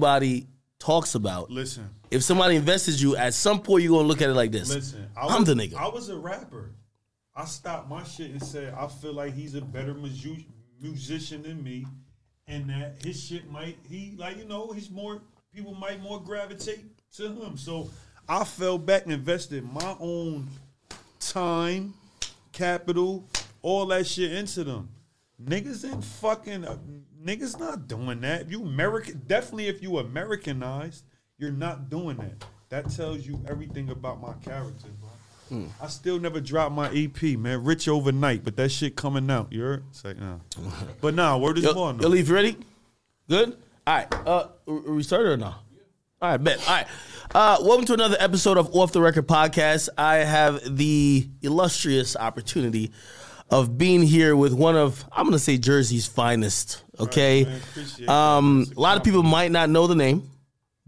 everybody talks about. Listen, If somebody invested you, at some point you're gonna look at it like this. listen. I I'm was, the nigga. I was a rapper. I stopped my shit and said I feel like he's a better mu- musician than me, and that his shit might he like you know he's more people might more gravitate to him. So I fell back and invested my own time, capital, all that shit into them. Niggas ain't fucking uh, niggas not doing that. If you American, definitely if you Americanized, you're not doing that. That tells you everything about my character, bro. Hmm. I still never dropped my EP, man. Rich overnight, but that shit coming out. You heard? It's like, nah. But nah, word is born. yo, you ready? Good. All right. Uh, we started or no? All right, bet. All right. Uh, welcome to another episode of Off the Record Podcast. I have the illustrious opportunity of being here with one of I'm gonna say Jersey's finest. Okay. man. Um, a lot of people might not know the name,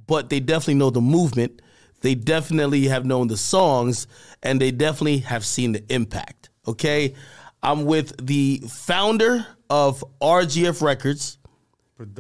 but they definitely know the movement. They definitely have known the songs, and they definitely have seen the impact. Okay. I'm with the founder of RGF Records.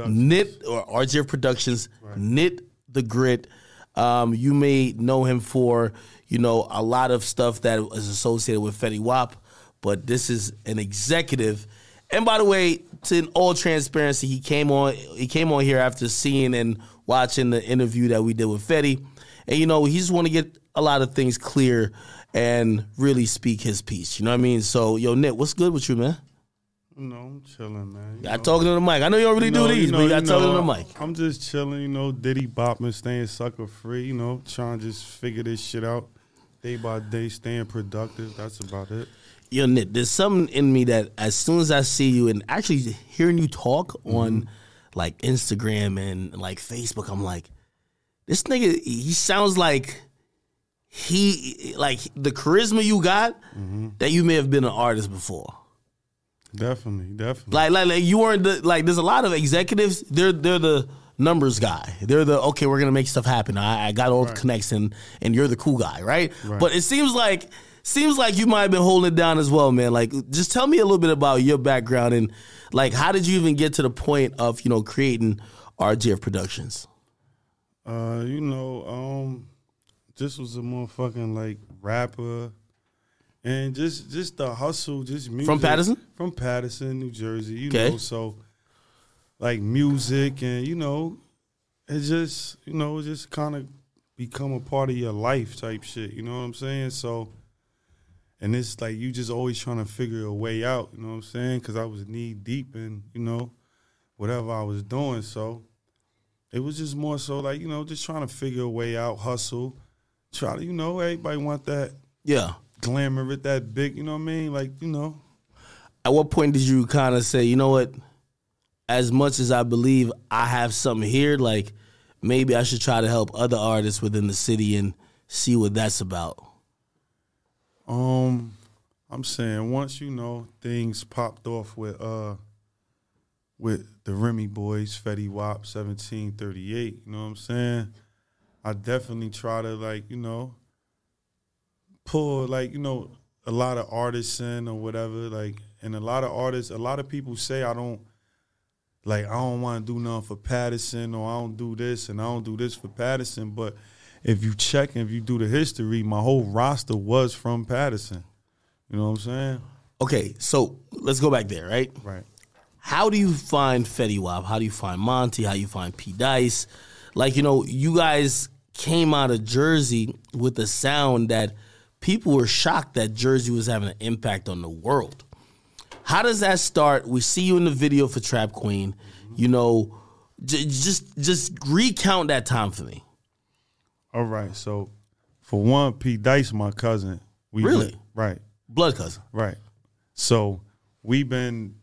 Nitt or RGF Productions, Nitt Da Gritt. Um, you may know him for you know a lot of stuff that is associated with Fetty Wap, but this is an executive. And by the way, to in all transparency, he came on he came on here after seeing and watching the interview that we did with Fetty, and you know he just want to get a lot of things clear and really speak his piece. You know what I mean? So yo, Nick, what's good with you, man? No, I'm chilling, man. You I talking to the mic. I know you don't really you know, do these, you know, but you got talking to the mic. I'm just chilling, you know, Diddy bopping, staying sucker free, you know, trying to just figure this shit out day by day, staying productive. That's about it. Yo, Nick, there's something in me that as soon as I see you and actually hearing you talk on mm-hmm. like Instagram and like Facebook, I'm like, this nigga, he sounds like he like the charisma you got mm-hmm. that you may have been an artist before. Definitely, definitely. Like, like, like you weren't the like. There's a lot of executives. They're they're the numbers guy. They're the okay. We're gonna make stuff happen. I, I got all the connects and and you're the cool guy, right? Right. But it seems like seems like you might have been holding it down as well, man. Like, just tell me a little bit about your background and like how did you even get to the point of you know creating RGF Productions? Uh, you know, um, this was a motherfucking like rapper, and just just the hustle, just music from Paterson? from Paterson, New Jersey. You Okay. know, so like music, and you know, it just you know, it just kind of become a part of your life type shit. You know what I'm saying? So, and it's like you just always trying to figure a way out. You know what I'm saying? Because I was knee deep in you know whatever I was doing. So it was just more so like you know just trying to figure a way out, hustle, try to you know everybody want that Yeah. glamour, it that big. You know what I mean? Like you know. At what point did you kind of say, you know what? As much as I believe I have something here, like maybe I should try to help other artists within the city and see what that's about. Um, I'm saying once you know things popped off with uh with the Remy boys, Fetty Wap, 1738. You know what I'm saying? I definitely try to like you know pull like you know a lot of artists in or whatever. Like, and a lot of artists, a lot of people say I don't like I don't want to do nothing for Paterson or I don't do this and I don't do this for Paterson. But if you check and if you do the history, my whole roster was from Paterson. You know what I'm saying? Okay, so let's go back there, right? Right. How do you find Fetty Wap? How do you find Monty? How do you find P Dice? Like, you know, you guys came out of Jersey with a sound that people were shocked that Jersey was having an impact on the world. How does that start? We see you in the video for Trap Queen. You know, j- just just recount that time for me. All right. So for one, P Dice, my cousin. We Really? been- right. Blood cousin. Right. So we've been,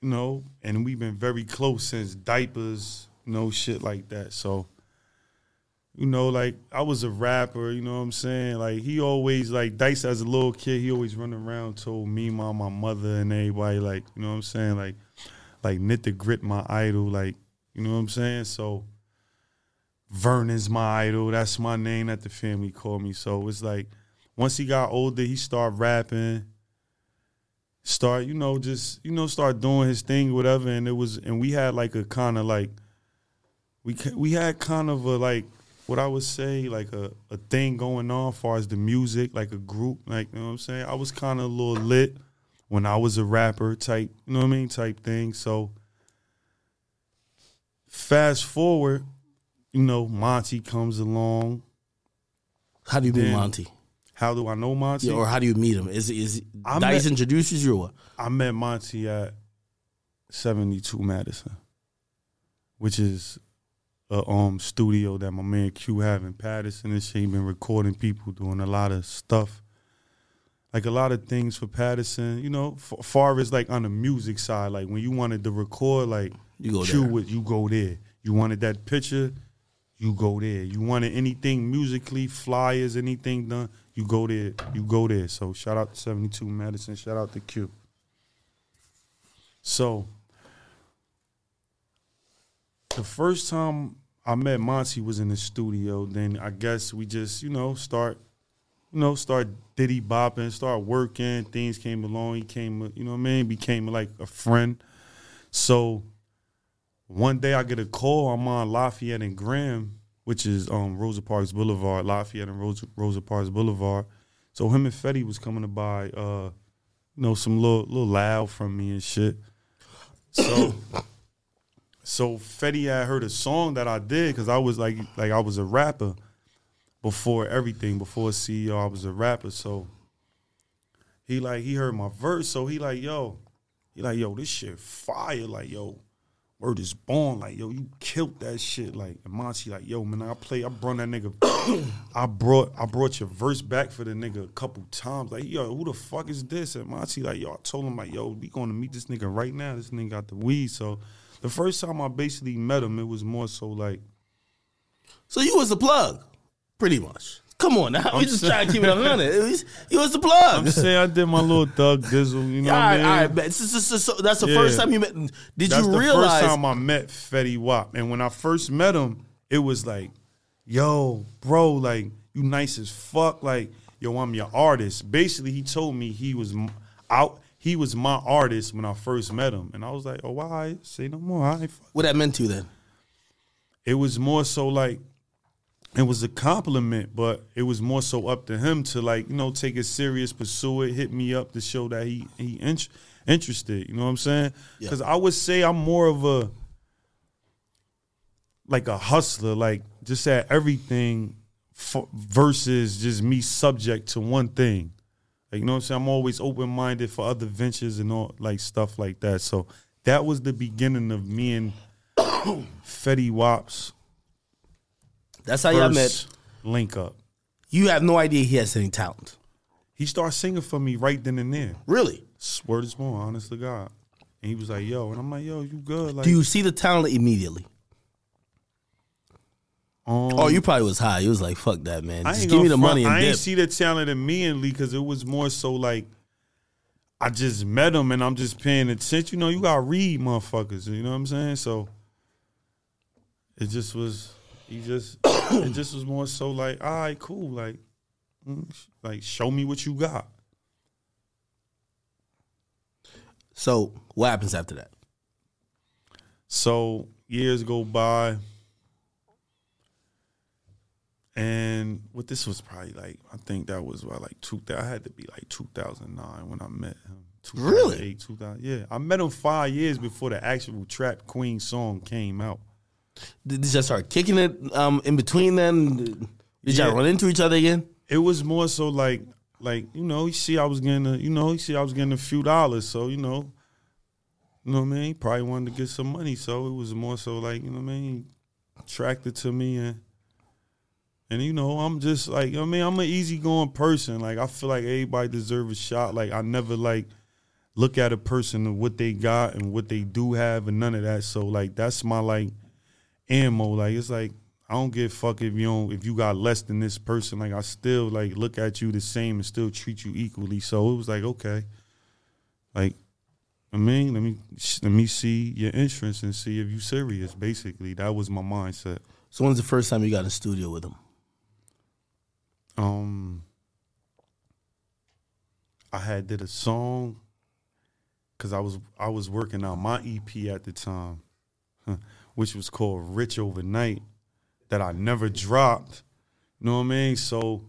you know, and we've been very close since diapers, you know, shit like that. So, you know, like I was a rapper, you know what I'm saying? Like he always like Dice as a little kid, he always run around told me, mom, my mother and everybody, like, you know what I'm saying? Like like Nitt Da Gritt my idol, like, you know what I'm saying? So Vernon's my idol. That's my name that the family called me. So it's like once he got older, he started rapping. start, you know, just you know, start doing his thing, whatever. And it was, and we had like a kind of like, we we had kind of a like what I would say like a, a thing going on as far as the music, like a group, like you know what I'm saying. I was kind of a little lit when I was a rapper type, you know what I mean, type thing. So fast forward, you know, Monty comes along. How do you meet Monty? How do I know Monty? Yeah, or how do you meet him? Is is I Dice met- introduces you or what? I met Monty at 72 Madison, which is a um studio that my man Q have in Paterson and shit. He been recording people doing a lot of stuff. Like a lot of things for Paterson, you know, f- far as like on the music side, like when you wanted to record, like You go Q there. would you go there. You wanted that picture, you go there. You wanted anything musically, flyers, anything done, you go there. You go there. So shout out to 72 Madison. Shout out to Q. So the first time I met Monty was in the studio. Then I guess we just, you know, start, you know, start diddy bopping, start working. Things came along. He came, you know what I mean? Became like a friend. So one day I get a call. I'm on Lafayette and Graham, which is um, Rosa Parks Boulevard, Lafayette and Rosa, Rosa Parks Boulevard. So him and Fetty was coming to buy, uh, you know, some little little loud from me and shit. So, so Fetty had heard a song that I did because I was like, like I was a rapper before everything. Before CEO, I was a rapper. So he like he heard my verse. So he like, yo, he like, yo, this shit fire. Like, yo, word is born. Like, yo, you killed that shit. Like, and Monty, like, yo, man, I play, I brought that nigga, I brought, I brought your verse back for the nigga a couple times. Like, yo, who the fuck is this? And Monty, like, yo, I told him, like, yo, we going to meet this nigga right now. This nigga got the weed. So, the first time I basically met him, it was more so like, So you was the plug, pretty much. Come on now, we just trying to keep it on hundred. It was- You was the plug. I'm saying I did my little thug dizzle. You know all what right, I mean? all right, man. So- that's the Yeah. first time you met. Did That's you realize? That's the first time I met Fetty Wap, and when I first met him, it was like, "Yo, bro, like you nice as fuck. Like, yo, I'm your artist." Basically, he told me he was out. He was my artist when I first met him, and I was like, "Oh, why? Say no more." I what that meant to you then? It was more so like. It was a compliment, but it was more so up to him to like you know take it serious, pursue it, hit me up to show that he he in, interested. You know what I'm saying? Yeah. Because I would say I'm more of a like a hustler, like just at everything f- versus just me subject to one thing. Like you know what I'm saying? I'm always open minded for other ventures and all like stuff like that. So that was the beginning of me and Fetty Wap's That's how y'all met. link up. You have no idea he has any talent. He started singing for me right then and there. Really? Word is born, honest to God. And he was like, "Yo," and I'm like, "Yo, you good?" Like, Do you see the talent immediately? um, Oh, you probably was high. You was like, "Fuck that, man. I Just ain't give me gonna the front. money and I dip." ain't see the talent immediately because it was more so like I just met him and I'm just paying attention. You know, you gotta read motherfuckers. You know what I'm saying? So it just was. He just. it just was more so like, all right, cool. Like, mm, like show me what you got. so what happens after that? So years go by, and what this was probably like, I think that was what, like two. I had to be like 2009 when I met him. Really? 2000. Yeah, I met him five years before the actual Trap Queen song came out. Did y'all start kicking it um, in between then? Did y'all run into each other again? It was more so like, like you know, you see, I was getting, a, you know, you see, I was getting a few dollars, so you know, you know what I mean. He probably wanted to get some money, so it was more so like, you know what I mean, attracted to me and. And you know, I'm just like I mean, I'm an easygoing person. Like I feel like everybody deserves a shot. Like I never like look at a person and what they got and what they do have and none of that. So like that's my like ammo. Like it's like I don't give a fuck if you don't if you got less than this person. Like I still like look at you the same and still treat you equally. So it was like okay, like I mean, let me let me see your interest and see if you serious. Basically, that was my mindset. So when's the first time you got in the studio with him? Um, I had did a song, because I was I was working on my EP at the time, which was called Rich Overnight, that I never dropped. You know what I mean? So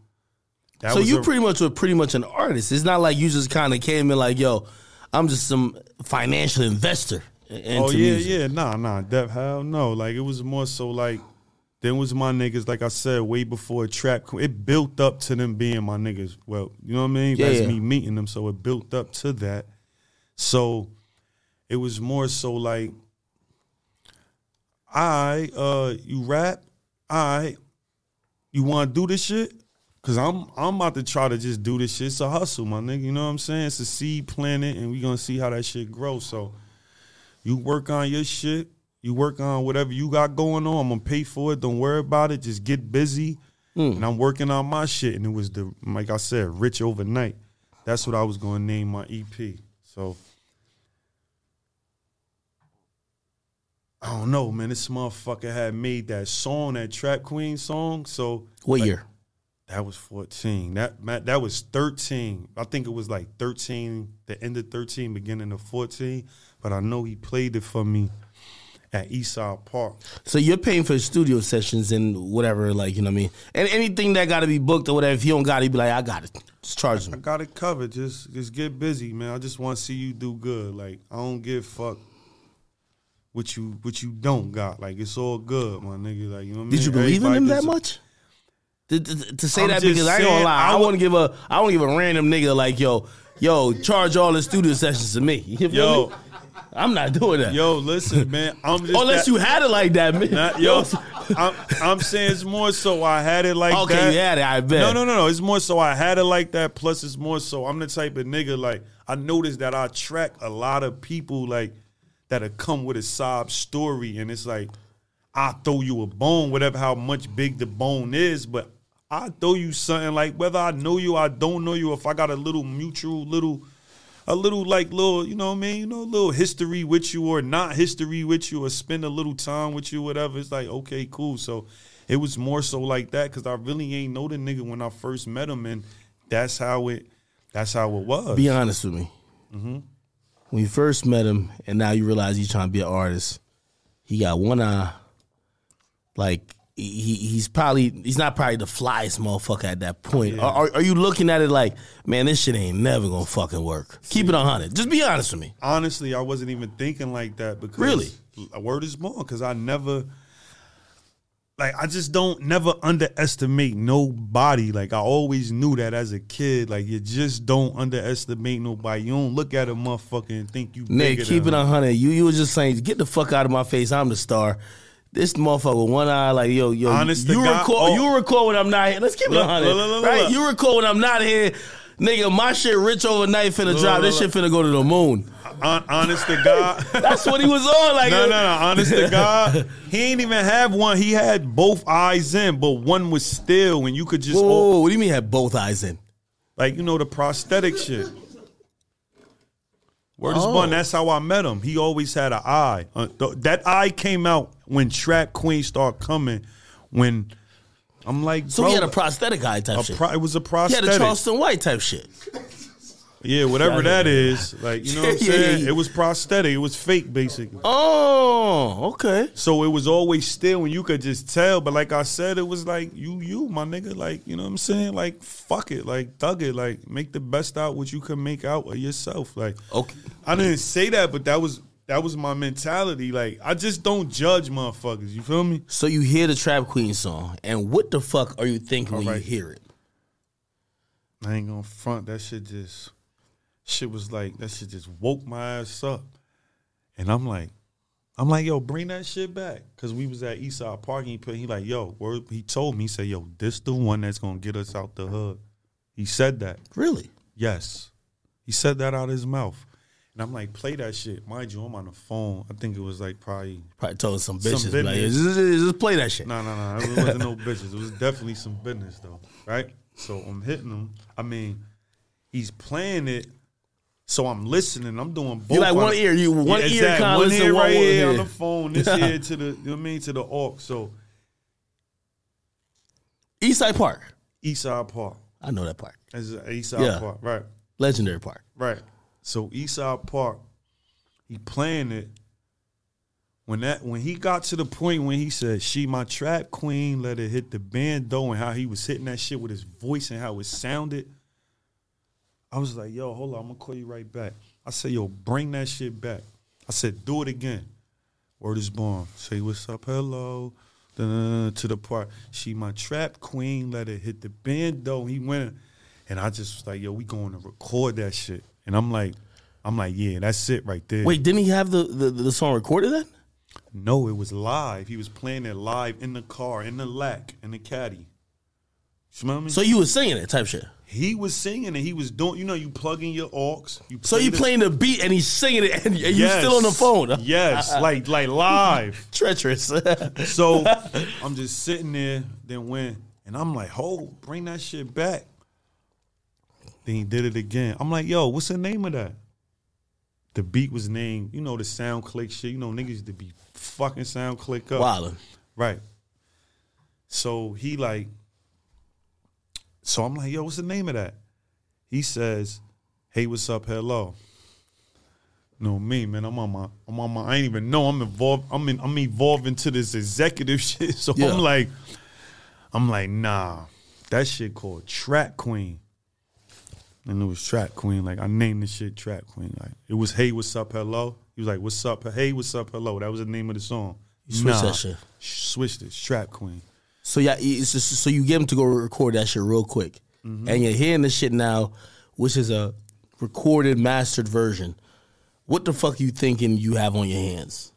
that so you a- pretty much were pretty much an artist. It's not like you just kind of came in like, yo, I'm just some financial investor Oh yeah, music. yeah, nah, nah, that hell no. Like it was more so like then was my niggas. Like I said, way before trap, it built up to them being my niggas. Well, you know what I mean? Yeah, That's yeah. me meeting them, so it built up to that. So it was more so like, I, uh, you rap, I, you want to do this shit? Cause I'm I'm about to try to just do this shit. It's a hustle, my nigga. You know what I'm saying? It's a seed planted, and we gonna see how that shit grows. So you work on your shit. You work on whatever you got going on. I'm gonna pay for it. Don't worry about it. Just get busy. And I'm working on my shit. And it was the like I said, rich overnight. That's what I was gonna name my EP. So I don't know, man. This motherfucker had made that song, that Trap Queen song. So What like, year? that was 14. That that was 13. I think it was like 13, the end of 13, beginning of 14. But I know he played it for me at Eastside Park. So you're paying for studio sessions and whatever, like you know what I mean. And anything that got to be booked or whatever. If you don't got it, be like, I got it. Just charge him. I got it covered. Just just get busy, man. I just want to see you do good. Like I don't give fuck what you what you don't got. Like it's all good, my nigga. Like you know what I mean? Did you believe in him that much? To, to, to say I'm that just because I ain't gonna lie, I I, would- want to give a I want to give a random nigga like yo yo charge all the studio sessions to me. You feel Yo, me? I'm not doing that. yo, listen, man. I'm just Unless that- you had it like that, man. Not, yo, I'm, I'm saying it's more so I had it like okay, that. you had it. I bet. No, no, no, no. It's more so I had it like that. Plus, it's more so I'm the type of nigga like I noticed that I track a lot of people like that have come with a sob story, and it's like I throw you a bone, whatever how much big the bone is, but I throw you something like whether I know you, I don't know you, if I got a little mutual little. A little like little, you know what I mean? You know, a little history with you or not history with you or spend a little time with you, whatever. It's like, okay, cool. So it was more so like that because I really ain't know the nigga when I first met him, and that's how it that's how it was. Be honest with me. Mm-hmm. When you first met him, and now you realize he's trying to be an artist, he got one eye. Like he, he's probably he's not probably the flyest motherfucker at that point. Are, are, are you looking at it like, man, this shit ain't never gonna fucking work? Keep it on hundred. Just be honest with me. Honestly, I wasn't even thinking like that because Really? a word is born because I never like I just don't never underestimate nobody. Like I always knew that as a kid. Like you just don't underestimate nobody. You don't look at a motherfucker and think you Nick, keep it hundred. You you was just saying, get the fuck out of my face. I'm the star. This motherfucker with one eye, like yo, yo, Honest you God, record, oh. you record when I'm not here. Let's keep it Look, on hundred, right? You record when I'm not here, nigga. My shit rich overnight finna Look, drop. look, This shit finna go to the moon. Hon- honest to God. That's what he was on. Like, No, no, no. Honest to God, he ain't even have one. He had both eyes in, but one was still, and you could just Whoa, whoa, whoa, what do you mean had both eyes in? like you know the prosthetic shit. Word is Oh. born. That's how I met him. He always had an eye. Uh, th- that eye came out when Trap Queen started coming. When I'm like, So bro, he had a prosthetic eye type a shit. pro- it was a he had prosthetic. a Charleston White type shit. yeah, whatever Yeah, that yeah. is. Like you know what I'm Yeah, yeah, saying? yeah. It was prosthetic. It was fake, basically. Oh, okay. So it was always still and you could just tell. But like I said, it was like you, you, my nigga. Like, you know what I'm saying? Like, fuck it. Like, thug it. Like, make the best out what you can make out of yourself. Like, Okay. I didn't say that, but that was that was my mentality. Like, I just don't judge motherfuckers. You feel me? So you hear the Trap Queen song, and what the fuck are you thinking when Alright. you hear it? I ain't gonna front. That shit just shit was like that shit just woke my ass up. And I'm like, I'm like, yo, bring that shit back. Cause we was at Eastside Park and he put he like, yo, word, he told me, he said, yo, this the one that's gonna get us out the hood. He said that. Really? Yes. He said that out of his mouth. And I'm like, play that shit. Mind you, I'm on the phone. I think it was like probably Probably told some Some bitches, like, just, just- play that shit. No, no, no. It wasn't no bitches. It was definitely some business though, right? So I'm hitting him. I mean, he's playing it. So I'm listening. I'm doing both. You like one ear, you one Yeah, ear exactly. one ear one right here ear. on the phone. This ear to the, you know what I mean, to the aux. So Eastside Park. Eastside Park. I know that park. That's Eastside Yeah. Park, right? Legendary park. Right. So Eastside Park, he playing it. When that when he got to the point when he said, She my trap queen, let it hit the bando and how he was hitting that shit with his voice and how it sounded. I was like, yo, hold on, I'm gonna call you right back. I said, yo, bring that shit back. I said, do it again. Word is born. Say what's up, hello. To the part. She my trap queen, let it hit the bando. He went and I just was like, yo, we going to record that shit. And I'm like, I'm like, yeah, that's it right there. Wait, didn't he have the, the, the song recorded then? No, it was live. He was playing it live in the car, in the lack, in the caddy. Smell me? So you was singing it type shit. he was singing and he was doing, you know, you plug in your aux. You So you playing the beat and he's singing it and, and you Yes. still on the phone. Yes, like like live. Treacherous. So I'm just sitting there, then when, and I'm like, "Ho, bring that shit back." Then he did it again. I'm like, "Yo, what's the name of that?" The beat was named, you know, the SoundClick shit. You know, niggas used to be fucking SoundClick up. Wildin'. Right. So he like, so I'm like, yo, what's the name of that? He says, hey, what's up, hello. No, me, man. I'm on my, I'm on my. I ain't even know I'm involved. I'm in. I'm evolving to this executive shit. So Yeah. I'm like, I'm like, nah, that shit called Trap Queen. And it was Trap Queen. Like I named the shit Trap Queen. Like it was Hey, what's up, hello. He was like, what's up, hey, what's up, hello. That was the name of the song. You switched that shit. Switched it. Trap Queen. So yeah, it's just, so you get him to go record that shit real quick, Mm-hmm. and you're hearing the shit now, which is a recorded, mastered version. What the fuck you thinking you have on your hands?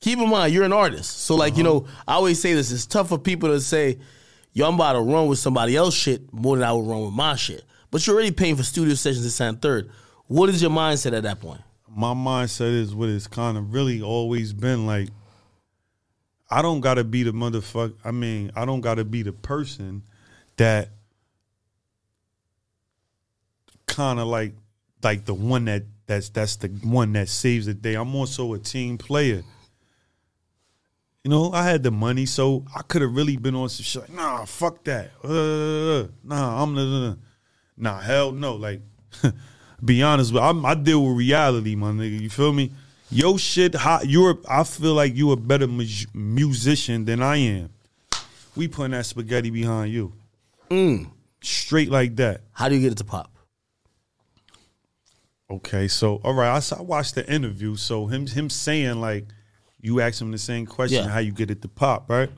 Keep in mind, you're an artist, so like you Uh-huh. know, I always say this: it's tough for people to say, "Yo, I'm about to run with somebody else shit more than I would run with my shit." But you're already paying for studio sessions to sound third. What is your mindset at that point? my mindset is what it's kind of really always been like. I don't gotta be the motherfucker. I mean, I don't gotta be the person that kind of like like the one that that's that's the one that saves the day. I'm also a team player. You know, I had the money, so I could have really been on some shit. Like, nah, fuck that. Uh, nah, I'm the nah, hell no. Like, be honest, with I'm, I deal with reality, my nigga. You feel me? Yo, shit, hot. You're. I feel like you a better mu- musician than I am. We putting that spaghetti behind you, mm. straight like that. How do you get it to pop? Okay, so all right, I, I watched the interview. So him him saying like, you ask him the same question, Yeah. how you get it to pop, right?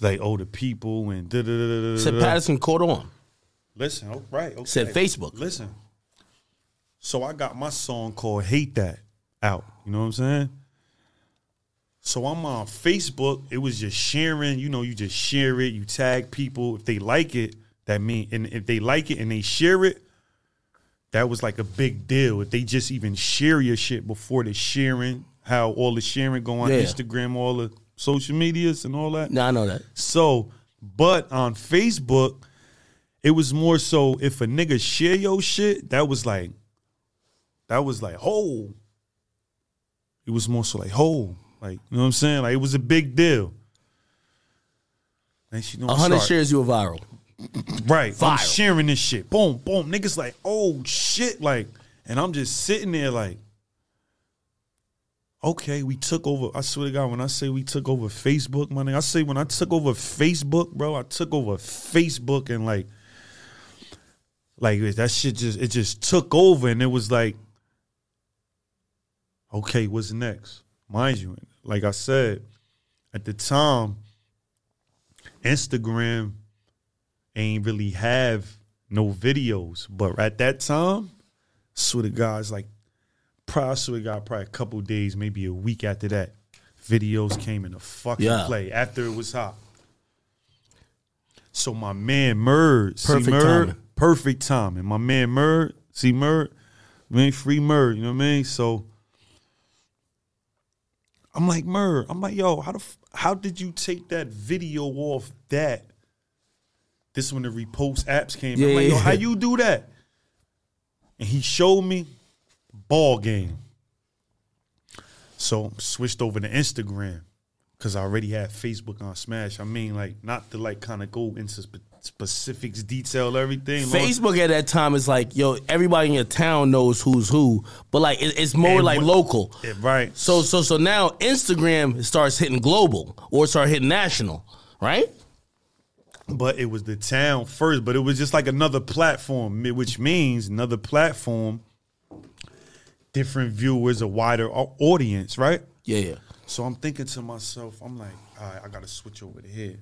Like, oh, the people and da da da da da. Said. Paterson caught on. Listen, oh, right. Okay. Said Facebook. Listen. So I got my song called Hate That out. You know what I'm saying? So I'm on Facebook. It was just sharing, you know, you just share it, you tag people. If they like it, that mean and if they like it and they share it, that was like a big deal. If they just even share your shit before the sharing, how all the sharing go on Yeah. Instagram, all the social medias and all that. Now I know that. So, but on Facebook, it was more so if a nigga share your shit, that was like, that was like, oh. It was more so like, oh, like, you know what I'm saying? Like, it was a big deal. And she know A hundred start- shares you a viral. Right. I'm sharing this shit. Boom, boom. Niggas like, oh shit. Like, and I'm just sitting there like, okay, we took over. I swear to God, when I say we took over Facebook, my nigga, I say when I took over Facebook, bro, I took over Facebook and like, like that shit just it just took over and it was like, okay, what's next? Mind you, like I said, at the time, Instagram ain't really have no videos. But at that time, swear to God, like probably swear to God, probably a couple days, maybe a week after that, videos came into fucking Yeah. play after it was hot. So my man Murd, see Perfect Murd, timing. Perfect timing. My man Murd, see Murd, ain't free Murd, you know what I mean? So I'm like Murd, I'm like, yo, how the f- how did you take that video off that? This when the repost apps came. Yeah, I'm like, yo, yeah, how you do that? And he showed me ball game. So switched over to Instagram. because I already had Facebook on Smash. I mean, like not to like kind of go into specifics, detail everything. Facebook at that time is like, yo, everybody in your town knows who's who, but like it, it's more And like what- local. Yeah, right. So so so now Instagram starts hitting global or start hitting national, right? but it was the town first. But it was just like another platform, which means another platform, different viewers, a wider audience, right? Yeah, yeah. So I'm thinking to myself, I'm like, all right, I gotta switch over to here.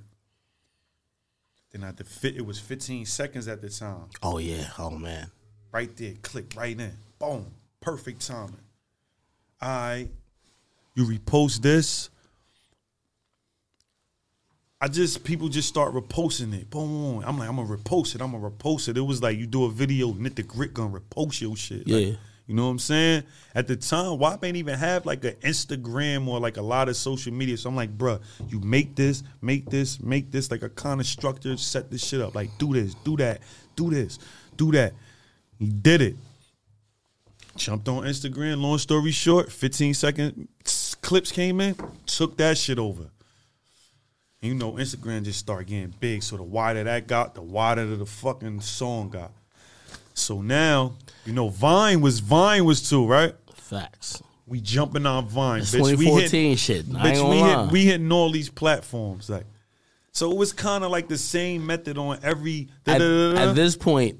Then to fit. It was 15 seconds at the time. Oh yeah. Oh man. right there, click right in, boom, perfect timing. All right, you repost this. I just people just start reposting it. Boom. I'm like, I'm gonna repost it. I'm gonna repost it. It was like you do a video, Nitt Da Gritt gonna repost your shit. Like, Yeah. You know what I'm saying? At the time, WAP ain't even have like an Instagram or like a lot of social media. So I'm like, bruh, you make this, make this, make this like a kind of structure, set this shit up. Like, do this, do that, do this, do that. He did it. Jumped on Instagram. Long story short, 15 second clips came in, took that shit over. And you know, Instagram just started getting big. So the wider that got, the wider the fucking song got. So now, you know, Vine was Vine was too, right? Facts. We jumping on Vine, bitch. We hit, 2014 shit. Bitch, we lie. hit, we hitting all these platforms, like. So it was kind of like the same method on every. at, at this point,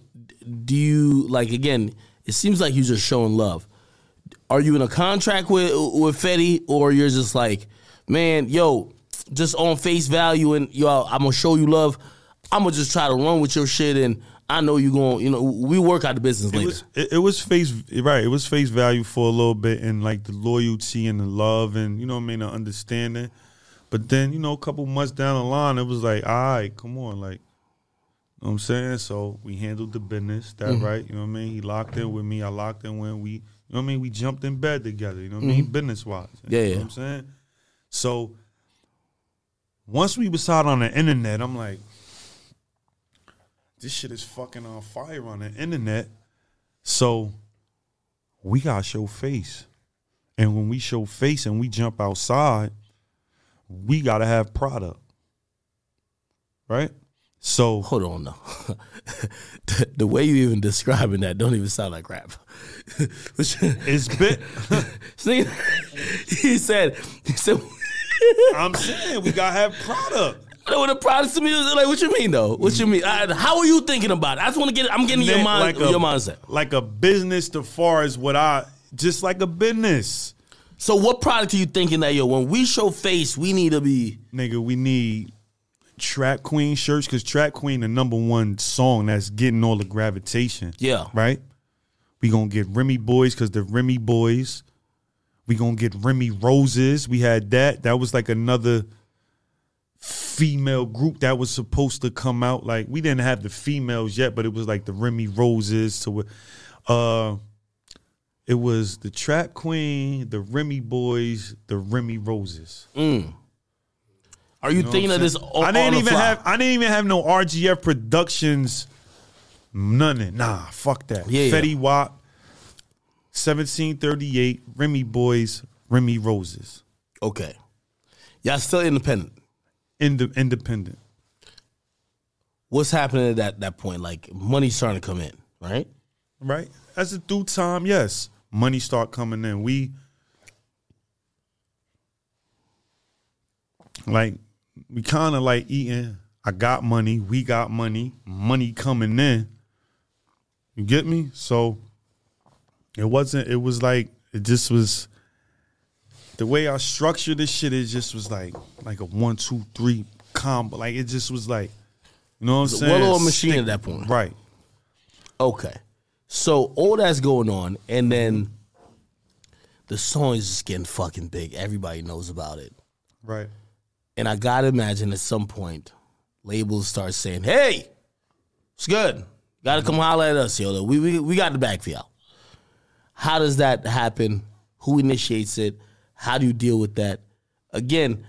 do you like again? It seems like you're just showing love. Are you in a contract with with Fetty, or you're just like, man, yo, just on face value, and yo, I'm gonna show you love. I'm gonna just try to run with your shit, and I know you going. You know, we work out the business It later. was it, it was face right. It was face value for a little bit, and like the loyalty and the love, and you know what I mean, the understanding. But then you know, a couple months down the line, it was like, all right, come on, like, you know what I'm saying. So we handled the business, that Mm-hmm. right. You know what I mean. He locked in with me. I locked in when we, you know what I mean. We jumped in bed together. You know what I mean, business wise. Mm-hmm. Yeah, you know yeah. what I'm saying. So once we was out on the internet, I'm like, this shit is fucking on fire on the internet. So we gotta show face. And when we show face and we jump outside, we gotta have product. Right? So Hold on, though. the, the way you even describing that don't even sound like rap. It's bit See, he said, he said, I'm saying we gotta have product. What the products of music? Like, what you mean though? What you mean? I, how are you thinking about it? I just want to get. I'm getting your mind, like a- your mindset. Like a business to far as what I just like a business. So, what product are you thinking that yo? When we show face, we need to be. Nigga, we need Trap Queen shirts because Trap Queen the number one song that's getting all the gravitation. Yeah. Right? We gonna get Remy Boys because the Remy Boys. We gonna get Remy Roses. We had that. That was like another female group that was supposed to come out. Like we didn't have the females yet, but it was like the Remy Roses to uh it was the Trap Queen, the Remy Boys, the Remy Roses. Are you, You know thinking of this? On, I didn't even fly? have I didn't even have no RGF Productions. None. Nah, fuck that. Yeah, yeah. Fetty Wap, 1738, Remy Boys, Remy Roses. Okay, y'all still independent. Inde- independent. What's happening at that that point? Like money's starting to come in, right? Right? As it through time, yes. Money start coming in. We like we kind of like eating. I got money, we got money, money coming in. You get me? So it wasn't it was like it just was the way I structured this shit it just was like like a one, two, three combo. Like it just was like you know what I'm It's saying? well-oiled machine Stick- at that point. Right. Okay. So all that's going on, and then the song is just getting fucking big. Everybody knows about it. Right. And I gotta imagine at some point, labels start saying, Hey, it's good. Gotta come holler at us, yo. We, we, we got the back for y'all. How does that happen? Who initiates it? How do you deal with that? Again,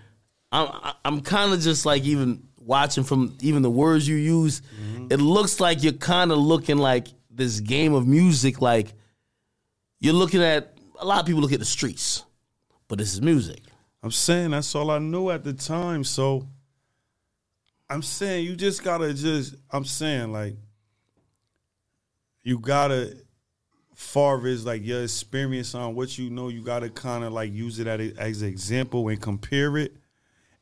I'm I'm kind of just like even watching from even the words you use. Mm-hmm. It looks like you're kind of looking like this game of music. Like you're looking at a lot of people look at the streets, but this is music. I'm saying that's all I knew at the time. So I'm saying you just gotta just I'm saying like you gotta far as like your experience on what you know, you gotta kind of like use it as, as an example and compare it.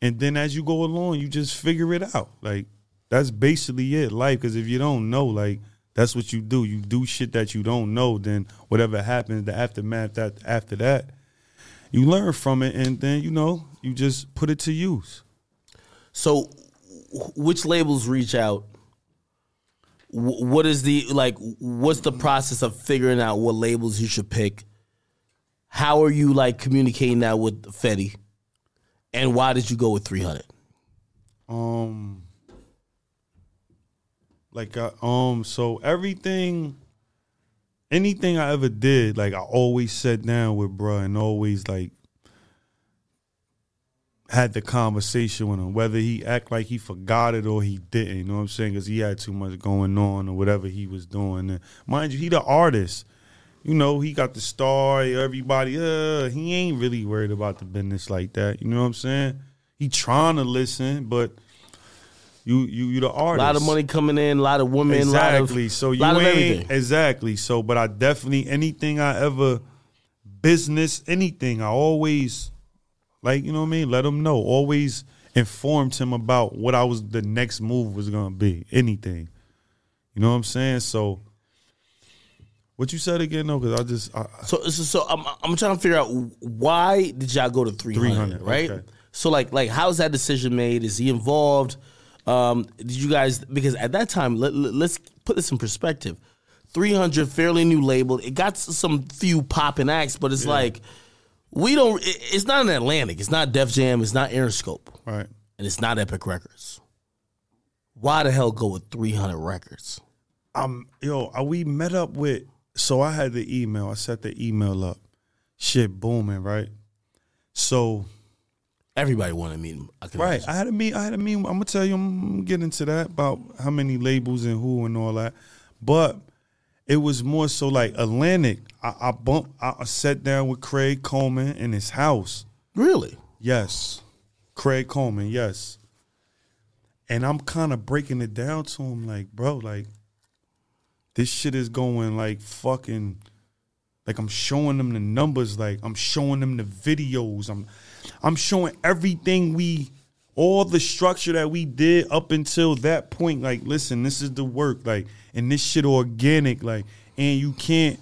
And then as you go along, you just figure it out. Like that's basically it, life. Because if you don't know, like that's what you do. You do shit that you don't know. Then whatever happens, the aftermath that after that, you learn from it, and then you know you just put it to use. So, which labels reach out? What is the like? What's the process of figuring out what labels you should pick? How are you like communicating that with Fetty? And why did you go with three hundred? Um, like uh, um, so everything, anything I ever did, like I always sat down with bruh and always like had the conversation with him, whether he act like he forgot it or he didn't. You know what I'm saying? Because he had too much going on or whatever he was doing. And mind you, he the artist. You know, he got the star. Everybody, uh, he ain't really worried about the business like that. You know what I'm saying? He trying to listen, but you you you the artist. A lot of money coming in, a lot of women, Exactly. lot of, so you ain't everything. exactly. So, but I definitely anything I ever business anything I always like you know what I mean. Let him know. Always informed him about what I was the next move was gonna be. Anything. You know what I'm saying? So. What you said again? though? because I just I, So, so, so I'm, I'm trying to figure out why did y'all go to 300, 300, right? okay. So, like, like how's that decision made? Is he involved? Um, did you guys? Because at that time, let, us put this in perspective. 300, fairly new label. It got some few popping acts, but it's like we don't. it- it's not an Atlantic. It's not Def Jam. It's not Interscope, right. and it's not Epic Records. Why the hell go with 300 records? um, yo, uh, we met up with. So I had the email. I set the email up. Shit booming, right? So Everybody wanted to meet him. I can right, imagine. I had a meet. I had a meet. I'm gonna tell you. I'm gonna get into that about how many labels and who and all that. But it was more so like Atlantic. I, I bumped. I, I sat down with Craig Kallman in his house. Really? Yes. Craig Kallman, yes. And I'm kind of breaking it down to him like, bro, like this shit is going like fucking like I'm showing them the numbers, like I'm showing them the videos. I'm I'm showing everything we all the structure that we did up until that point. Like, listen, this is the work, like, and this shit organic, like, and you can't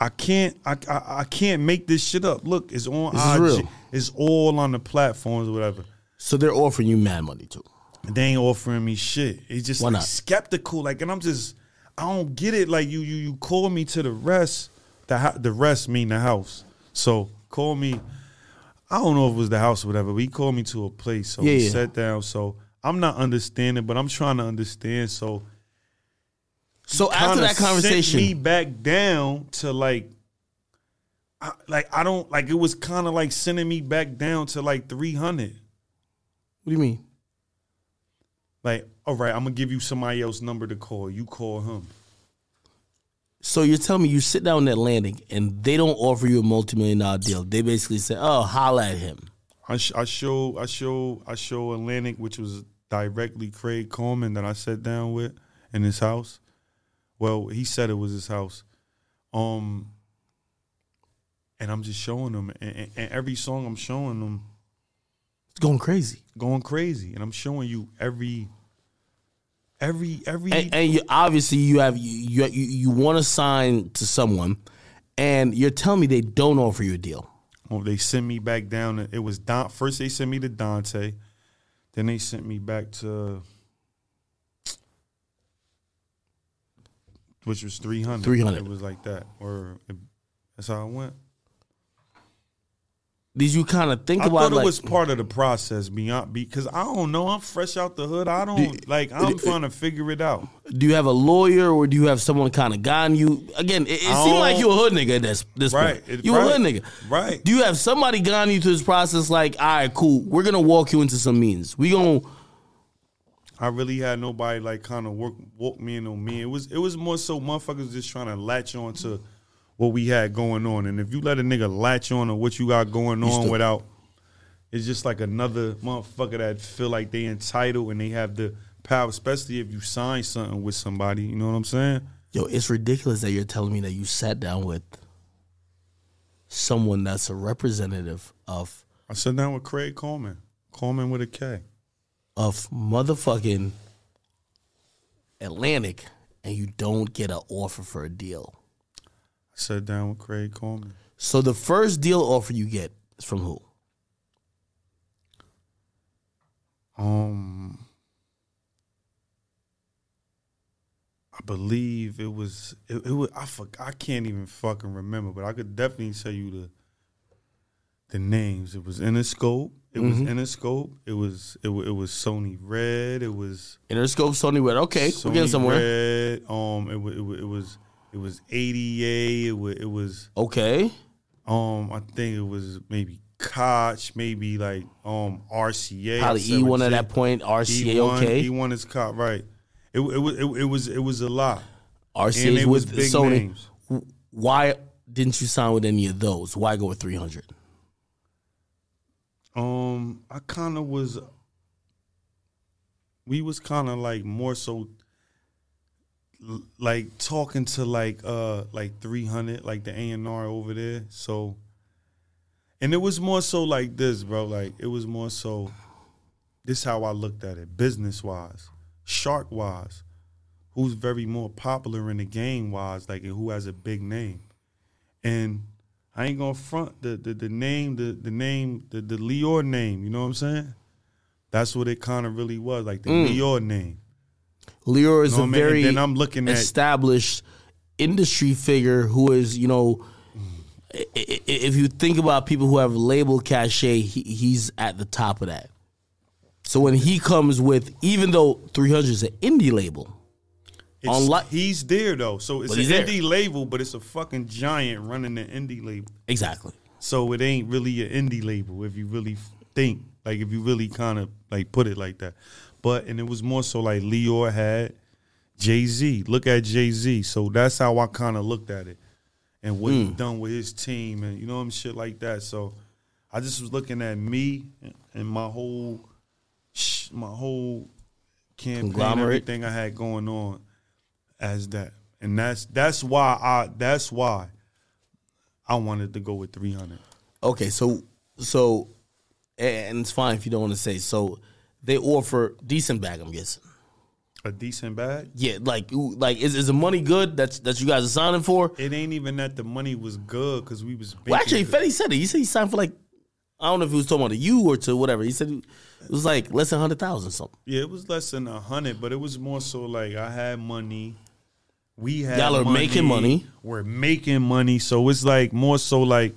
I can't I, I I can't make this shit up. Look, it's on This is IG. real. It's all on the platforms or whatever. So they're offering you mad money too. They ain't offering me shit. It's just like skeptical. Like, and I'm just I don't get it. Like you you you call me to the rest. The the rest mean the house. So call me. I don't know if it was the house or whatever. But he called me to a place. So Yeah, we yeah. sat down. So I'm not understanding, but I'm trying to understand. So So after that conversation, sent me back down to like, I, like I don't like it was kind of like sending me back down to like three hundred. what do you mean? Like, all right, I'm gonna give you somebody else number to call. You call him. So you're telling me you sit down in Atlantic and they don't offer you a multi-million dollar deal. They basically say, "Oh, holla at him." I, sh- I show I show I show Atlantic, which was directly Craig Kallman that I sat down with in his house. Well, he said it was his house. Um, and I'm just showing them, and, and, and every song I'm showing them, It's going crazy. going crazy, and I'm showing you every, every, every. And, and you obviously you have you you, you want to sign to someone, and you're telling me they don't offer you a deal. Oh, they sent me back down. It was Don. First they sent me to Dante, then they sent me back to, which was three hundred. 300. It was like that, or it, that's how I went. Did you kind of think I about I thought it like, was part of the process beyond because I don't know. I'm fresh out the hood. I don't like. I'm trying to figure it out. do you have a lawyer or do you have someone kind of guiding you? Again, it, it seemed like don't- you a hood nigga at this this Right, point. it- You a hood nigga, right. Do you have somebody guiding you through this process? Like, all right, cool, we're gonna walk you into some means. We gonna I really had nobody like kind of work walk me in on me. It was it was more so motherfuckers just trying to latch on to what we had going on. And if you let a nigga latch on to what you got going on still- without It's just like another motherfucker that feel like they entitled and they have the power, especially if you sign something with somebody. You know what I'm saying? Yo, it's ridiculous that you're telling me that you sat down with someone that's a representative of I sat down with Craig Kallman. Kallman with a K. of motherfucking Atlantic and you don't get an offer for a deal. Sat down with Craig Kallman. So the first deal offer you get is from who? Um, I believe it was it, it was I fuck, I can't even fucking remember, but I could definitely tell you the the names. It was Interscope. It was Interscope. It was it, it was Sony Red. It was Interscope, Sony Red. Okay, we're getting somewhere. Red. Um, it, it, it was it was ADA. It was it was Okay. um I think it was maybe Koch, maybe like um RCA. Probably E one at that point. RCA, E1, okay. E1 is Koch, right. It, it was it, it was it was a lot. And RCA it was big Sony. names. Why didn't you sign with any of those? Why go with 300? Um, I kind of was. We was kind of like more so, like talking to like uh like three hundred, like the A and R over there. So, and it was more so like this, bro. Like it was more so. This how I looked at it, business wise, shark wise, who's very more popular in the game wise, like who has a big name, and I ain't gonna front the the, the name, the the name, the the Lyor name. You know what I'm saying? That's what it kind of really was, like the Lyor name. Lyor is a mean? very then I'm looking at established industry figure who is, you know, if you think about people who have label cachet, he, he's at the top of that. So when he comes with, even though 300 is an indie label, it's, unlike- he's there though, so it's an he's there. indie label, but it's a fucking giant running an indie label. exactly. So it ain't really an indie label if you really think, like if you really kind of like put it like that. But and it was more so like Lyor had Jay Z. Look at Jay Z. So that's how I kind of looked at it, and what he hmm. done with his team, and you know I'm shit like that. So I just was looking at me and my whole, my whole campaign, Conglomerate. everything I had going on as that, and that's that's why I that's why I wanted to go with 300. Okay, so so, and it's fine if you don't want to say. So they offer decent bag. I'm guessing. A decent bag. Yeah, like like is is the money good? That's that you guys are signing for. It ain't even that the money was good because we was. Well, actually, baking- Fetty said it. He said he signed for like I don't know if he was talking about to you or to whatever. He said it was like less than hundred thousand something. yeah, it was less than a hundred, but it was more so like I had money. We had Y'all are making money. We're making money, so it's like more so like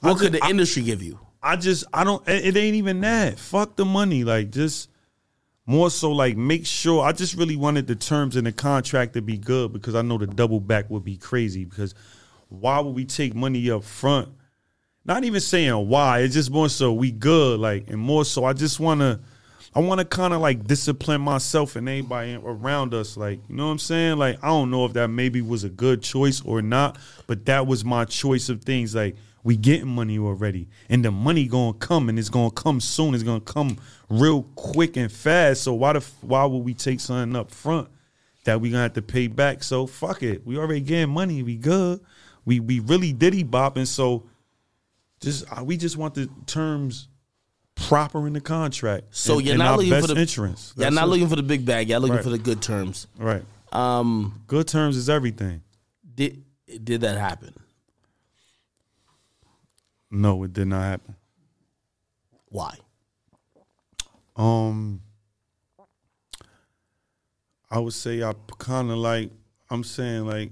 What I could ju- the industry give you? I just I don't it ain't even that. Fuck the money. Like just more so like make sure I just really wanted the terms in the contract to be good because I know the double back would be crazy because why would we take money up front? Not even saying why, it's just more so we good, like and more so I just wanna I wanna kinda like discipline myself and anybody around us, like, you know what I'm saying? Like I don't know if that maybe was a good choice or not, but that was my choice of things. Like we getting money already, and the money gonna come, and it's gonna come soon. It's gonna come real quick and fast. So why the why would we take something up front that we gonna have to pay back? So fuck it. We already getting money. We good. We we really diddy bopping. So just uh, we just want the terms proper in the contract. So and- you're not looking for the insurance. You're not it. looking for the big bag. You're looking Right. for the good terms. right. Um, Good terms is everything. did did that happen? No, it did not happen. Why? Um, I would say I kind of like. I'm saying like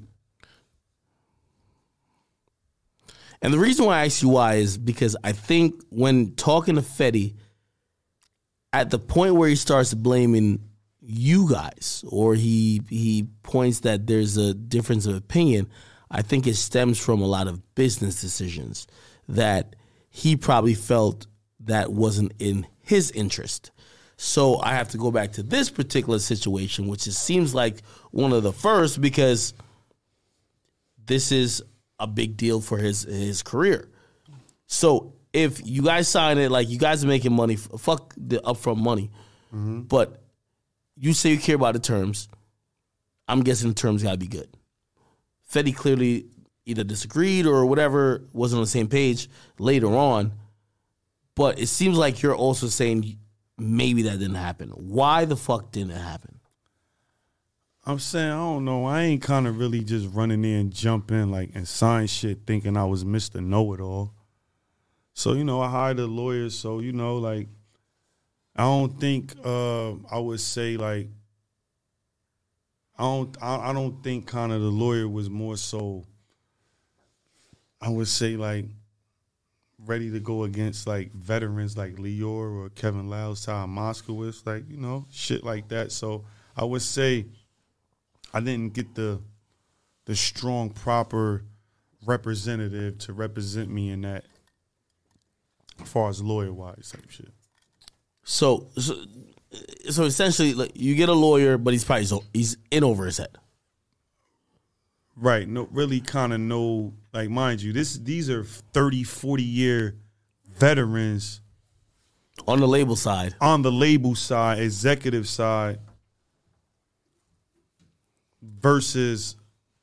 And the reason why I ask you why is because I think when talking to Fetty, at the point where he starts blaming you guys, or he he points that there's a difference of opinion, I think it stems from a lot of business decisions that he probably felt that wasn't in his interest. So I have to go back to this particular situation, which is, seems like one of the first because this is a big deal for his his career. So if you guys sign it, like you guys are making money, fuck the upfront money, mm-hmm. but you say you care about the terms. I'm guessing the terms gotta be good. Fetty clearly either disagreed or whatever, wasn't on the same page later on. But it seems like you're also saying maybe that didn't happen. Why the fuck didn't it happen? I'm saying I don't know. I ain't kind of really just running in jumping like and sign shit thinking I was Mr. Know It All. So you know I hired a lawyer. So you know like I don't think uh, I would say like I don't I, I don't think kind of the lawyer was more so I would say like ready to go against like veterans like Lyor or Kevin Liles, Ty Moscowitz, like you know shit like that. So I would say I didn't get the the strong proper representative to represent me in that as far as lawyer wise type shit. So, so, so essentially, like, you get a lawyer, but he's probably so, he's in over his head. Right. No really kind of know like mind you, this these are 30, 40 year veterans On the label side, on the label side, executive side versus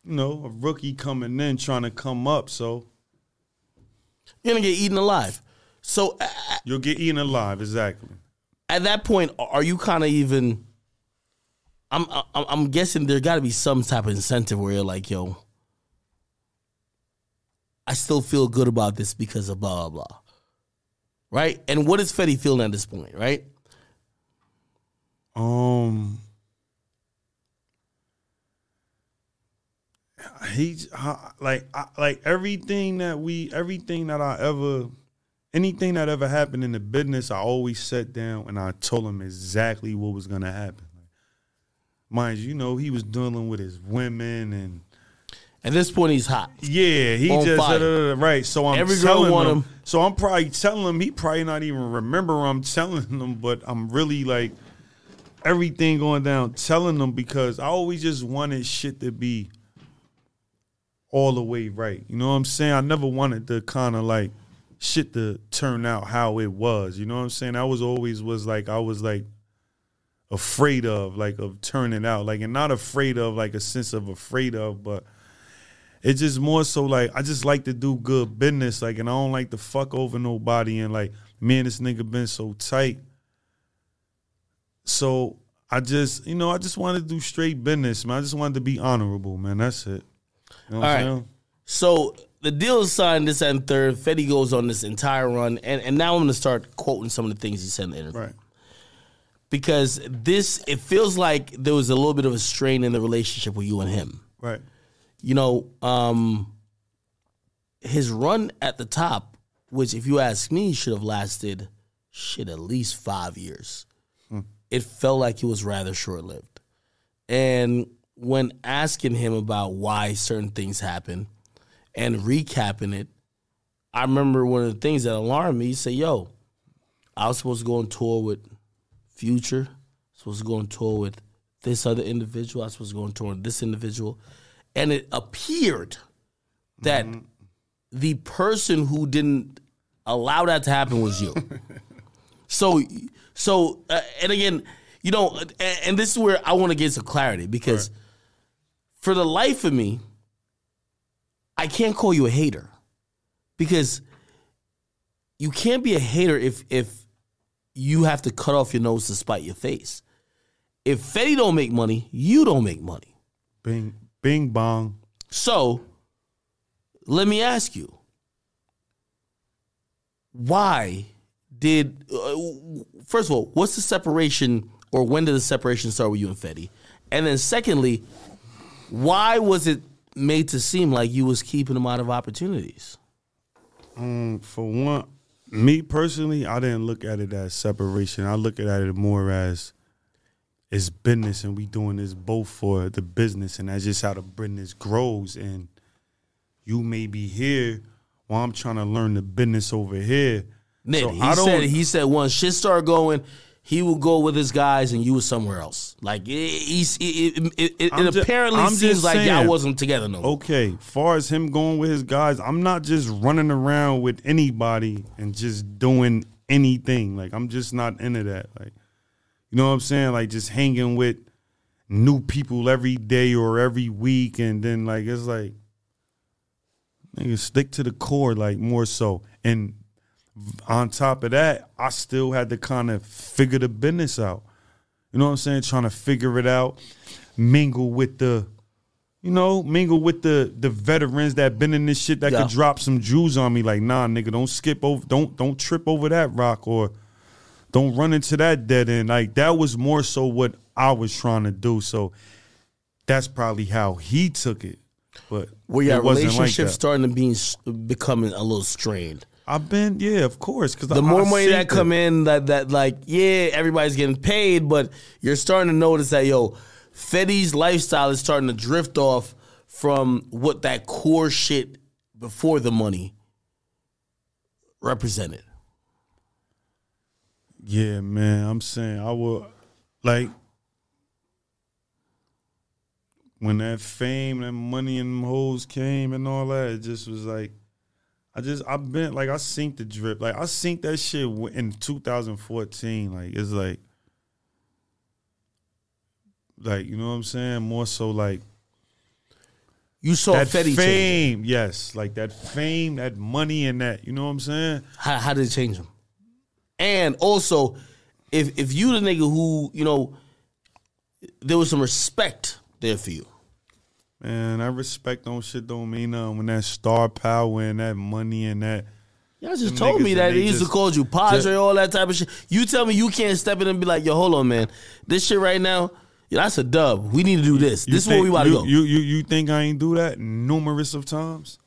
you know, a rookie coming in trying to come up, so you're gonna get eaten alive. So a- you'll get eaten alive, exactly. at that point, are you kind of even? I'm I'm, guessing there got to be some type of incentive where you're like, yo, I still feel good about this because of blah blah blah, right? And what is Fetty feeling at this point, right? Um, he's like I, like everything that we everything that I ever anything that ever happened in the business, I always sat down and I told him exactly what was gonna happen. Mind you, you know, he was dealing with his women and At this point, he's hot. yeah, he On just right. So I'm Every girl telling want him, him. So I'm probably telling him. He probably not even remember I'm telling him, but I'm really like everything going down, telling them because I always just wanted shit to be all the way right. You know what I'm saying? I never wanted to kind of like shit to turn out how it was. You know what I'm saying? I was always was like I was like afraid of like of turning out like and not afraid of like a sense of afraid of but it's just more so like I just like to do good business like and I don't like to fuck over nobody and like me and this nigga been so tight so I just you know I just wanted to do straight business man I just wanted to be honorable man that's it you know what All I'm right. saying? So the deal is signed this and third. Fetty goes on this entire run, and, and now I'm going to start quoting some of the things he said in the interview. right Because this, it feels like there was a little bit of a strain in the relationship with you and him. right You know, um, his run at the top, which if you ask me, should have lasted shit at least five years. It felt like it was rather short lived. And when asking him about why certain things happen and recapping it, I remember one of the things that alarmed me. He said, "Yo, I was supposed to go on tour with Future, supposed to go on tour with this other individual. I was supposed to go on tour with this individual, and it appeared that the person who didn't allow that to happen was you. so, so, uh, and again, you know, and, and this is where I want to get some clarity because for the life of me, I can't call you a hater because you can't be a hater if if you have to cut off your nose to spite your face. If Fetty don't make money, you don't make money. bing bing bong So, let me ask you, why did uh, first of all, what's the separation, or when did the separation start with you and Fetty? And then secondly, why was it made to seem like you was keeping him out of opportunities? Um, for one, me personally, I didn't look at it as separation. I look at it more as it's business, and we doing this both for the business, and that's just how the business grows. And you may be here while I'm trying to learn the business over here. Nitt, So he said he said once shit start going, he would go with his guys and you were somewhere else. Like it, he's- it, it, it, it, I'm it ju- apparently I'm seems just like y'all wasn't together no more. Okay, far as him going with his guys, I'm not just running around with anybody and just doing anything. Like I'm just not into that. Like you know what I'm saying? Like just hanging with new people every day or every week and then like it's like nigga stick to the core like more so. And on top of that, I still had to kind of figure the business out. You know what I'm saying? Trying to figure it out, mingle with the, you know, mingle with the the veterans that been in this shit that Yeah. could drop some jewels on me. Like, nah, nigga, don't skip over, don't don't trip over that rock or don't run into that dead end. Like that was more so what I was trying to do. So that's probably how he took it. But your it wasn't like that. starting to be becoming a little strained? I've been, yeah, of course. Because The more money that come in, that that like yeah, everybody's getting paid, but you're starting to notice that yo, Fetty's lifestyle is starting to drift off from what that core shit before the money represented. Yeah, man. I'm saying I will like when that fame, that money and hoes came and all that, it just was like I just I've been like I synced the drip. Like I synced that shit in 2014. Like it's like like you know what I'm saying? More so like You saw that Fetty change. fame, yes, like that fame, that money, and that. You know what I'm saying? How, how did it change him? And also, if if you the nigga who you know, there was some respect there for you. Man, I respect on shit don't mean nothing when that star power and that money and that. Y'all just told me that they he used to call you Padre, all that type of shit. You tell me you can't step in and be like, yo, hold on, man. This shit right now, yeah, that's a dub. We need to do this. You This is where we want to go. You, you you think I ain't do that numerous of times?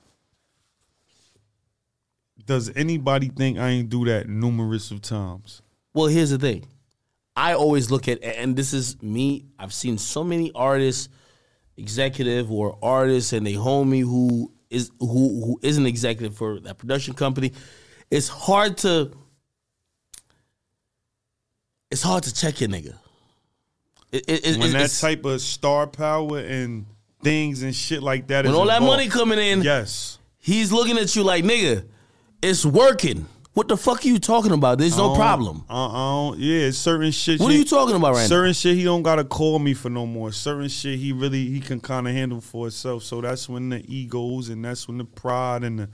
Does anybody think I ain't do that numerous of times? well, here's the thing. I always look at, and this is me. I've seen so many artists, executive or artist and they homie who is who who is an executive for that production company. It's hard to. It's hard to check your nigga. It, it, it- When that type of star power and things and shit like that when all that money coming in, yes. he's looking at you like, nigga, it's working. What the fuck are you talking about? There's no problem. I don't, yeah, certain shit. What are you talking about right now? certain shit he don't gotta call me for no more. Certain shit he really he can kind of handle for himself. So that's when the egos and that's when the pride and the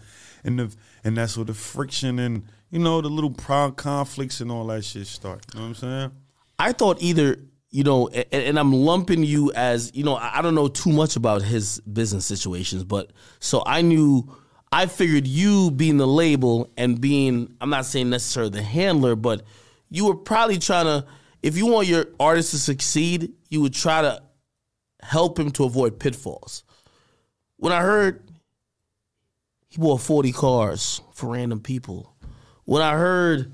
and the and that's where the friction and you know the little pride conflicts and all that shit start. You know what I'm saying? I thought either, you know, and, and I'm lumping you as, you know, I don't know too much about his business situations, but so I knew, I figured you being the label and being, I'm not saying necessarily the handler, but you were probably trying to, if you want your artist to succeed, you would try to help him to avoid pitfalls. When I heard he bought 40 cars for random people, when I heard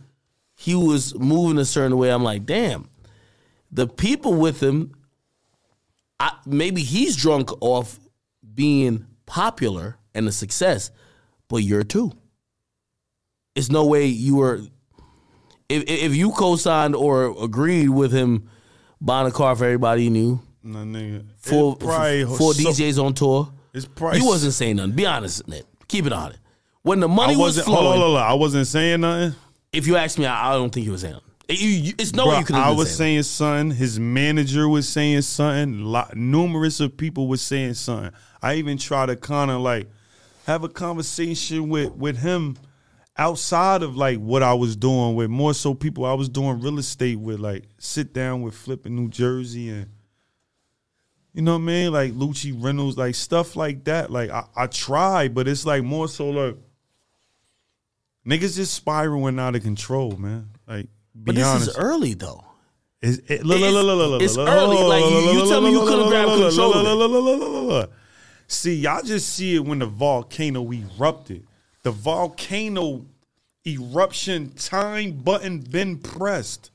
he was moving a certain way, I'm like, damn, the people with him, I, maybe he's drunk off being popular and a success, but you're too. It's no way you were. If if you co-signed or agreed with him buying a car for everybody you knew, Nah, nigga. four, four so- DJs on tour, It's probably you wasn't saying nothing. Be honest, Ned. Keep it on it. When the money was wasn't. Hold flowing, on, hold on, I wasn't saying nothing. if you ask me, I, I don't think he was saying. nothing. You, you, it's no way Bruh, you could I was saying something. His manager was saying something. Lot, numerous of people was saying something. I even try to kind of like have a conversation with with him outside of like what I was doing with more so people I was doing real estate with, like sit down with flipping New Jersey and you know what I mean, like Lucci Reynolds, like stuff like that. Like I, I try, but it's like more so like niggas just spiraling out of control, man. Like be But this honest. is early though. It's, it, early. Like, you- you tell me you could've look, grabbed control See, y'all just see it when the volcano erupted. The volcano eruption time button been pressed.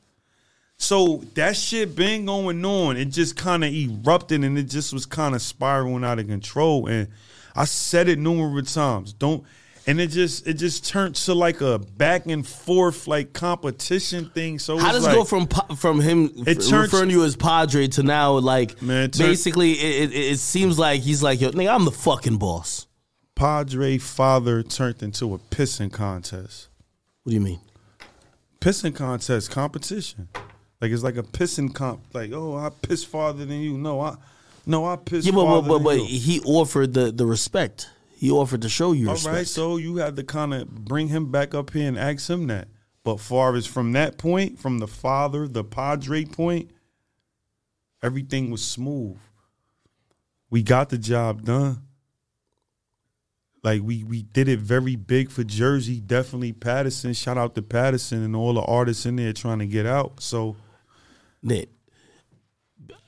So that shit been going on. It just kind of erupted and it just was kind of spiraling out of control. And I said it numerous times. Don't and it just it just turned to like a back and forth like competition thing. So How does like, it go from from him It f- referring to you as Padre to now like Man, it basically it, it, it seems like he's like yo nigga I'm the fucking boss. Padre father turned into a pissing contest? What do you mean? Pissing contest competition. Like it's like a pissing comp. Like oh, I piss farther than you. No, I no, I piss Yeah, but but but, but you. he offered the the respect. He offered to show you All respect. right, so you had to kind of bring him back up here and ask him that. But far as from that point, from the father, the Padre point, everything was smooth. We got the job done. Like we we did it very big for Jersey. Definitely Paterson. Shout out to Paterson and all the artists in there trying to get out. So Nitt.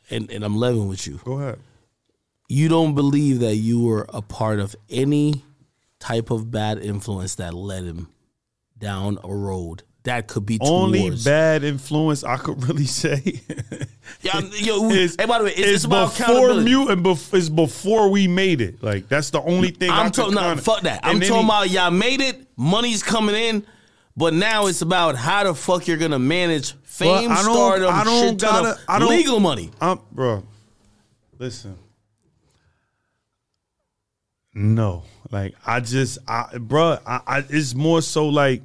And and I'm loving with you. go ahead. You don't believe that you were a part of any type of bad influence that led him down a road that could be Only towards. bad influence I could really say. Yeah, yo, is, hey, by the way, it's, is it's about before mute and bef- it's before we made it. Like that's the only thing I'm talking. No, kinda- fuck that. I'm and talking he- about y'all made it. Money's coming in, but now it's about how the fuck you're gonna manage Well, fame, I don't- stardom, I don't shit gotta- I don't- legal money. I'm, bro. Listen. No, like I just, I, bro, I, I, it's more so like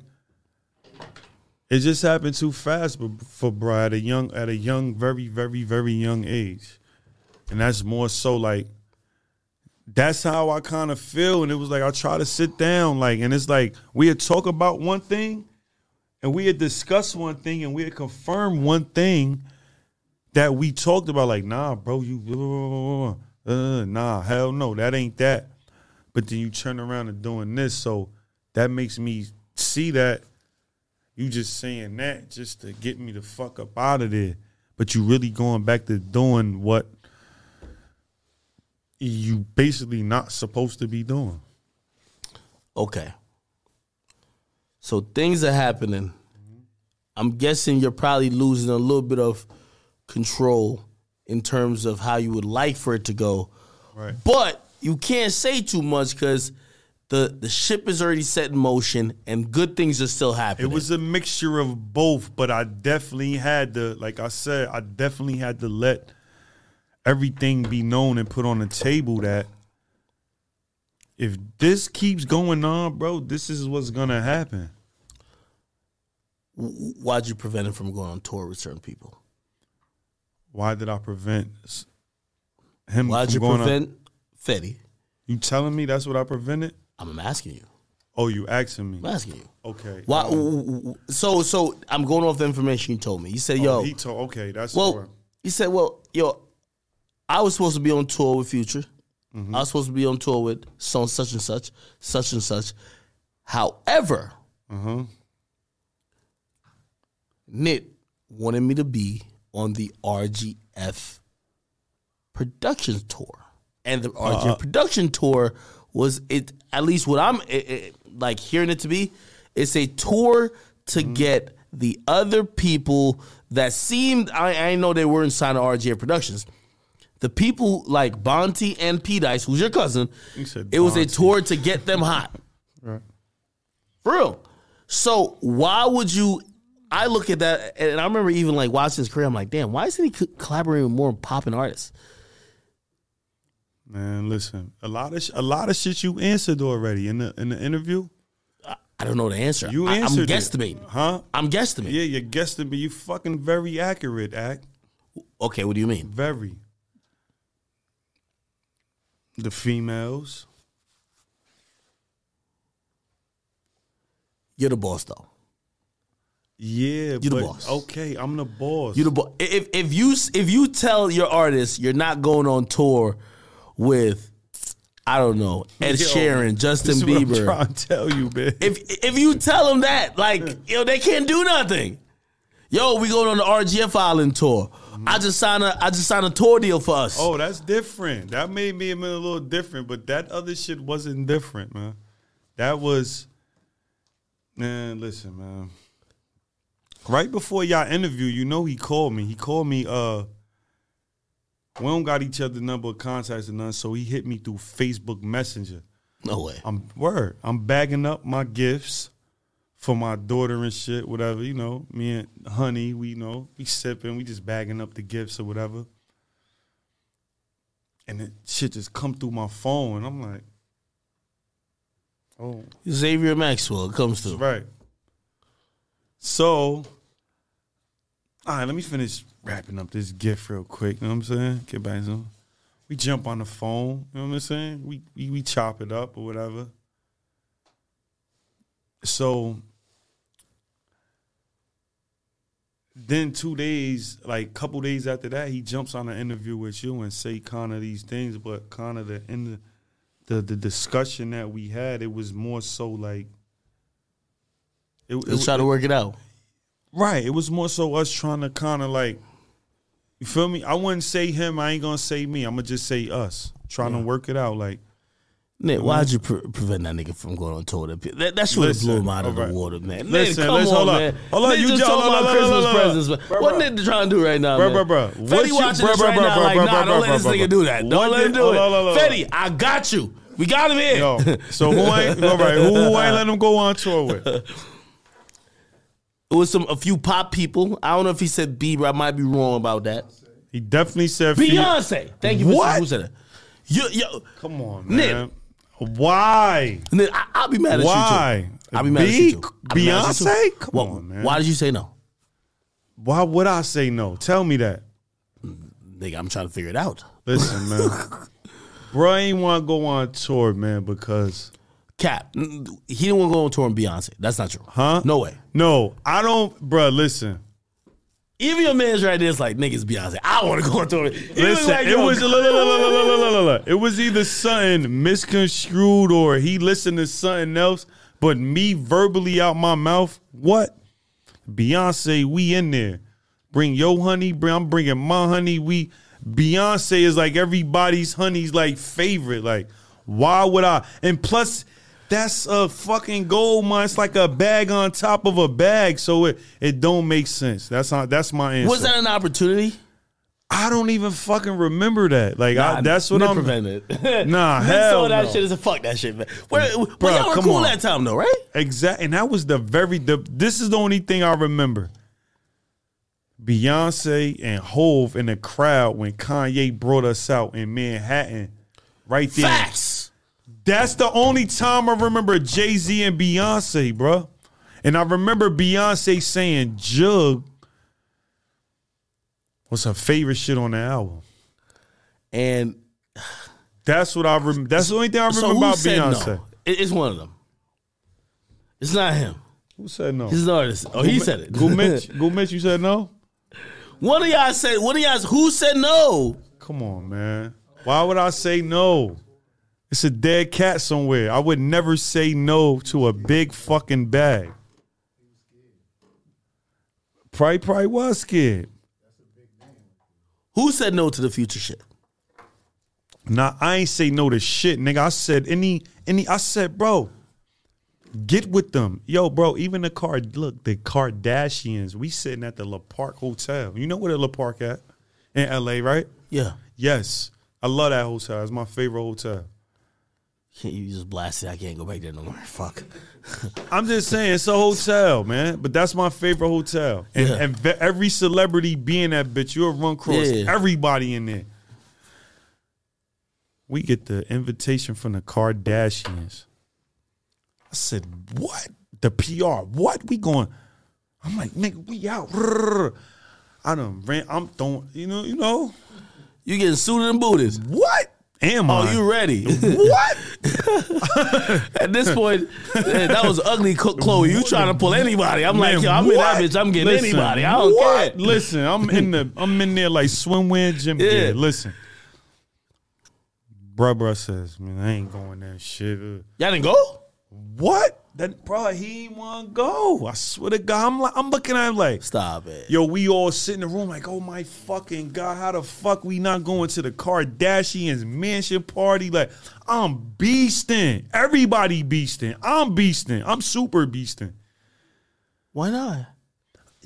it just happened too fast for, bro at a young, at a young, very, very, very young age, and that's more so like that's how I kind of feel, and it was like I try to sit down, like, and it's like we had talk about one thing, and we had discussed one thing, and we had confirmed one thing that we talked about, like, nah, bro, you, uh, nah, hell no, that ain't that. But then you turn around and doing this, so that makes me see that you just saying that just to get me the fuck up out of there. But you really going back to doing what you basically not supposed to be doing. Okay. So things are happening. Mm-hmm. I'm guessing you're probably losing a little bit of control in terms of how you would like for it to go. Right. But you can't say too much because the the ship is already set in motion and good things are still happening. It was a mixture of both, but I definitely had to, like I said, I definitely had to let everything be known and put on the table that if this keeps going on, bro, this is what's gonna happen. Why'd you prevent him from going on tour with certain people? Why did I prevent him Why'd from you going prevent Fetty? You telling me that's what I prevented? I'm asking you. Oh, you asking me? I'm asking you. Okay. Why? Um, So so I'm going off the information you told me. You said, "Yo, oh, he told. Okay, that's Well, he said, "Well, yo, I was supposed to be on tour with Future. I was supposed to be on tour with so such and such, such and such. However, Uh-huh. Nitt wanted me to be on the RGF production tour, and the RGF uh-uh. production tour was it. At least what I'm it, it- like hearing it to be, it's a tour to mm-hmm. get the other people that seemed. I, I know they weren't signed to RGF Productions. The people like Monty and P Dice, who's your cousin, You it was a tour to get them hot. Right. For real. So why would you? I look at that, and I remember even like watching his career. I'm like, damn, why isn't he co- collaborating with more popping artists? Man, listen. A lot of sh- a lot of shit you answered already in the in the interview. I don't know the answer. You I, am answered it. guesstimating. huh? I'm guesstimating. Yeah, you're but you fucking very accurate, act. Okay, what do you mean? Very. The females. You're the boss, though. Yeah, you the but boss. okay, I'm the boss. You the boss. If if you if you tell your artist you're not going on tour with, I don't know, Ed Yo, Sheeran, Justin is what I'm Bieber. trying to tell you, man. if if you tell them that, like, yo, they can't do nothing. Yo, we going on the RGF Island tour. I just signed a I just signed a tour deal for us. oh, that's different. That made me a little different, but that other shit wasn't different, man. That was, man. Listen, man. Right before y'all interview, you know he called me. He called me. Uh, we don't got each other number of contacts or none, so he hit me through Facebook Messenger. No way. I'm word. I'm bagging up my gifts for my daughter and shit, whatever. You know, me and Honey, we you know we sipping, we just bagging up the gifts or whatever. And it shit just come through my phone, and I'm like, oh, Xavier Maxwell comes through. right. So, all right, let me finish wrapping up this gift real quick. You know what I'm saying? Get back to him. we jump on the phone. You know what I'm saying? We we, we chop it up or whatever. So then two days, like couple days after that, he jumps on an interview with you and say kind of these things, but kind of the in the, the the discussion that we had, it was more so like it, it- Let's try to work it out. Right. It was more so us trying to kind of like, you feel me? I wouldn't say him. I ain't gonna say me. I'm gonna just say us trying to work it out. Like, Nitt, why'd you pre- prevent that nigga from going on tour? That, that, that should have Listen, blew him out of alright. the water, man. Listen, Nitt, come listen, on, hold on. man. Hold on, you just talking about Christmas hold on, presents. man. Bruh, What. Nitt trying to do right now, Bruh, man? bruh, bruh. Fetty you- watching bruh, this right now, like, nah, don't let this nigga do that. Don't let him do it. on, hold on, hold on. Fetty, I got you. We got him here. yo, so who ain't all right? Who, who ain't let him go on tour with? It was some a few pop people. I don't know if he said Bieber. I might be wrong about that. He definitely said fe- Beyonce. Thank you for What? who said that. Yo, yo, Come on, Nitt. man. Why? Nitt, I, I'll be mad at Why? you too. I'll be mad at you too. I'll be mad at you too. Beyonce? Come Well, on, man. Why did you say no? Why would I say no? Tell me that. Nigga, I'm trying to figure it out. Listen, man. Bro, I ain't want to go on tour, man, because Cap, he didn't want to go on tour with Beyonce. That's not true. Huh? No way. no, I don't. Bro, listen. Even your man's right there is like, niggas Beyonce. I want to go on tour. Listen, like, it was look, look, look. it was either something misconstrued or he listened to something else. But me verbally out my mouth, what? Beyonce, we in there. Bring your honey. Bring, I'm bringing my honey. We Beyonce is like everybody's honey's like favorite. Like, why would I? And plus, that's a fucking gold mine. It's like a bag on top of a bag, so it it don't make sense. That's not That's my answer. was that an opportunity? I don't even fucking remember that. Like I, that's what I'm. prevented. Nah, Nitt hell saw that no. shit as a fuck that shit, man. Where, but Bruh, y'all were cool on. that time though, right? Exactly, and that was the very. The, this is the only thing I remember. Beyonce and Hov in the crowd when Kanye brought us out in Manhattan, right there. Facts. That's the only time I remember Jay Z and Beyonce, bro. And I remember Beyonce saying "Jugg" was her favorite shit on the album. And That's what I remember. That's the only thing I remember so about Beyonce. no? It's one of them. It's not him. Who said no? He's an artist. Oh, he said it. Go Mitch. Go Mitch. You said no. one of y'all said. One of y'all. Who said no? Come on, man. Why would I say no? It's a dead cat somewhere. I would never say no to a big fucking bag. Probably, probably was scared. Who said no to the future shit? Nah, I ain't say no to shit, nigga. I said any, any. I said, bro, get with them, yo, bro. Even the car, look, the Kardashians. We sitting at the Le Parc Hotel. You know where the Le Parc at in L.A., right? Yeah. Yes, I love that hotel. It's my favorite hotel. Can't you just blast it? I can't go back there no more. Fuck. I'm just saying it's a hotel, man. But that's my favorite hotel. And, Yeah. and ve- every celebrity being that bitch, you'll run across Yeah. everybody in there. We get the invitation from the Kardashians. I said, what? The PR. What? We going? I'm like, nigga, we out. I done ran. I'm throwing, you know, you know. You getting suited and booted. What? Am Oh, I? you ready? what? At this point, man, that was ugly, Chloe. You trying to pull anybody? I'm like, yo, I'm in that bitch. I'm getting Listen, anybody. I don't what? care. Listen, I'm in the I'm in there like swimwear gym Yeah. gear. Listen. Bruh, bruh says, man, I ain't going that shit. Y'all didn't go? What? That bro, he ain't want to go. I swear to God, I'm like, I'm looking at him like, Stop it. yo, we all sit in the room like, oh my fucking God, how the fuck we not going to the Kardashians mansion party? Like, I'm beasting. Everybody beasting. I'm beasting. I'm super beasting. Why not?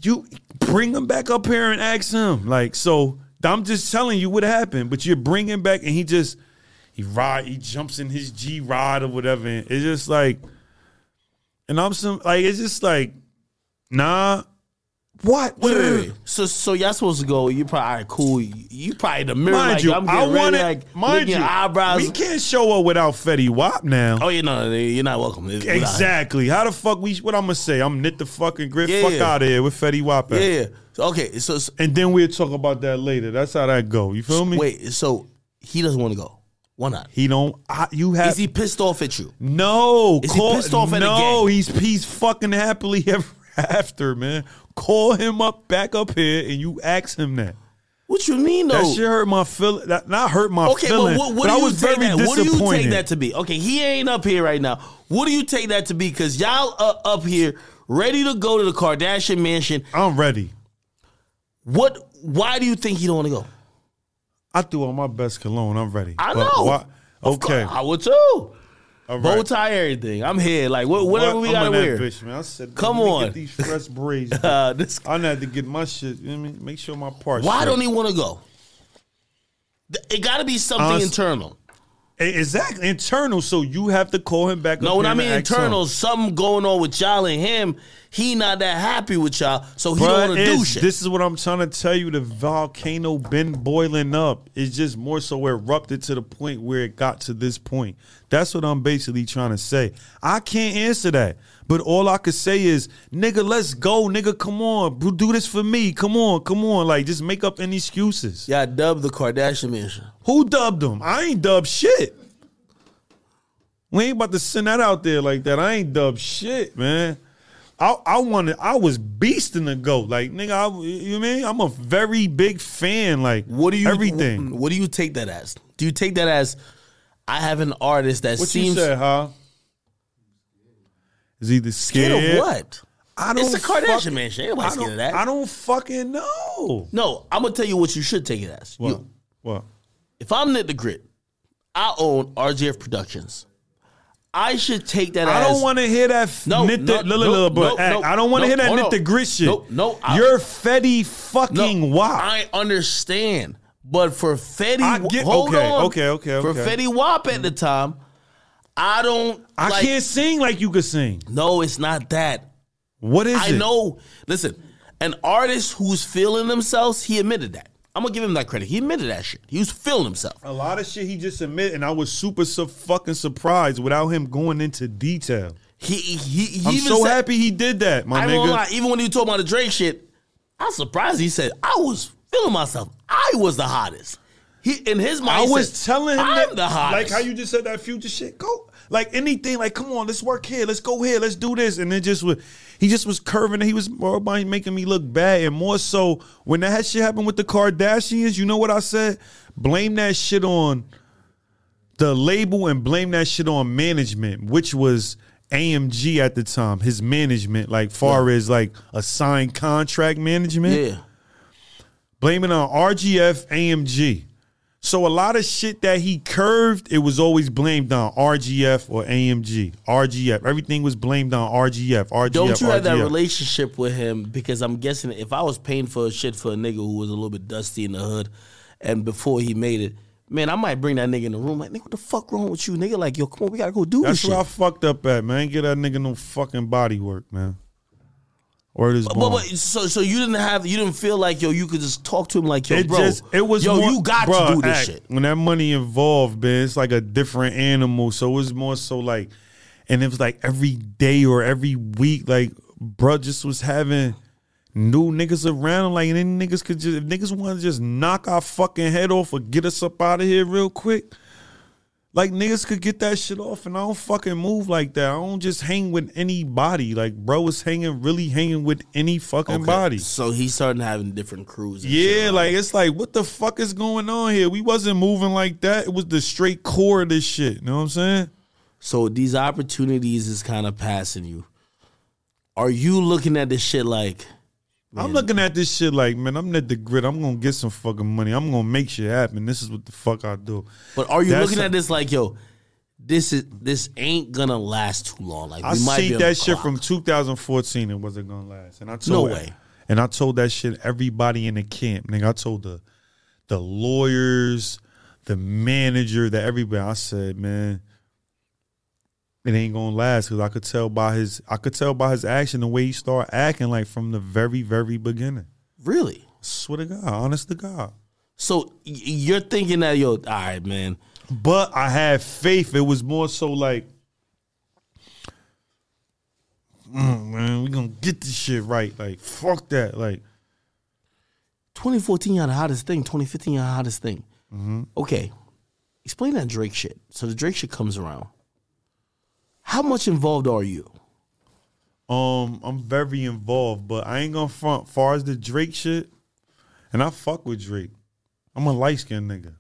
you bring him back up here and ask him. Like, so I'm just telling you what happened, but you're bringing back, and he just, he ride, he jumps in his G rod or whatever. And it's just like, and I'm some like it's just like, nah. What? Wait, wait, wait. So, so y'all supposed to go. You probably all right, cool. You, you probably the mirror. Mind like, you, I'm I getting want like mind you, eyebrows. we can't show up without Fetty Wap now. oh, you know, you're not welcome. It's- exactly. How the fuck we? What I'm gonna say? I'm Nitt the fucking Gritt. Yeah, fuck yeah. out of here with Fetty Wap. at. Yeah. yeah. Okay. So, so And then we'll talk about that later. That's how that go. You feel me? wait. So he doesn't want to go. Why not? He don't. I, you have Is he pissed off at you? no. Is he pissed off at no. He's he's fucking happily ever after, man. Call him up back up here and you ask him that. What you mean though? That shit hurt my feel. That not hurt my Okay, feeling. but what, what but do I you take very that? What do you take that to be? Okay, he ain't up here right now. What do you take that to be? Because y'all are up here ready to go to the Kardashian mansion. I'm ready. What? Why do you think he don't want to go? I threw on my best cologne. I'm ready. I But know. why- okay. I would too. All Bow tie, everything. I'm here. Like wha- whatever What? we I'm gotta wear. Bitch, man. I said, Come on. Get these fresh braids. Uh, this, I had to get my shit. You know what I mean, make sure my parts. why straight. don't he want to go? It got to be something internal. Exactly internal. So you have to call him back. No, when I mean ask him. internal, something going on with y'all and him. He not that happy with y'all, so he don't want to do shit. This is what I'm trying to tell you. The volcano been boiling up. It's just more so erupted to the point where it got to this point. That's what I'm basically trying to say. I can't answer that. But all I could say is, nigga, let's go. Nigga, come on. Bro, Do this for me. Come on, come on. Like, just make up any excuses. Y'all dubbed the Kardashian mansion. Who dubbed them? I ain't dubbed shit. We ain't about to send that out there like that. I ain't dubbed shit, man. I I wanted I was beasting to go. Like, nigga, I, you mean? I'm a very big fan. Like What do you everything. What do you take that as? Do you take that as I have an artist that What you seems said, huh? Is either scared, scared of what? I don't It's a Kardashian fucking- mansion. I scared of that. I don't fucking know. No, I'm gonna tell you what you should take it as. What? You- What? if I'm Nitt the Gritt, I own RGF Productions. I should take that I as don't want to hear that f- No, Nitt no, the, little, no, but no, no, I don't want to no, hear that hold Nitt the Gritt shit. No, no, I- You're Fetty fucking No, Wap. I understand. But for Fetty, I get- hold okay, on. okay, okay, okay. For. Fetty Wap at the time, I don't. I like- can't sing like you could sing. No, it's not that. What is I it? know. Listen, an artist who's feeling themselves, he admitted that. I'm gonna give him that credit. He admitted that shit. He was feeling himself. A lot of shit he just admitted, and I was super su- fucking surprised without him going into detail. He he, he I'm so said, happy he did that, my I nigga. lie. Even when he talking about the Drake shit, I was surprised. He said I was feeling myself. I was the hottest. He in his mind. I was said, telling him I'm that, the hottest. like how you just said that future shit. Go like anything, like come on, let's work here, let's go here, let's do this, and then just was he just was curving. He was more about making me look bad, and more so when that shit happened with the Kardashians. You know what I said? Blame that shit on the label and blame that shit on management, which was AMG at the time. His management, like far as like a signed contract management yeah. blame it on RGF AMG. So a lot of shit that he curved, it was always blamed on RGF or AMG. RGF. Everything was blamed on RGF. RGF. Don't you have that relationship with him? Because I'm guessing if I was paying for shit for a nigga who was a little bit dusty in the hood, and before he made it, man, I might bring that nigga in the room. Like, nigga, what the fuck wrong with you, nigga? Like, yo, come on, we gotta go do That's this where I fucked up at, man. Get that nigga no fucking body work, man. Or this But, but so so you didn't have you didn't feel like yo you could just talk to him like yo it bro just it was yo more, you got bruh, to do this act, shit. when that money involved man it's like a different animal so it was more so like and it was like every day or every week like bruh just was having new niggas around like and then niggas could just if niggas want to just knock our fucking head off or get us up out of here real quick like niggas could get that shit off and I don't fucking move like that. I don't just hang with anybody. Like bro is hanging really hanging with any fucking Okay, body. so he started having different crews and shit, Yeah, like it's like what the fuck is going on here? We wasn't moving like that. It was the straight core of this shit. You know what I'm saying? so these opportunities is kind of passing you are you looking at this shit like I'm looking at this shit like, man, I'm at the grid. I'm gonna get some fucking money. I'm gonna make shit happen. This is what the fuck I do. but are you That's looking a- at this like yo this is this ain't gonna last too long like I we might be seen that shit clock. from 2014. It wasn't gonna last, and I told No way. And I told that shit everybody in the camp. Nigga, I told the the lawyers, the manager, that everybody. I said, man, it ain't gonna last because I could tell by his I could tell by his action the way he started acting like from the very very beginning. Really? Swear to God, honest to God. So you're thinking that yo, all right, man. But I had faith. It was more so like, "Mm, man, we gonna get this shit right. Like, fuck that. Like, 2014 y'all the hottest thing. 2015 y'all the hottest thing. Mm-hmm. Okay, explain that Drake shit. So the Drake shit comes around. How much involved are you? um, I'm very involved, but I ain't gonna front. Far as the Drake shit, and I fuck with Drake. I'm a light skinned nigga.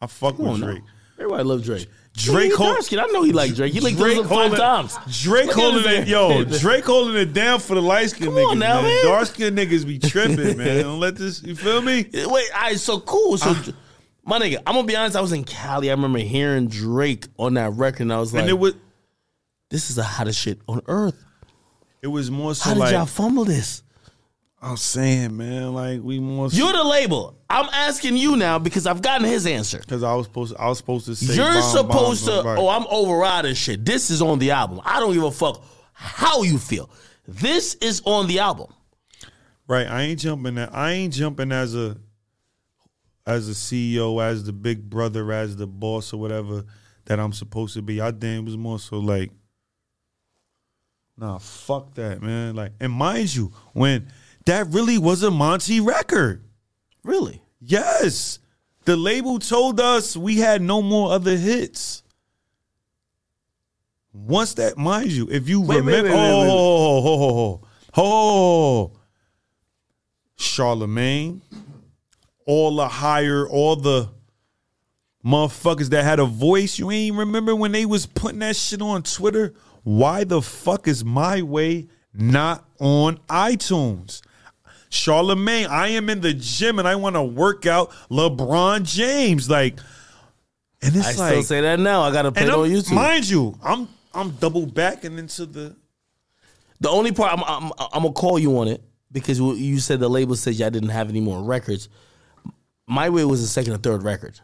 I fuck Come with on now. Drake. Everybody love Drake. Drake hold-. I know he like Drake. He like Drake five holding- times. Drake Look at holding his it, yo. hand. Drake holding it down for the light skinned Come niggas. on now, man. Dark skinned niggas be tripping, man. Don't let this. You feel me? Wait, all right, so cool. So, my nigga, I'm gonna be honest. I was in Cali. I remember hearing Drake on that record, and I was like, and it was "This is the hottest shit on earth." it was more so How did like y'all fumble this? I'm saying, man. Like we more You're the label. I'm asking you now because I've gotten his answer. because I was supposed to, I was supposed to say You're bomb, supposed bomb, to. Oh, I'm overriding shit. This is on the album. I don't give a fuck how you feel. This is on the album. Right. I ain't jumping that. I ain't jumping as a as a CEO, as the big brother, as the boss or whatever that I'm supposed to be. I damn was more so like, nah, fuck that, man. Like, and mind you, when that really was a Monty record. Really? Yes. The label told us we had no more other hits. Once that, mind you, if you Wait, remember, wait, wait, oh, ho, ho, ho, ho, ho, Charlemagne, all the higher, all the motherfuckers that had a voice. You ain't remember when they was putting that shit on Twitter? Why the fuck is my way not on iTunes? Charlemagne, I am in the gym and I want to work out LeBron James. Like, and it's I like, still say that now. I gotta play it on YouTube. mind you, I'm I'm double backing into the. The only part I'm, I'm I'm gonna call you on it because you- you said the label said y'all didn't have any more records. My Way was the second or third record.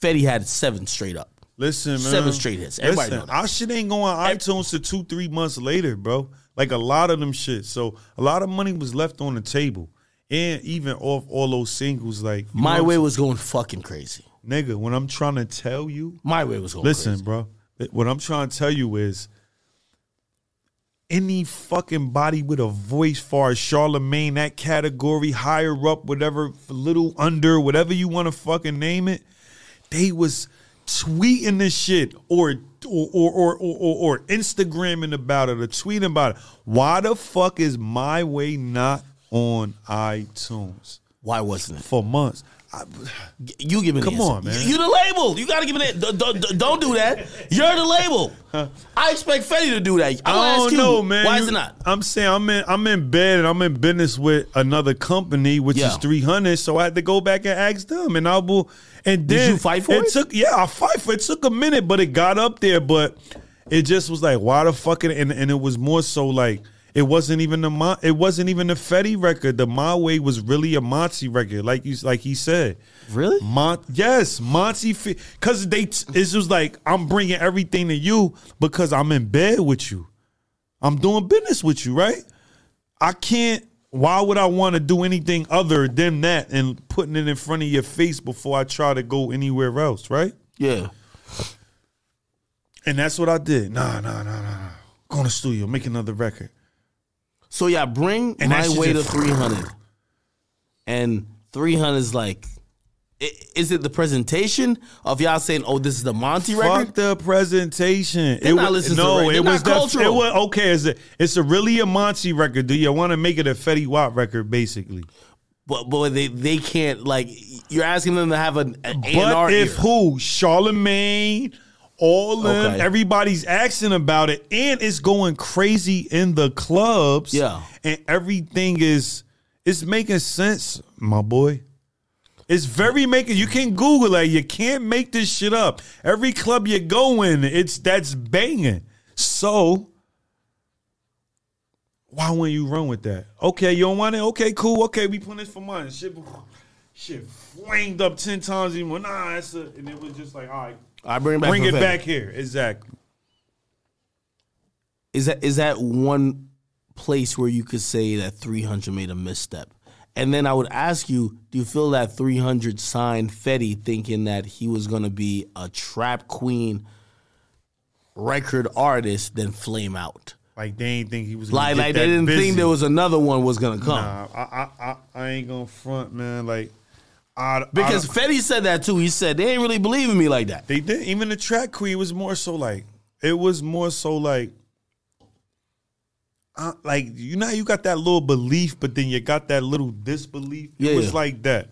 Fetty had seven straight up. Listen, man. Seven straight hits. Everybody Listen, our shit ain't going on iTunes to two, three months later, bro. Like a lot of them shit. So a lot of money was left on the table. And even off all those singles, like My Way was going fucking crazy. nigga, when I'm trying to tell you, My Way was going listen, crazy. bro. What I'm trying to tell you is any fucking body with a voice far as Charlemagne, that category, higher up, whatever, little under, whatever you want to fucking name it, they was tweeting this shit or or or or, or, or Instagramming about it or tweeting about it. Why the fuck is my way not on iTunes Why wasn't it? for months? I, You give me Come answer. on, man. You, you the label. You gotta give me that. D- d- d- Don't do that. You're the label. I expect Fetty to do that. I'm I don't you, know, man. Why You- is it not? I'm saying I'm in I'm in bed and I'm in business with another company, which Yeah. is 300. So I had to go back and ask them, and I will. And then you fight for it? Took yeah, I fight for it. It took a minute, but it got up there. But it just was like, why the fuck? It, and and it was more so like. It wasn't even the Mon- it wasn't even the Fetty record. The My Way was really a Monty record, like you like he said. Really? Mon- yes, Monty. Because they, t- it's just like I'm bringing everything to you because I'm in bed with you. I'm doing business with you, right? I can't. Why would I want to do anything other than that and putting it in front of your face before I try to go anywhere else, right? Yeah. And that's what I did. Nah, nah, nah, nah, nah. Go in the studio, make another record. So yeah, bring And my way to just- 300. And 300 is like is it the presentation of y'all saying, "Oh, this is the Monty record"? Fuck the presentation. They're it not was, no, it was cultural. It was okay. It's a, it's a really a Monty record. Do you want to make it a Fetty Wap record, basically? But but they they can't like you're asking them to have an an But A&R if ear. who Charlemagne, all them, Okay. everybody's asking about it, and it's going crazy in the clubs. Yeah. and everything is it's making sense, my boy. It's very making. You can Google it. You can't make this shit up. Every club you go in, it's that's banging. So why wouldn't you run with that? Okay, you don't want it. Okay, cool. Okay, we put this for money. Shit, shit flamed up ten times even. Nah, that's a, and it was just like, all right, I bring it back. bring it back here. Exactly. Is that is that one place where you could say that 300 made a misstep? And then I would ask you, do you feel that 300 signed Fetty thinking that he was going to be a trap queen record artist, then flame out? Like they ain't think he was Like, get like that they didn't busy. think there was another one was going to come. Nah, I, I, I, I ain't gonna front, man. Like, I, Because I, Fetty said that too. He said they ain't really believe in me like that. they didn't. Even the Trap Queen was more so like it was more so like. Uh, like you know, how you got that little belief, but then you got that little disbelief. It Yeah. was like that.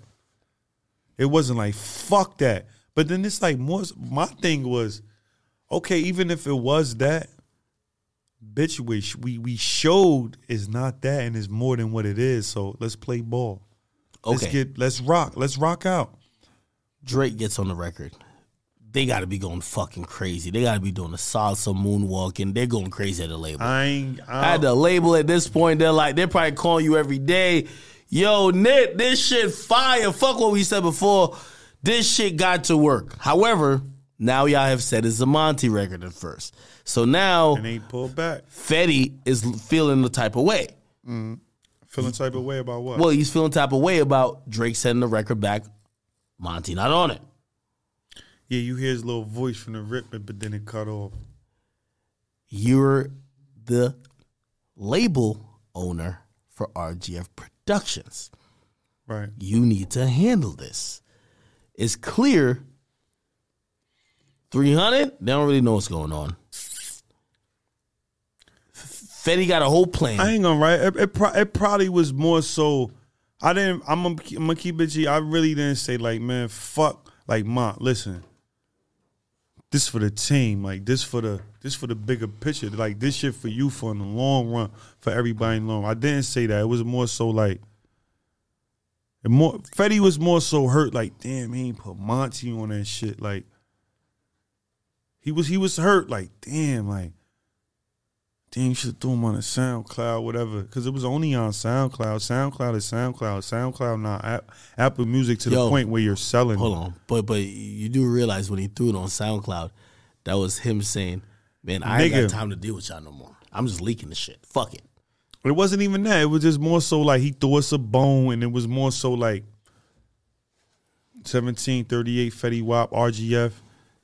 It wasn't like fuck that. But then it's like more. My thing was, okay, even if it was that, bitch, we we we showed is not that, and it's more than what it is. So let's play ball. Let's Okay. get let's rock. Let's rock out. Drake gets on the record. They got to be going fucking crazy. They got to be doing the salsa moonwalking. They're going crazy at the label. I ain't. I, at the label at this point, they're like, they're probably calling you every day. Yo, Nitt, this shit fire. Fuck what we said before. This shit got to work. However, now y'all have said it's a Monty record at first. So now and ain't pulled back. Fetty is feeling the type of way. Mm-hmm. Feeling type of way about what? Well, he's feeling type of way about Drake sending the record back. Monty not on it. yeah, you hear his little voice from the rip, but then it cut off. You're the label owner for RGF Productions. Right. you need to handle this. It's clear 300, they don't really know what's going on. Fetty got a whole plan. I ain't gonna write. It, it, pro- it probably was more so. I didn't. I'm gonna, I'm keep it G. I really didn't say like, man, fuck. Like, ma, listen. This for the team. Like this for the this for the bigger picture. Like this shit for you for in the long run for everybody in the long. I didn't say that. It was more so like. It more Fetty was more so hurt. Like, damn, he ain't put Monty on that shit. Like, he was he was hurt. Like, damn, like damn, you should have threw him on a SoundCloud, whatever. Because it was only on SoundCloud. SoundCloud is SoundCloud. SoundCloud not App, Apple Music to Yo, the point where you're selling. Hold on. But but you do realize when he threw it on SoundCloud, that was him saying, Man, I ain't got time to deal with y'all no more. I'm just leaking the shit. Fuck it. It wasn't even that. It was just more so like he threw us a bone, and it was more so like 1738 Fetty Wap RGF.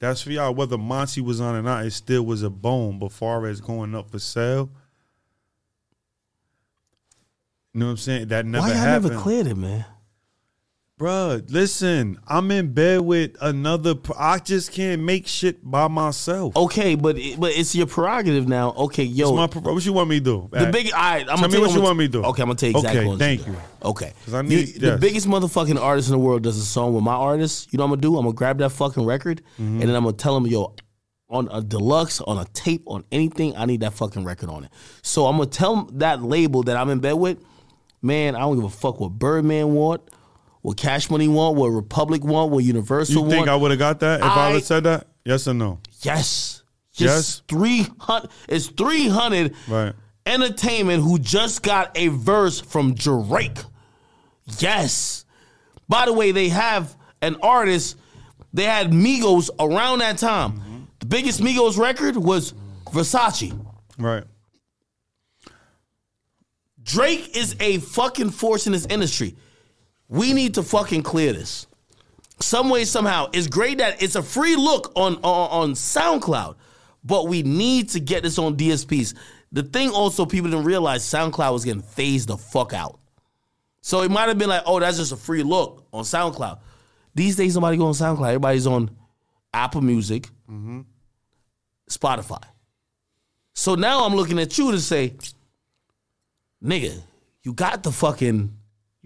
That's for y'all. Whether Monty was on or not, it still was a bone. But far as going up for sale, you know what I'm saying? That never Why y'all happened. never cleared it, man? Bruh, listen, I'm in bed with another. Pro- I just can't make shit by myself. Okay, but it, but it's your prerogative now. Okay, yo, It's my pro- what you want me to do? The big, all right, I'm Tell gonna me tell what you I'm want me to do. Okay, I'm gonna tell you exactly. Okay, what thank you. Okay, 'Cause I The- need- the, yes. biggest motherfucking artist in the world does a song with my artist. You know what I'm gonna do? I'm gonna grab that fucking record Mm-hmm. and then I'm gonna tell him, yo, on a deluxe, on a tape, on anything, I need that fucking record on it. So I'm gonna tell that label that I'm in bed with, man, I don't give a fuck what Birdman want, what Cash Money want, what Republic want, what Universal You want. think I would have got that if I, I- would have said that? Yes or no? yes, Yes? three hundred. It's three hundred. Right. Entertainment who just got a verse from Drake. Yes. By the way, they have an artist. They had Migos around that time. The biggest Migos record was Versace. Right. Drake is a fucking force in this industry. We need to fucking clear this. Some way, somehow. It's great that it's a free look on, on, on SoundCloud, but we need to get this on DSPs. The thing also, people didn't realize SoundCloud was getting phased the fuck out. So it might have been like, oh, that's just a free look on SoundCloud. These days, nobody go on SoundCloud. Everybody's on Apple Music, Spotify. So now I'm looking at you to say, nigga, you got the fucking,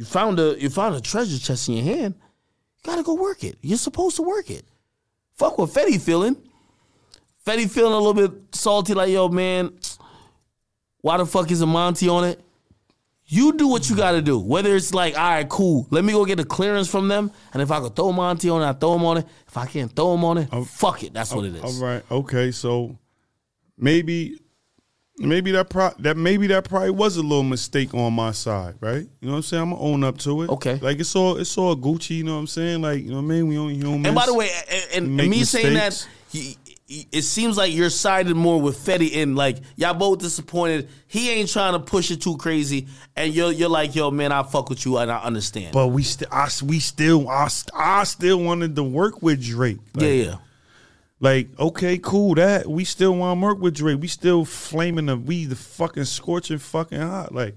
you found a, you found a treasure chest in your hand. You gotta go work it. You're supposed to work it. Fuck what Fetty feeling. Fetty feeling a little bit salty, like yo man, why the fuck is a Monty on it? You do what you gotta do. Whether it's like, all right, cool, let me go get a clearance from them, and if I could throw Monty on it, I throw him on it. If I can't throw him on it, oh. fuck it. That's what oh, it is. All right. Okay. So maybe maybe that pro- that maybe that probably was a little mistake on my side, right? You know what I'm saying? I'm gonna own up to it. Okay. Like it's all it's all Gucci. You know what I'm saying? Like you know what I mean? We only humans. And by the way, and, and me saying that, he, he- it seems like you're sided more with Fetty, and like y'all both disappointed. He ain't trying to push it too crazy, and you're you're like, yo, man, I fuck with you, and I understand. but we still, I, we still, I, I still wanted to work with Drake. Like, yeah, yeah. Like, okay, cool. That we still want to work with Drake. We still flaming the we the fucking scorching fucking hot. Like,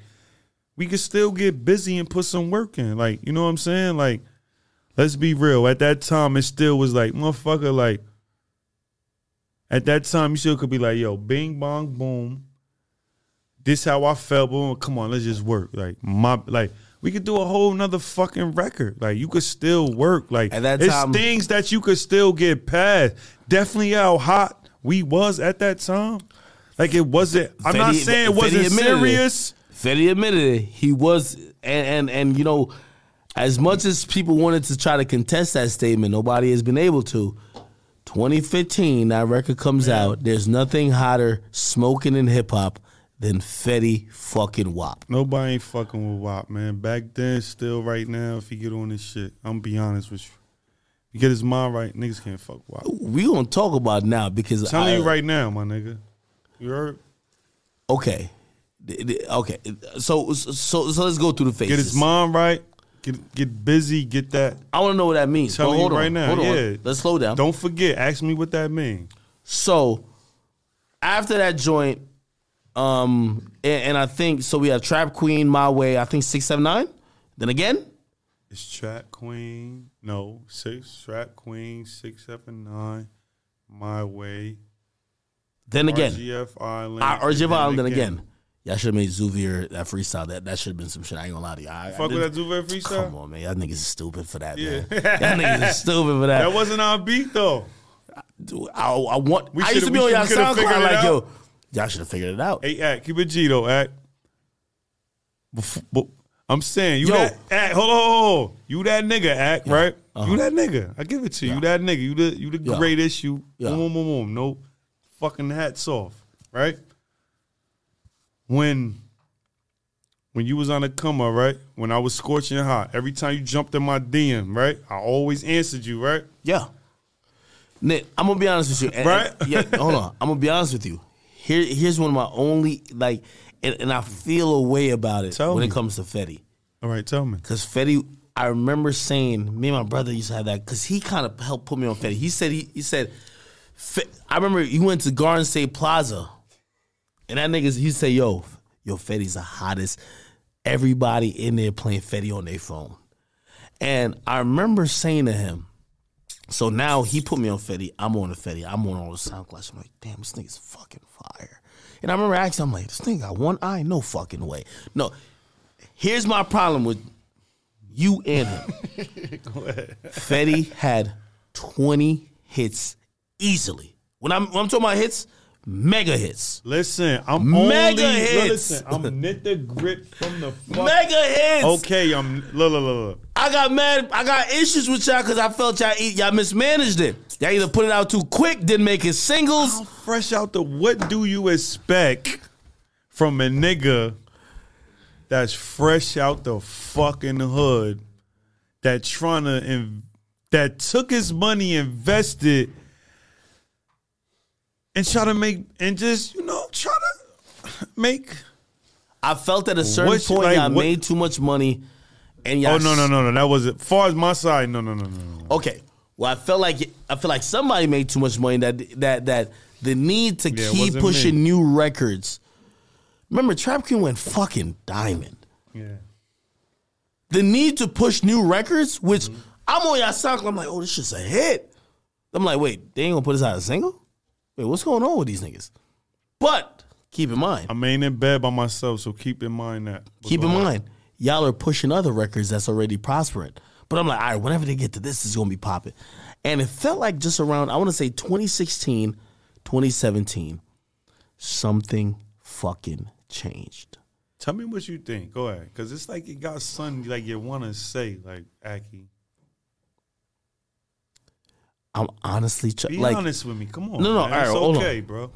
we could still get busy and put some work in. Like, you know what I'm saying? Like, let's be real. At that time, it still was like, motherfucker, like, at that time, you still could be like, yo, bing bong boom. This how I felt. Boom, come on, let's just work. Like my like. We could do a whole nother fucking record. Like you could still work. Like At that it's time- things that you could still get past. Definitely how hot we was at that time. Like it wasn't. I'm not saying it wasn't it. serious. Fetty admitted it. He was, and, and and you know, as much as people wanted to try to contest that statement, nobody has been able to. 2015, that record comes out. There's nothing hotter smoking in hip hop than Fetty fucking Wap. Nobody ain't fucking with WAP, man. Back then, still right now, if he get on this shit, I'm gonna be honest with you. He get his mind right, niggas can't fuck WAP. We gonna talk about now because I'm telling I- you right now, my nigga. You heard? Okay, okay. So so so let's go through the phases. Get his mind right. Get get busy. Get that. I want to know what that means. Telling But hold you on, right now, yeah. Let's slow down. Don't forget. Ask me what that mean. So after that joint, um, and, and I think so. We have Trap Queen, My Way. I think six, seven, nine. Then again, It's Trap Queen. No, six. Trap Queen. Six, seven, nine. My way. then again, RGF Island. I, RGF and Island. Then again, y'all should have made Zuvier that freestyle. That that should have been some shit. I ain't gonna lie to you. I, I Fuck did- with that Duvet freestyle. Come on, man. Y'all niggas is stupid for that, Yeah. man. Y'all niggas is stupid for that. That wasn't our beat though. Dude, I, I want. We I used to be on y'all SoundCloud like, yo, y'all should have figured it out. Hey, act. Keep it G though, act. Bef- I'm saying you Yo. that act. Hold on, hold on. You that nigga act right. Uh-huh. You that nigga. I give it to you. You that nigga. You the you the Yeah. greatest. You Yeah. boom boom boom boom. No fucking hats off. Right. When when you was on the come up, right? When I was scorching hot, every time you jumped in my DM, right? I always answered you, right? Yeah. Nick, I'm gonna be honest with you. And- Right? and- yeah, hold on. I'm gonna be honest with you. Here, here's one of my only like, and, and I feel a way about it Tell when me. it comes to Fetty. All right, tell me. Cause Fetty, I remember saying, me and my brother used to have that because he kind of helped put me on Fetty. He said he he said, I remember he went to Garden State Plaza, and that niggas he said, yo, yo, Fetty's the hottest. Everybody in there playing Fetty on their phone, and I remember saying to him. So now he put me on Fetty. I'm on the Fetty. I'm on all the SoundCloud. I'm like, damn, this nigga's fucking fire. And I remember asking, I'm like, this thing got one eye? No fucking way. No. Here's my problem with you and him. Fetty had 20 hits easily. When I'm, when I'm talking about hits, mega hits. Listen, I'm Mega only hits. listen. I'm Nitt Da Gritt from the fuck. Mega hits. Okay, I'm look, look, look, look. I got mad. I got issues with y'all because I felt y'all eat, y'all mismanaged it. Y'all either put it out too quick, didn't make it singles. Fresh out the what do you expect from a nigga that's fresh out the fucking hood that trying to in, that took his money, invested, and try to make and just you know try to make. I felt at a certain What's- point like, y'all what- made too much money, and y'all. Oh no no no no that was it. Far as my side, no no no no no. Okay. Well, I felt like I feel like somebody made too much money. That that that the need to it keep wasn't pushing me. new records. Remember, Trap Queen went fucking diamond. Yeah. The need to push new records, which. I'm on y'all SoundCloud. I'm like, oh, this shit's a hit. I'm like, wait, they ain't gonna put this out as a single? Wait, what's going on with these niggas? But keep in mind, I'm ain't in bed by myself, so keep in mind that. keep in mind, y'all are pushing other records that's already prospering. But I'm like, all right, whenever they get to this, it's gonna be popping. And it felt like just around, I want to say 2016, 2017, something fucking changed. Tell me what you think. Go ahead, because it's like it got something like you want to say, like Aki. I'm honestly tr- Be like, honest with me. Come on. No, no, man. all right, it's hold on. okay, bro.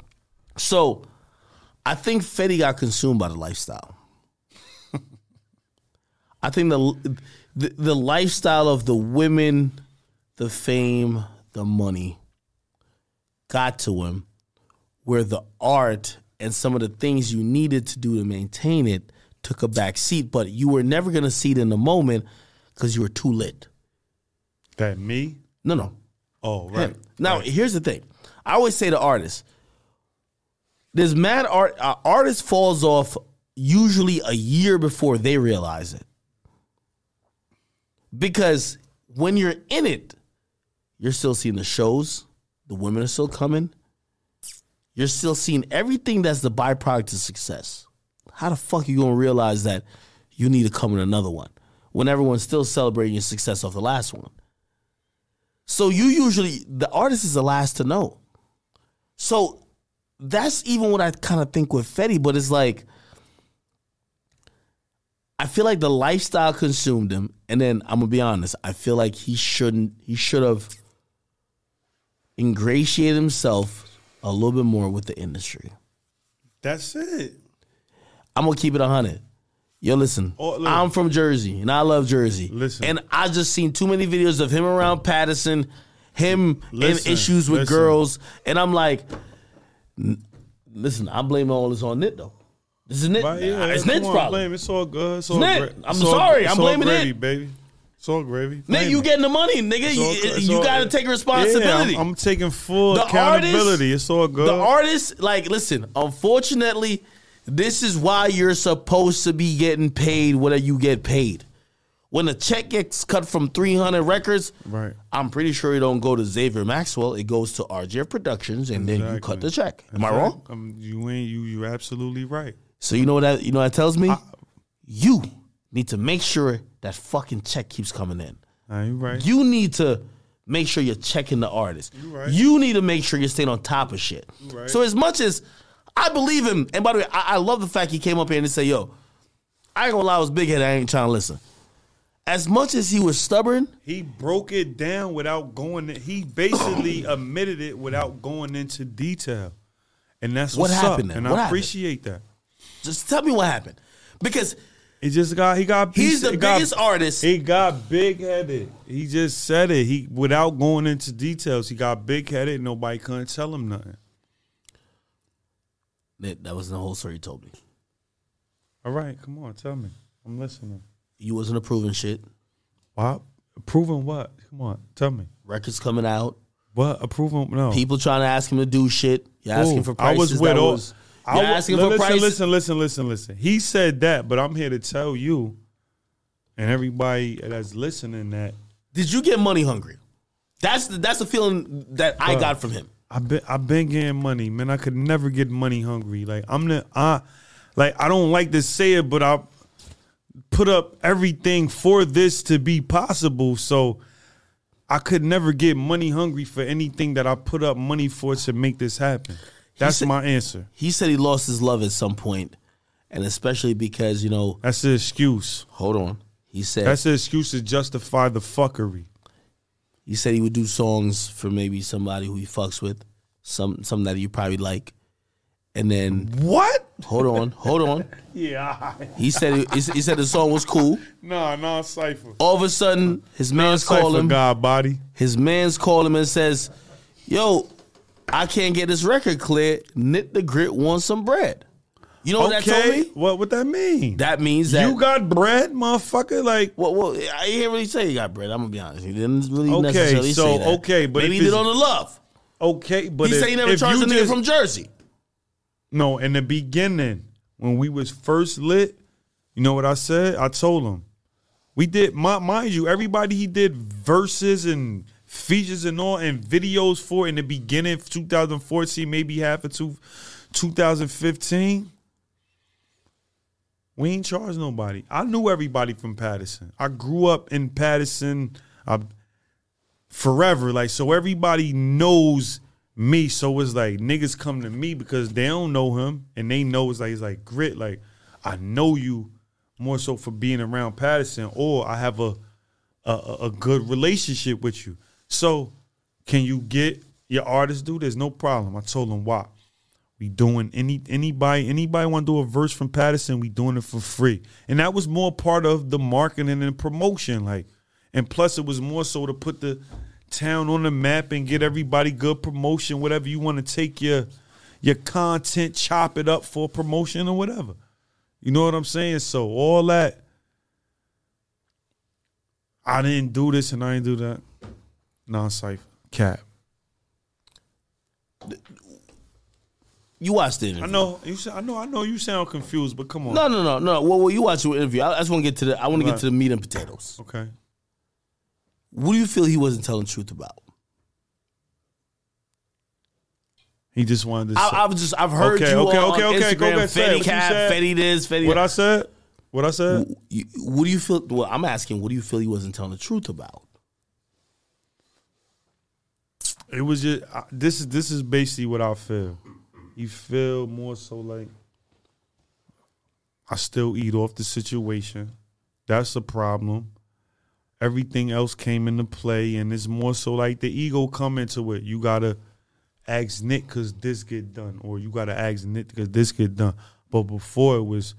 so. I think Fetty got consumed by the lifestyle. I think the, the the lifestyle of the women, the fame, the money got to him where the art and some of the things you needed to do to maintain it took a back seat, but you were never going to see it in the moment because you were too lit. That me? No, no. Oh, right. Him. Now, right. here's the thing. I always say to artists, this mad art uh, artist falls off usually a year before they realize it. Because when you're in it, you're still seeing the shows, the women are still coming. You're still seeing everything that's the byproduct of success. How the fuck are you gonna realize that you need to come in another one when everyone's still celebrating your success off the last one? So you usually the artist is the last to know. So that's even what I kind of think with Fetty, but it's like I feel like the lifestyle consumed him, and then I'm gonna be honest, I feel like he shouldn't he should have ingratiated himself a little bit more with the industry. That's it. I'm gonna keep it hundred. Yo, listen, Oh, look. I'm from Jersey, and I love Jersey. Listen. and I just seen too many videos of him around Paterson, him Listen, in issues with listen. girls, and I'm like, listen, I'm blaming all this on Nitt though. This is Nitt. Right, yeah, it's Nitt's on, problem. Blame. It's all good. It's all Nitt. gra- I'm all- sorry, I'm blaming gravy, Nitt. baby. It's all gravy. Blame you getting the money, nigga. All You, you got to take responsibility. Yeah, I'm, I'm taking full The accountability. it's all good. The artist, like, listen, unfortunately, this is why you're supposed to be getting paid whatever you get paid. When a check gets cut from 300 records, Right. I'm pretty sure it don't go to Xavier Maxwell. It goes to RGF Productions, and then you cut the check. Am I wrong? Um, you ain't. You. You're absolutely right. So you know what that you know that tells me? you need to make sure that fucking check keeps coming in. You right. You need to make sure you're checking the artist. You right. You need to make sure you're staying on top of shit. right. So as much as I believe him, and by the way, I, I love the fact he came up here and said, "Yo, I ain't gonna lie, I was big headed. I ain't trying to listen." As much as he was stubborn, He broke it down without going. He basically admitted it without going into detail, and that's What happened up. then? And What I happened? appreciate that. just tell me what happened, because He just got. He got. he's the he got- biggest artist. He got big headed. He just said it. He without going into details. He got big headed. Nobody couldn't tell him nothing. That, that was the whole story he told me. All right, come on, tell me. I'm listening. You wasn't approving shit. What? Approving what? Come on, tell me. Records coming out. What? Approving? No. People trying to ask him to do shit. You're asking for I prices. was with all. was, I wa- asking listen, for prices. Listen, listen, listen, listen. He said that, but I'm here to tell you and everybody that's listening that Did you get money hungry? That's the, that's the feeling that I got from him. I've been I've been getting money, man. I could never get money hungry. Like I'm the I like I don't like to say it, but I put up everything for this to be possible. So I could never get money hungry for anything that I put up money for to make this happen. That's said- my answer. He said he lost his love at some point, and especially because you know, That's the excuse. hold on. He said That's the excuse to justify the fuckery. He said he would do songs for maybe somebody who he fucks with, some some that you probably like, and then What? hold on, hold on. Yeah. He said he, he said the song was cool. Nah, nah, cipher. All of a sudden, his man's call Cipher him. God body. His man's call him and says, "Yo, I can't get this record cleared. Nitt Da Gritt wants some bread." You know what that told Okay. me? What would that mean? That means that you got bread, motherfucker. Like Well, well, I didn't really say you got bread. I'm gonna be honest. He didn't really Okay, necessarily so, say that. okay, so okay, but maybe he did on the love. okay, but he if, said he never charged a nigga from Jersey. No, in the beginning, when we was first lit, you know what I said? I told him. We did mi- mind you, everybody he did verses and features and all and videos for in the beginning of 2014, maybe half of two, 2015. We ain't charged nobody. I knew everybody from Paterson. I grew up in Paterson I, forever. Like, so everybody knows me. So it's like niggas come to me because they don't know him and they know it's like it's like Gritt. Like, I know you more so for being around Paterson, or I have a a, a- a good relationship with you. So, can you get your artist do? There's no problem. I told him why. We doing any anybody anybody want to do a verse from Paterson, we doing it for free. And that was more part of the marketing and promotion. Like, and plus it was more so to put the town on the map and get everybody good promotion, whatever you want to take your your content, chop it up for promotion or whatever. You know what I'm saying? So all that I didn't do this and I didn't do that. Non cipher. Cap. You watched the interview. I know you. I know. I know you sound confused, but come on. No, no, no, no. Well, well you watched the interview. I, I just want to get to the. I want to get to the meat and potatoes. Okay. What do you feel he wasn't telling the truth about? He just wanted to. I, say, I've just I've heard Okay, you okay, on okay, okay, go Instagram. say it. Fetty cap. Fetty this, Fetty what. I said. What I said. What do you feel? Well, I'm asking. What do you feel he wasn't telling the truth about? It was just. I, this is this is basically what I feel. You feel more so like. I still eat off the situation. That's the problem. Everything else came into play, and it's more so like the ego come into it. You gotta ask Nick because this get done, or you gotta ask Nick because this get done. But before it was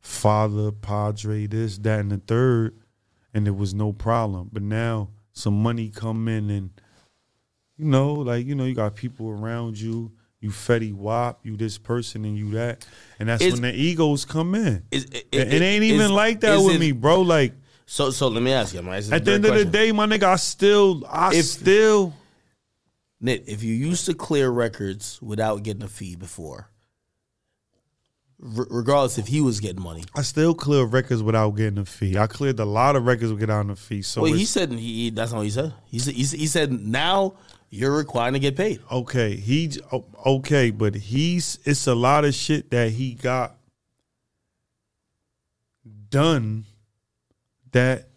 father, padre, this, that, and the third, and there was no problem. But now some money come in, and you know, like you know, you got people around you. You Fetty Wap, you this person, and you that, and that's Is- when the egos come in. Is- it, it, it ain't even like that with it- me, bro. Like So, so let me ask you. Right? This is a at the end of the day, my nigga, I still, I If- still, Nitt, if you used to clear records without getting a fee before, r- regardless if he was getting money, I still clear records without getting a fee. I cleared a lot of records without a fee. So well, he said he, that's not what. He said he, said- he said now you're required to get paid. okay, he oh, okay, but he's it's a lot of shit that he got done that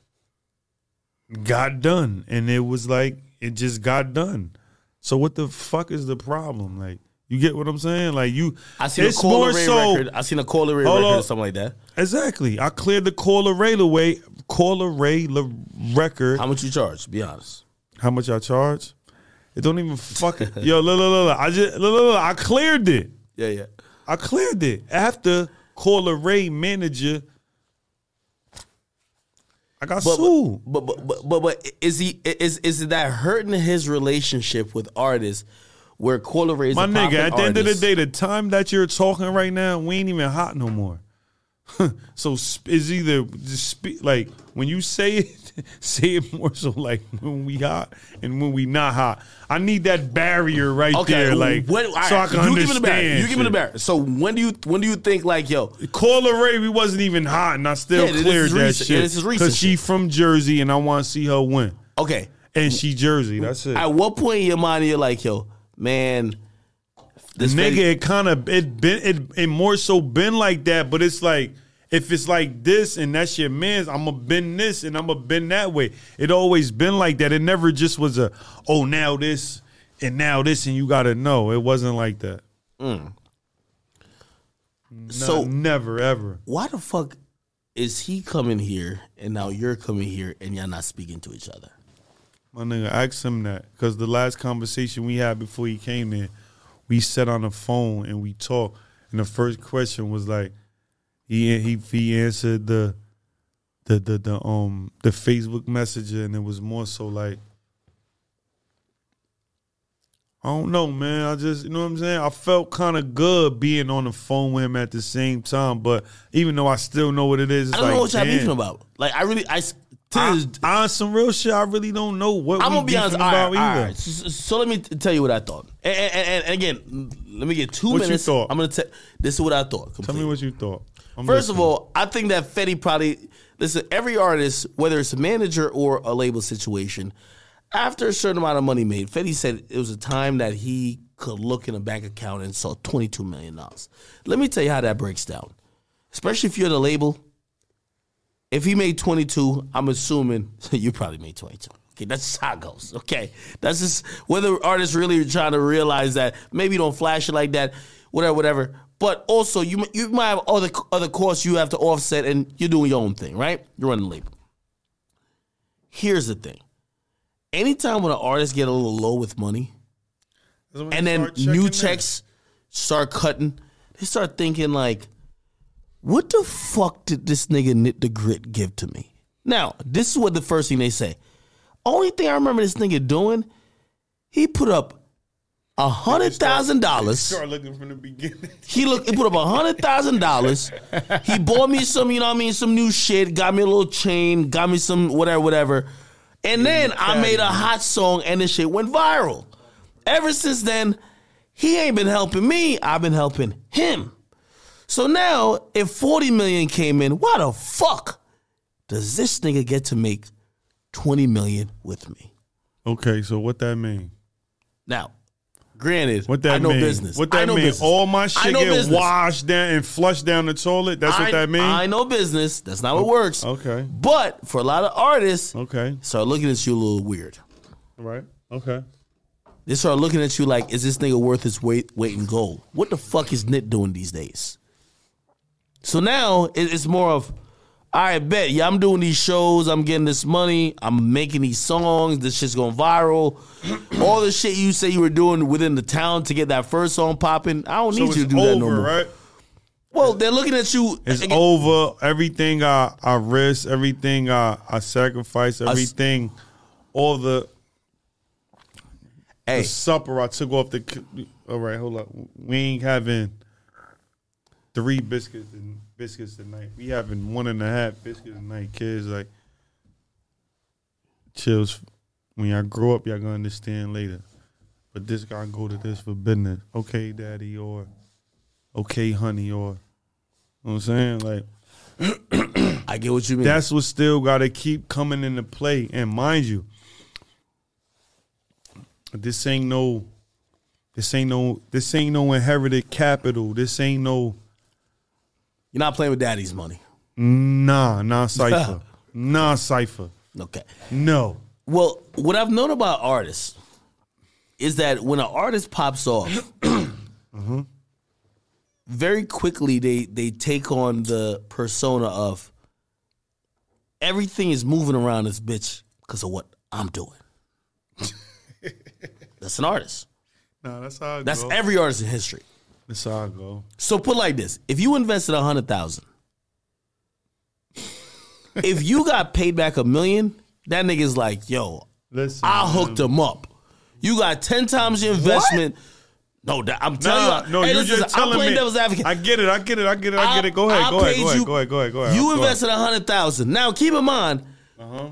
got done, and it was like it just got done. So what the fuck is the problem? Like you get what I'm saying? Like you, I seen it's a more so- record. I seen a Cola Ray record or something like that. Exactly. I cleared the Cola Ray away. Cola Ray record. How much you charge? Be honest. How much I charge? It don't even fucking yo. Look, look, look, look. I just look, look, look. I cleared it. Yeah, yeah. I cleared it after Cola Ray manager. I got But, sued. but, but but but but is he is is that hurting his relationship with artists where Cola Ray is My nigga, at the end of the day, the time that you're talking right now, we ain't even hot no more. so sp- it's either like when you say it, say it more so like when we hot and when we not hot. I need that barrier right Okay, there, like when, all so I can you give me the barrier. understand. You give me the shit. barrier. So when do you when do you think like yo? Cola Ray, we wasn't even hot, and I still Yeah, cleared that recent. shit. Yeah, this is recent she shit. from Jersey, and I want to see her win. Okay, And she Jersey. That's it. at what point in your mind you're like yo, man, this nigga, it kind of it been it, it more so been like that, but it's like if it's like this and that's your man's, I'm gonna bend this and I'm gonna bend that way. It always been like that. It never just was a oh now this and now this and you gotta know. It wasn't like that. Mm. No, so never ever. why the fuck is he coming here and now you're coming here and y'all not speaking to each other? My nigga, ask him that because the last conversation we had before he came in, we sat on the phone and we talked, and the first question was like, he he he answered the the the the um the Facebook messenger, and it was more so like, I don't know, man. I just you know what I'm saying. I felt kind of good being on the phone with him at the same time, but even though I still know what it is, it's I don't like, know what y'all beefing about. Like I really I. To I, on some real shit, I really don't know what I'm gonna be honest. All right, about either. So, so let me t- tell you what I thought. And, and, and, again, let me get two What minutes. I'm gonna tell. This is what I thought. Tell me what you thought. I'm First of all, I think that Fetty probably listen. Every artist, whether it's a manager or a label situation, after a certain amount of money made, Fetty said it was a time that he could look in a bank account and saw twenty two million dollars. Let me tell you how that breaks down. Especially if you're the label. If he made twenty two, I'm assuming you probably made twenty two. Okay, that's just how it goes. Okay, that's just whether artists really are trying to realize that maybe you don't flash it like that, whatever, whatever. But also, you you might have other other costs you have to offset, and you're doing your own thing, right? You're running the label. Here's the thing: anytime when an artist get a little low with money, and then new in. checks start cutting, they start thinking like, what the fuck did this nigga Nitt Da Gritt give to me? Now, this is what the first thing they say. Only thing I remember this nigga doing, he put up a hundred thousand dollars. Start looking from the beginning. He look he put up a hundred thousand dollars. He bought me some, you know what I mean, some new shit, got me a little chain, got me some whatever, whatever. And then I made a hot song and the shit went viral. Ever since then, he ain't been helping me, I've been helping him. So now, if 40 million came in, why the fuck does this nigga get to make 20 million with me? Okay, so what that mean? Now, granted, What that I know mean? business. What I that know mean? business. All my shit get business. washed down and flushed down the toilet. That's what that mean? I know business. That's not what works. okay. But for a lot of artists, Okay. start looking at you a little weird. Right. Okay. They start looking at you like, is this nigga worth his weight weight in gold? What the fuck is Nitt doing these days? So now it's more of, all right, bet, yeah, I'm doing these shows, I'm getting this money, I'm making these songs, this shit's going viral. All the shit you say you were doing within the town to get that first song popping, I don't need you to do that no over, more. right? Well, they're looking at you. It's again, over. Everything I I risk, everything I I sacrifice, everything, all the, Hey, the supper I took off the. All right, hold up. We ain't having three biscuits and biscuits tonight. We having one and a half biscuits tonight. Kids like chills. When y'all grow up, y'all gonna understand later. But this guy go to this for business. Okay, daddy, or okay, honey, or you know what I'm saying? Like I get what you mean. that's what still got to keep coming into play. And mind you, this ain't no, this ain't no, this ain't no inherited capital. This ain't no, You're not playing with daddy's money. nah, nah cipher, nah cipher. Okay. No, Well, what I've known about artists is that when an artist pops off, uh-huh. very quickly they they take on the persona of everything is moving around this bitch because of what I'm doing. That's an artist. nah, that's how it That's go. every artist in history. That's how I go. So put like this: if you invested a hundred thousand, if you got paid back a million, that nigga's like, yo, Listen, I hooked him up. You got ten times your investment. No, that, I'm telling you. no, hey, you're listen, just I'm playing me. devil's advocate. I get it. I get it. I get it. I get it. Go ahead. I Go ahead. Go ahead. Go ahead. Go ahead. Go ahead. you Go ahead. invested a hundred thousand. Now keep in mind, Uh-huh.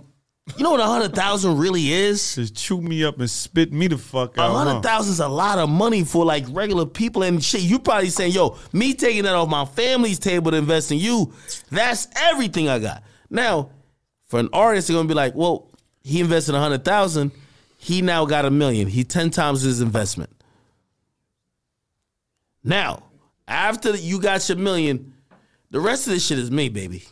You know what a hundred thousand really is. Just chew me up and spit me the fuck A out. hundred huh? thousand is a lot of money for like regular people and shit. You probably saying, "Yo, me taking that off my family's table to invest in you, that's everything I got." Now, for an artist, they're gonna be like, "Well, he invested a hundred thousand, he now got a million. He ten times his investment." Now, after you got your million, the rest of this shit is me, baby.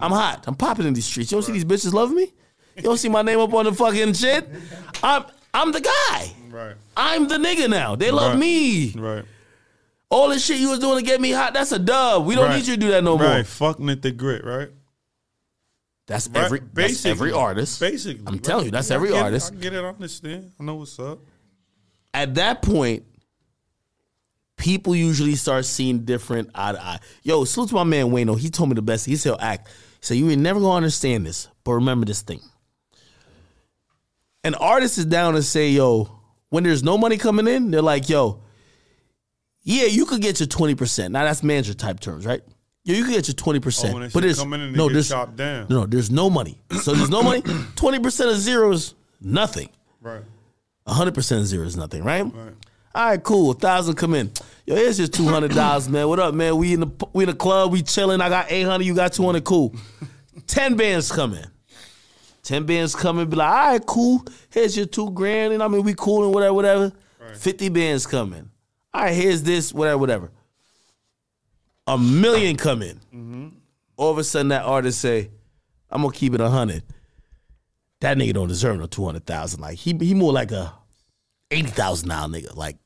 I'm hot. I'm popping in these streets. You don't see these bitches loving me? You don't see my name up on the fucking shit? I'm I'm the guy. Right. I'm the nigga now. They love Right. me. Right. All the shit you was doing to get me hot, that's a dub. We don't Right. need you to do that no more. Right. Fuck Nitt Da Gritt. Right. That's Right. every that's every artist. Basically, I'm telling you, that's I every it, artist. I get it. I understand. I know what's up. At that point, people usually start seeing different eye to eye. Yo, salute to my man Wayno. He told me the best. He said, act. He said, you ain't never gonna understand this, but remember this thing. An artist is down to say, yo, when there's no money coming in, they're like, yo, yeah, you could get your 20%. Now that's manager type terms, right? Yo, you could get your 20%. Oh, but in no, there's, down. no, there's no money. So there's no money. 20% of zero is nothing. Right. hundred percent zero is nothing, right? All right, cool. A thousand come in. Yo, here's just two hundred dollars, man. What up, man? We in the we in the club, we chilling. I got eight hundred, you got two hundred. Cool. Ten bands come in. Ten bands come in, be like, all right, cool. Here's your two grand, and I mean, we cool and whatever, whatever. Fifty bands come in. All right, here's this, whatever, whatever. A million come in. Mm-hmm. All of a sudden, that artist say, "I'm gonna keep it a hundred." That nigga don't deserve no two hundred thousand. Like he he more like a eighty thousand now nigga. Like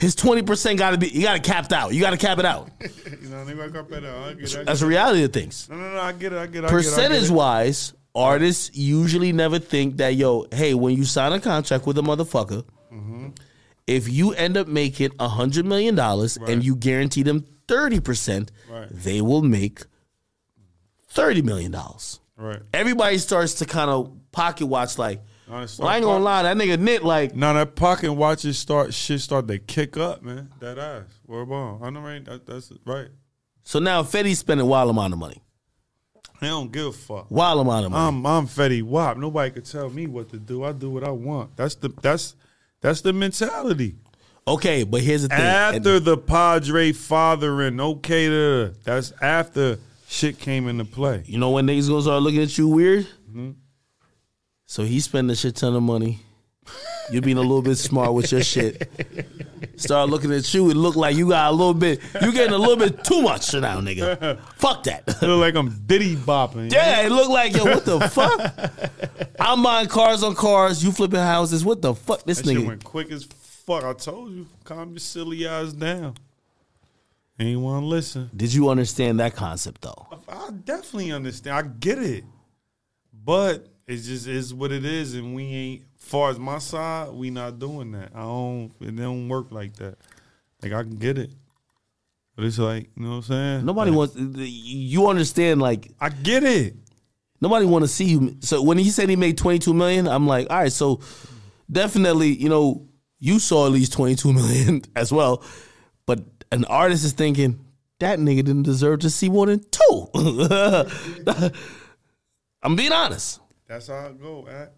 his twenty percent got to be you got to capped out. You got to cap it out. You know, nigga, I got better. I get it. I get That's the reality of things. No, no, no. I get it. I get it. It, I Percentage get it. wise, artists usually never think that yo, hey, when you sign a contract with a motherfucker, if you end up making a hundred million dollars Right. and you guarantee them thirty percent, Right. they will make thirty million dollars. Right. Everybody starts to kind of pocket watch like, well, I ain't gonna lie, that nigga Nitt like Now that pocket watches start shit start to kick up, man. That ass. Word ball. I know right. That, that's right. so now Fetty's spending a wild amount of money. I don't give a fuck. Wild amount of money. I'm I'm Fetty Wap. Nobody could tell me what to do. I do what I want. That's the that's that's the mentality. okay, but here's the thing. After the Padre fathering, okay, to, that's after shit came into play. You know when niggas gonna start looking at you weird? Mm-hmm. So he spending a shit ton of money. You being a little bit smart with your shit. Start looking at you and look like you got a little bit. You getting a little bit too much now, nigga. Fuck that. Look like I'm Diddy bopping. Yeah, it look like yo. What the fuck? I'm buying cars on cars. You flipping houses. What the fuck? This That nigga. went quick as fuck. I told you, calm your silly ass down. Ain't want to listen. Did you understand that concept though? I definitely understand. I get it, but it just is what it is, and we ain't. Far as my side, we not doing that. I don't. It don't work like that. Like I can get it, but it's like you know what I'm saying. Nobody Like, wants. You understand? Like I get it. Nobody want to see you. So when he said he made 22 million, I'm like, all right, so definitely, you know, you saw at least 22 million as well. But an artist is thinking, that nigga didn't deserve to see more than two. I'm being honest. That's how it go, at.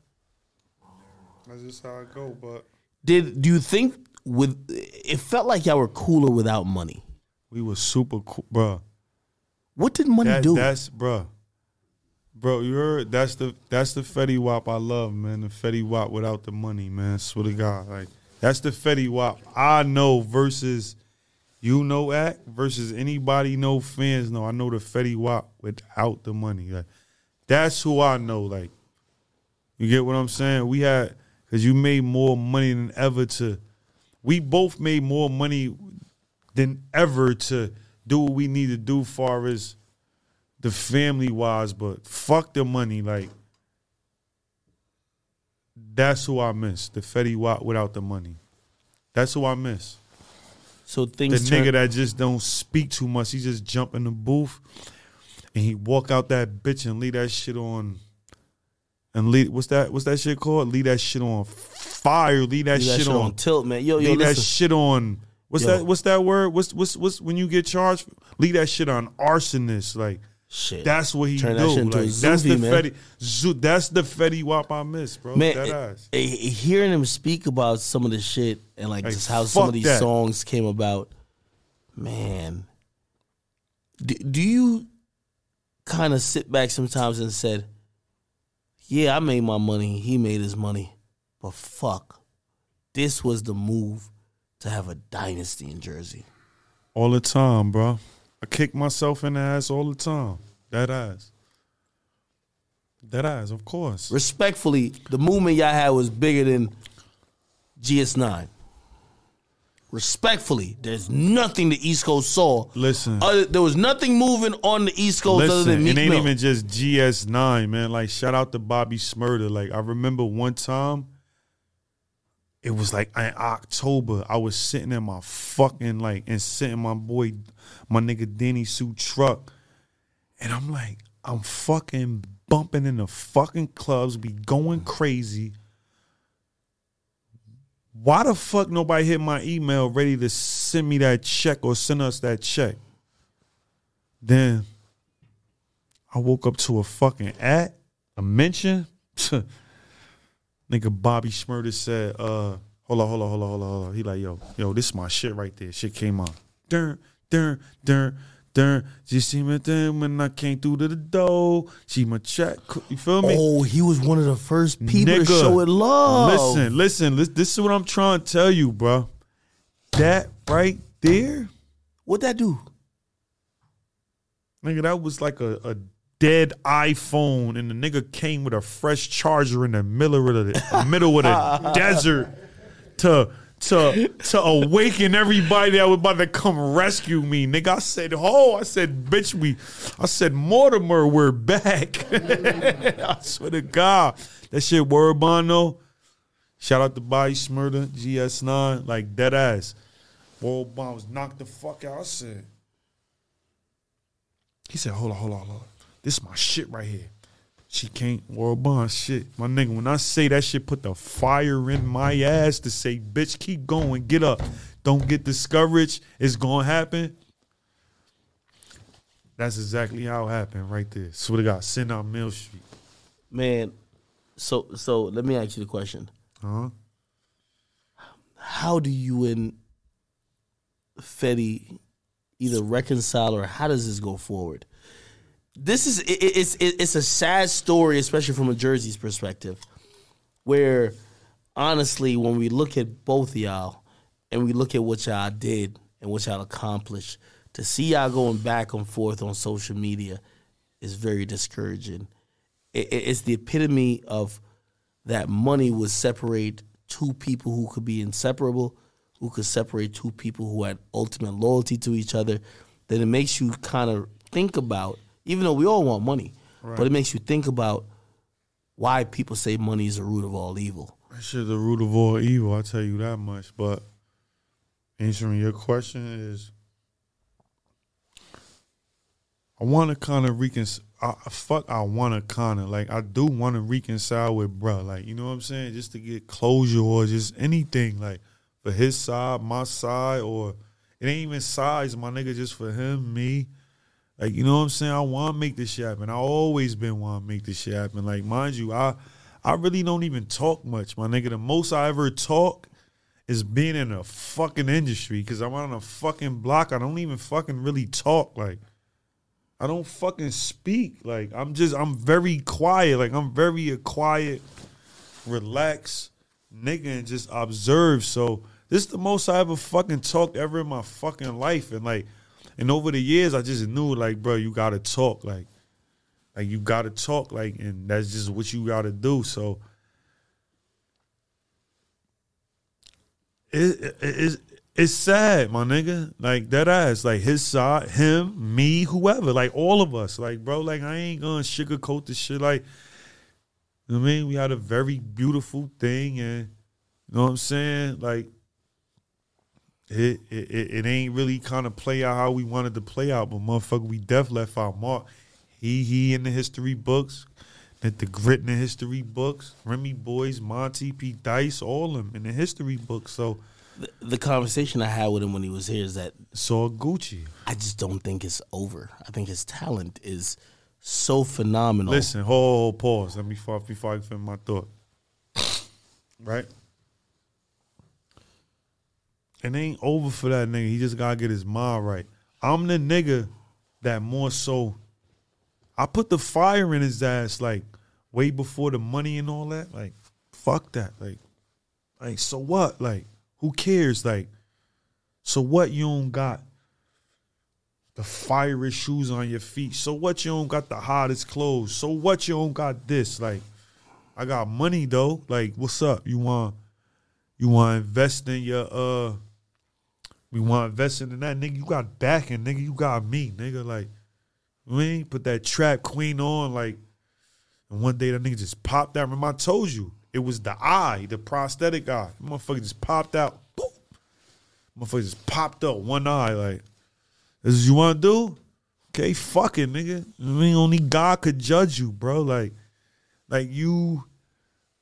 That's just how it go. But Did do you think with it felt like y'all were cooler without money? we were super cool, bro. What did money That, do? that's bro. Bro, you heard that's the that's the Fetty Wap I love, man. The Fetty Wap without the money, man. Swear to God. Like that's the Fetty Wap I know versus you know act versus anybody no fans know. I know the Fetty Wap without the money. Like that's who I know. Like you get what I'm saying? We had cause you made more money than ever to we both made more money than ever to do what we need to do far as the family wise, but fuck the money. Like that's who I miss. The Fetty Wap without the money. That's who I miss. so The things turn- nigga that just don't speak too much. He just jump in the booth and he walk out that bitch and leave that shit on. And leave what's that? What's that shit called? Leave that shit on fire. Leave that, Leave that shit, on. tilt, man. Yo, yo, leave that shit on. What's Yo. that? What's that word? What's what's what's when you get charged? Leave that shit on arsonist. Like Shit. that's what he Turn do. that shit like, that's the Zoovie, man. Fetty. Zoo, that's the Fetty Wap I miss, bro. man, that eh, ass. eh, hearing him speak about some of the shit and like, Like, just how some of these that. songs came about, man. Do, do you kind of sit back sometimes and said, "Yeah, I made my money. He made his money, but fuck, this was the move to have a dynasty in Jersey." All the time, bro. I kick myself in the ass all the time. That ass. That ass, of course. Respectfully, the movement y'all had was bigger than GS9. Respectfully, there's nothing the East Coast saw. Listen. Other, there was nothing moving on the East Coast other than Meek it ain't Mill. even just GS9, man. Like, shout out to Bobby Shmurda. Like, I remember one time, it was like in October. I was sitting in my fucking, like, and sitting my boy, my nigga Danny Sue truck. And I'm like, I'm fucking bumping in the fucking clubs, be going crazy. Why the fuck nobody hit my email ready to send me that check or send us that check? Then I woke up to a fucking at, a mention. Nigga Bobby Shmurda said, uh, hold on, hold on, hold on, hold on, hold on. He like, yo, yo, this is my shit right there. Shit came on. Dun, dun, dun, dun. She see me then when I came through to the door. She my check. You feel me? Oh, he was one of the first people to show it love. Listen, listen, lis- this is what I'm trying to tell you, bro. That right there, What'd that do? nigga, that was like a, a dead iPhone, and the nigga came with a fresh charger in the middle of the middle of the desert to to to awaken everybody that was about to come rescue me. Nigga, I said, oh, I said, bitch, we I said, Mortimer, we're back. I swear to God. That shit word though. Shout out to Bobby Shmurda, GS9, like dead ass. World bombs knocked the fuck out. I said, he said, hold on, hold on, hold on. This is my shit right here. She can't world bond shit. My nigga, when I say that shit put the fire in my ass to say, bitch, keep going, get up. Don't get discouraged. It's gonna happen. That's exactly how it happened right there. Swear to God, send out Mill Street. Man, so so let me ask you the question. Huh? How do you and Fetty either reconcile or how does this go forward? This is it, it's it, it's a sad story, especially from a Jersey's perspective, where honestly, when we look at both y'all and we look at what y'all did and what y'all accomplished, to see y'all going back and forth on social media is very discouraging. It- it's the epitome of that money would separate two people who could be inseparable, who could separate two people who had ultimate loyalty to each other. Then it makes you kind of think about, even though we all want money, but it makes you think about why people say money is the root of all evil. That shit the root of all evil, I tell you that much. But answering your question is I wanna kinda reconcile I, fuck I wanna kinda like I do wanna reconcile with bruh. Like, you know what I'm saying? Just to get closure or just anything, like for his side, my side, or it ain't even sides, my nigga, just for him, me. Like, you know what I'm saying? I want to make this shit happen. I always been want to make this shit happen. Like, mind you, I I really don't even talk much, my nigga. The most I ever talk is being in a fucking industry because I'm on a fucking block. I don't even fucking really talk. Like, I don't fucking speak. Like, I'm just, I'm very quiet. Like, I'm very a quiet, relaxed nigga and just observe. So, this is the most I ever fucking talked ever in my fucking life. And like, and over the years, I just knew, like, bro, you gotta talk. Like, like you gotta talk, like, and that's just what you gotta do. So it, it it's it's sad, my nigga. Like that ass, like his side, him, me, whoever, like all of us. Like, bro, like I ain't gonna sugarcoat this shit. Like, you know I mean? We had a very beautiful thing, and you know what I'm saying? Like, it it, it, it ain't really kind of play out how we wanted to play out, but motherfucker, we def left our mark. He he in the history books, Nitt Da Gritt in the history books, Remy Boyz, Monty P Dice, all of them in the history books. So The, the conversation I had with him when he was here is that all Gucci. I just don't think it's over. I think his talent is so phenomenal. Listen, hold, hold, pause. Let me before before I finish my thought. Right? It ain't over for that nigga. He just gotta get his mind right. I'm the nigga that more so I put the fire in his ass like way before the money and all that. Like, fuck that. Like, like, so what? Like, who cares? Like, so what you don't got the fiery shoes on your feet? So what you don't got the hottest clothes? So what you don't got this? Like, I got money though. Like, what's up? You want you want to invest in your uh we want investing in that nigga. You got backing, nigga. You got me, nigga. Like, we put that trap queen on like and one day that nigga just popped out. Remember I told you it was the eye, the prosthetic eye. Motherfucker just popped out. Boom. Motherfucker just popped up one eye. Like, this is what you want to do? Okay, fuck it, nigga. I mean, only God could judge you, bro. Like, like you,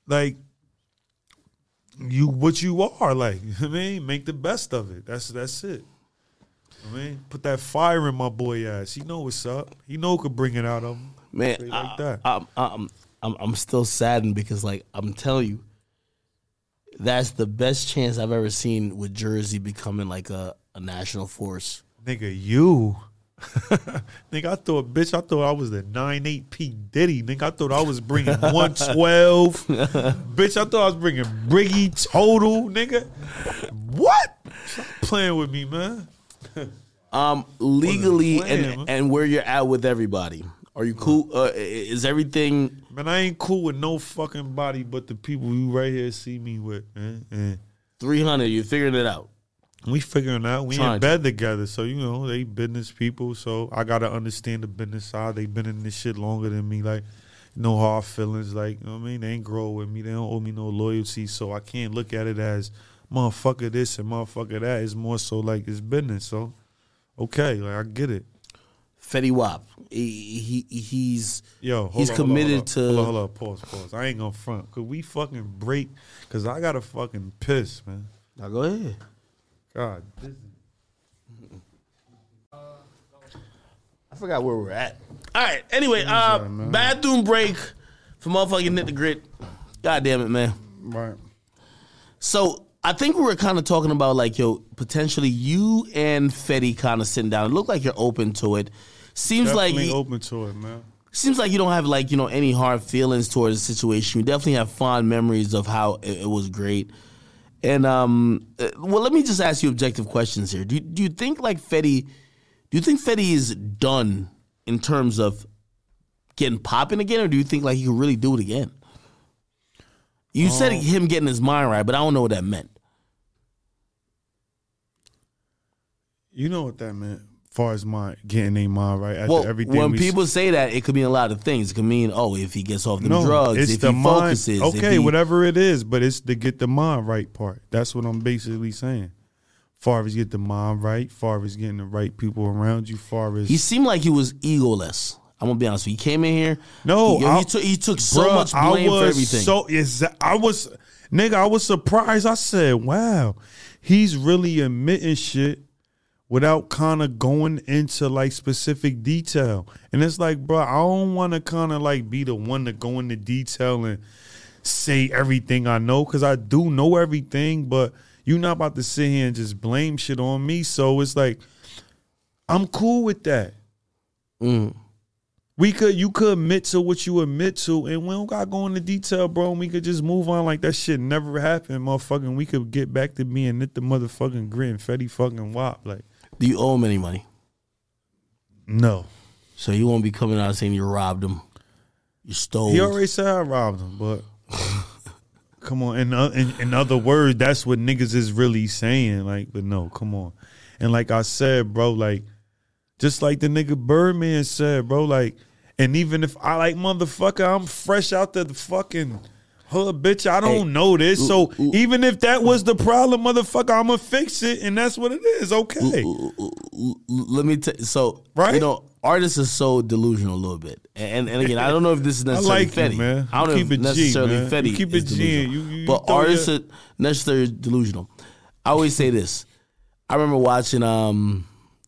like you what you are. Like, you know what I mean, make the best of it. That's that's it. I mean, put that fire in my boy ass. He know what's up. He know who could bring it out of him. Man, Straight I, like that. I'm, I'm, I'm, I'm still saddened because, like, I'm telling you, that's the best chance I've ever seen with Jersey becoming like a, a national force. Nigga, you. nigga, I thought, bitch, I thought I was the 9-8 P. Diddy. Nigga, I thought I was bringing 112. bitch, I thought I was bringing Biggie total, nigga. What? Stop playing with me, man. Um, legally plan, and man. and where you're at with everybody. Are you cool? Uh, is everything? Man, I ain't cool with no fucking body but the people you right here see me with, man. And 300, you're figuring it out. We figuring out. We in bed together. So, you know, they business people. So I gotta understand the business side. They been in this shit longer than me. Like, no hard feelings. Like you know what I mean, they ain't grow with me. They don't owe me no loyalty, so I can't look at it as motherfucker this and motherfucker that. It's more so like it's business. So okay, like I get it. Fetty Wap. He, he he's Yo, hold he's on, hold on, committed hold to. hold on, hold on, pause, pause. I ain't gonna front. Could we fucking break? Cause I gotta fucking piss, man. Now go ahead. God, I forgot where we're at. All right. Anyway, uh, sorry, bathroom break for motherfucking Nitt Da Gritt. God damn it, man. right. So I think we were kind of talking about like yo, potentially you and Fetty kind of sitting down. It looked like you're open to it. Seems Definitely like open to it, man. seems like you don't have like you know any hard feelings towards the situation. You definitely have fond memories of how it, it was great. And um, uh, well, let me just ask you objective questions here. Do you, do you think like Fetty? Do you think Fetty is done in terms of getting popping again, or do you think like he could really do it again? You said him getting his mind right, but I don't know what that meant. You know what that meant? Far as my getting a mind right after Well, everything. when we people say that, it could mean a lot of things. It could mean, oh, if he gets off the no, drugs, it's if the he mind. focuses, Okay, he- whatever it is, but it's the get the mind right part. That's what I'm basically saying. Far as get the mind right, far as getting the right people around you, far as He seemed like he was egoless. I'm gonna be honest. He came in here. No, he, I- he took he took so Bruh, much blame I was for everything. So exa- I was nigga, I was surprised. I said, "Wow, he's really admitting shit without kind of going into like specific detail." And it's like, bro, I don't want to kind of like be the one to go into detail and say everything I know because I do know everything, but you're not about to sit here and just blame shit on me. So it's like, I'm cool with that. Mm. We could you could admit to what you admit to, and we don't gotta go into detail, bro. And we could just move on like that shit never happened, motherfucking. We could get back to being Nitt the motherfucking Gritt, Fetty fucking Wap. Like, Do you owe him any money? no. So you won't be coming out saying you robbed him, you stole. He already said I robbed him, but come on. In, o- in in other words, that's what niggas is really saying. Like, but no, come on. And like I said, bro, like just like the nigga Birdman said, bro, like, and even if I like motherfucker, I'm fresh out the fucking hood, bitch. I don't Hey, know this. So ooh, ooh. even if that was the problem, motherfucker, I'ma fix it, and that's what it is. Okay. L- let me tell. So Right? you know, artists are so delusional a little bit, and and again, I don't know if this is I necessarily like you, Fetty. man. I don't You know if it G, necessarily man. Fetty You keep it G. You- you- you but artists your- are necessarily delusional. I always say this. I remember watching, um,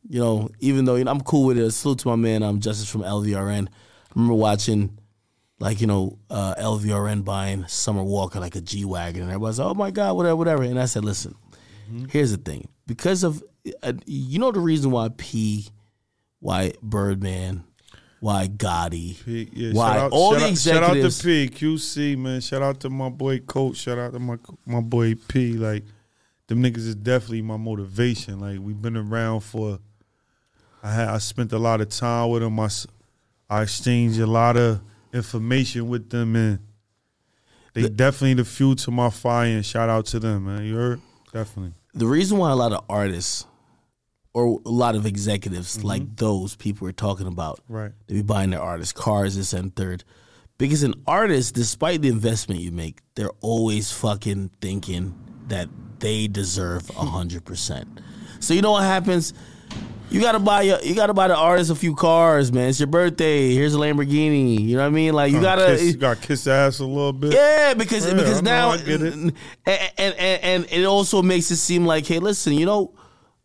you know, even though you know, I'm cool with it. Salute to my man, um, Justice from LVRN. I remember watching, like you know, uh, LVRN buying Summer Walker like a G wagon, and everybody's like, "Oh my god, whatever, whatever." And I said, "Listen, here's the thing. Because of, uh, you know, the reason why P, why Birdman, why Gotti, P, yeah, why out, all shout the out, shout out executives." to P, QC, man. Shout out to my boy Coach. Shout out to my my boy P. Like them niggas is definitely my motivation. Like we've been around for. I had I spent a lot of time with them. I I exchanged a lot of information with them, and they definitely the fuel to my fire. And shout out to them, man. You heard? Definitely. the reason why a lot of artists or a lot of executives mm-hmm. like those people we're talking about, Right. they be buying their artists cars, this and third. Because an artist, despite the investment you make, they're always fucking thinking that they deserve a hundred percent. So you know what happens? You gotta buy your, you gotta buy the artist a few cars, man. It's your birthday. Here's a Lamborghini. You know what I mean? Like you gotta, kiss, you gotta kiss the ass a little bit. yeah, because Yeah, because now it. And, and and and it also makes it seem like, hey, listen, you know,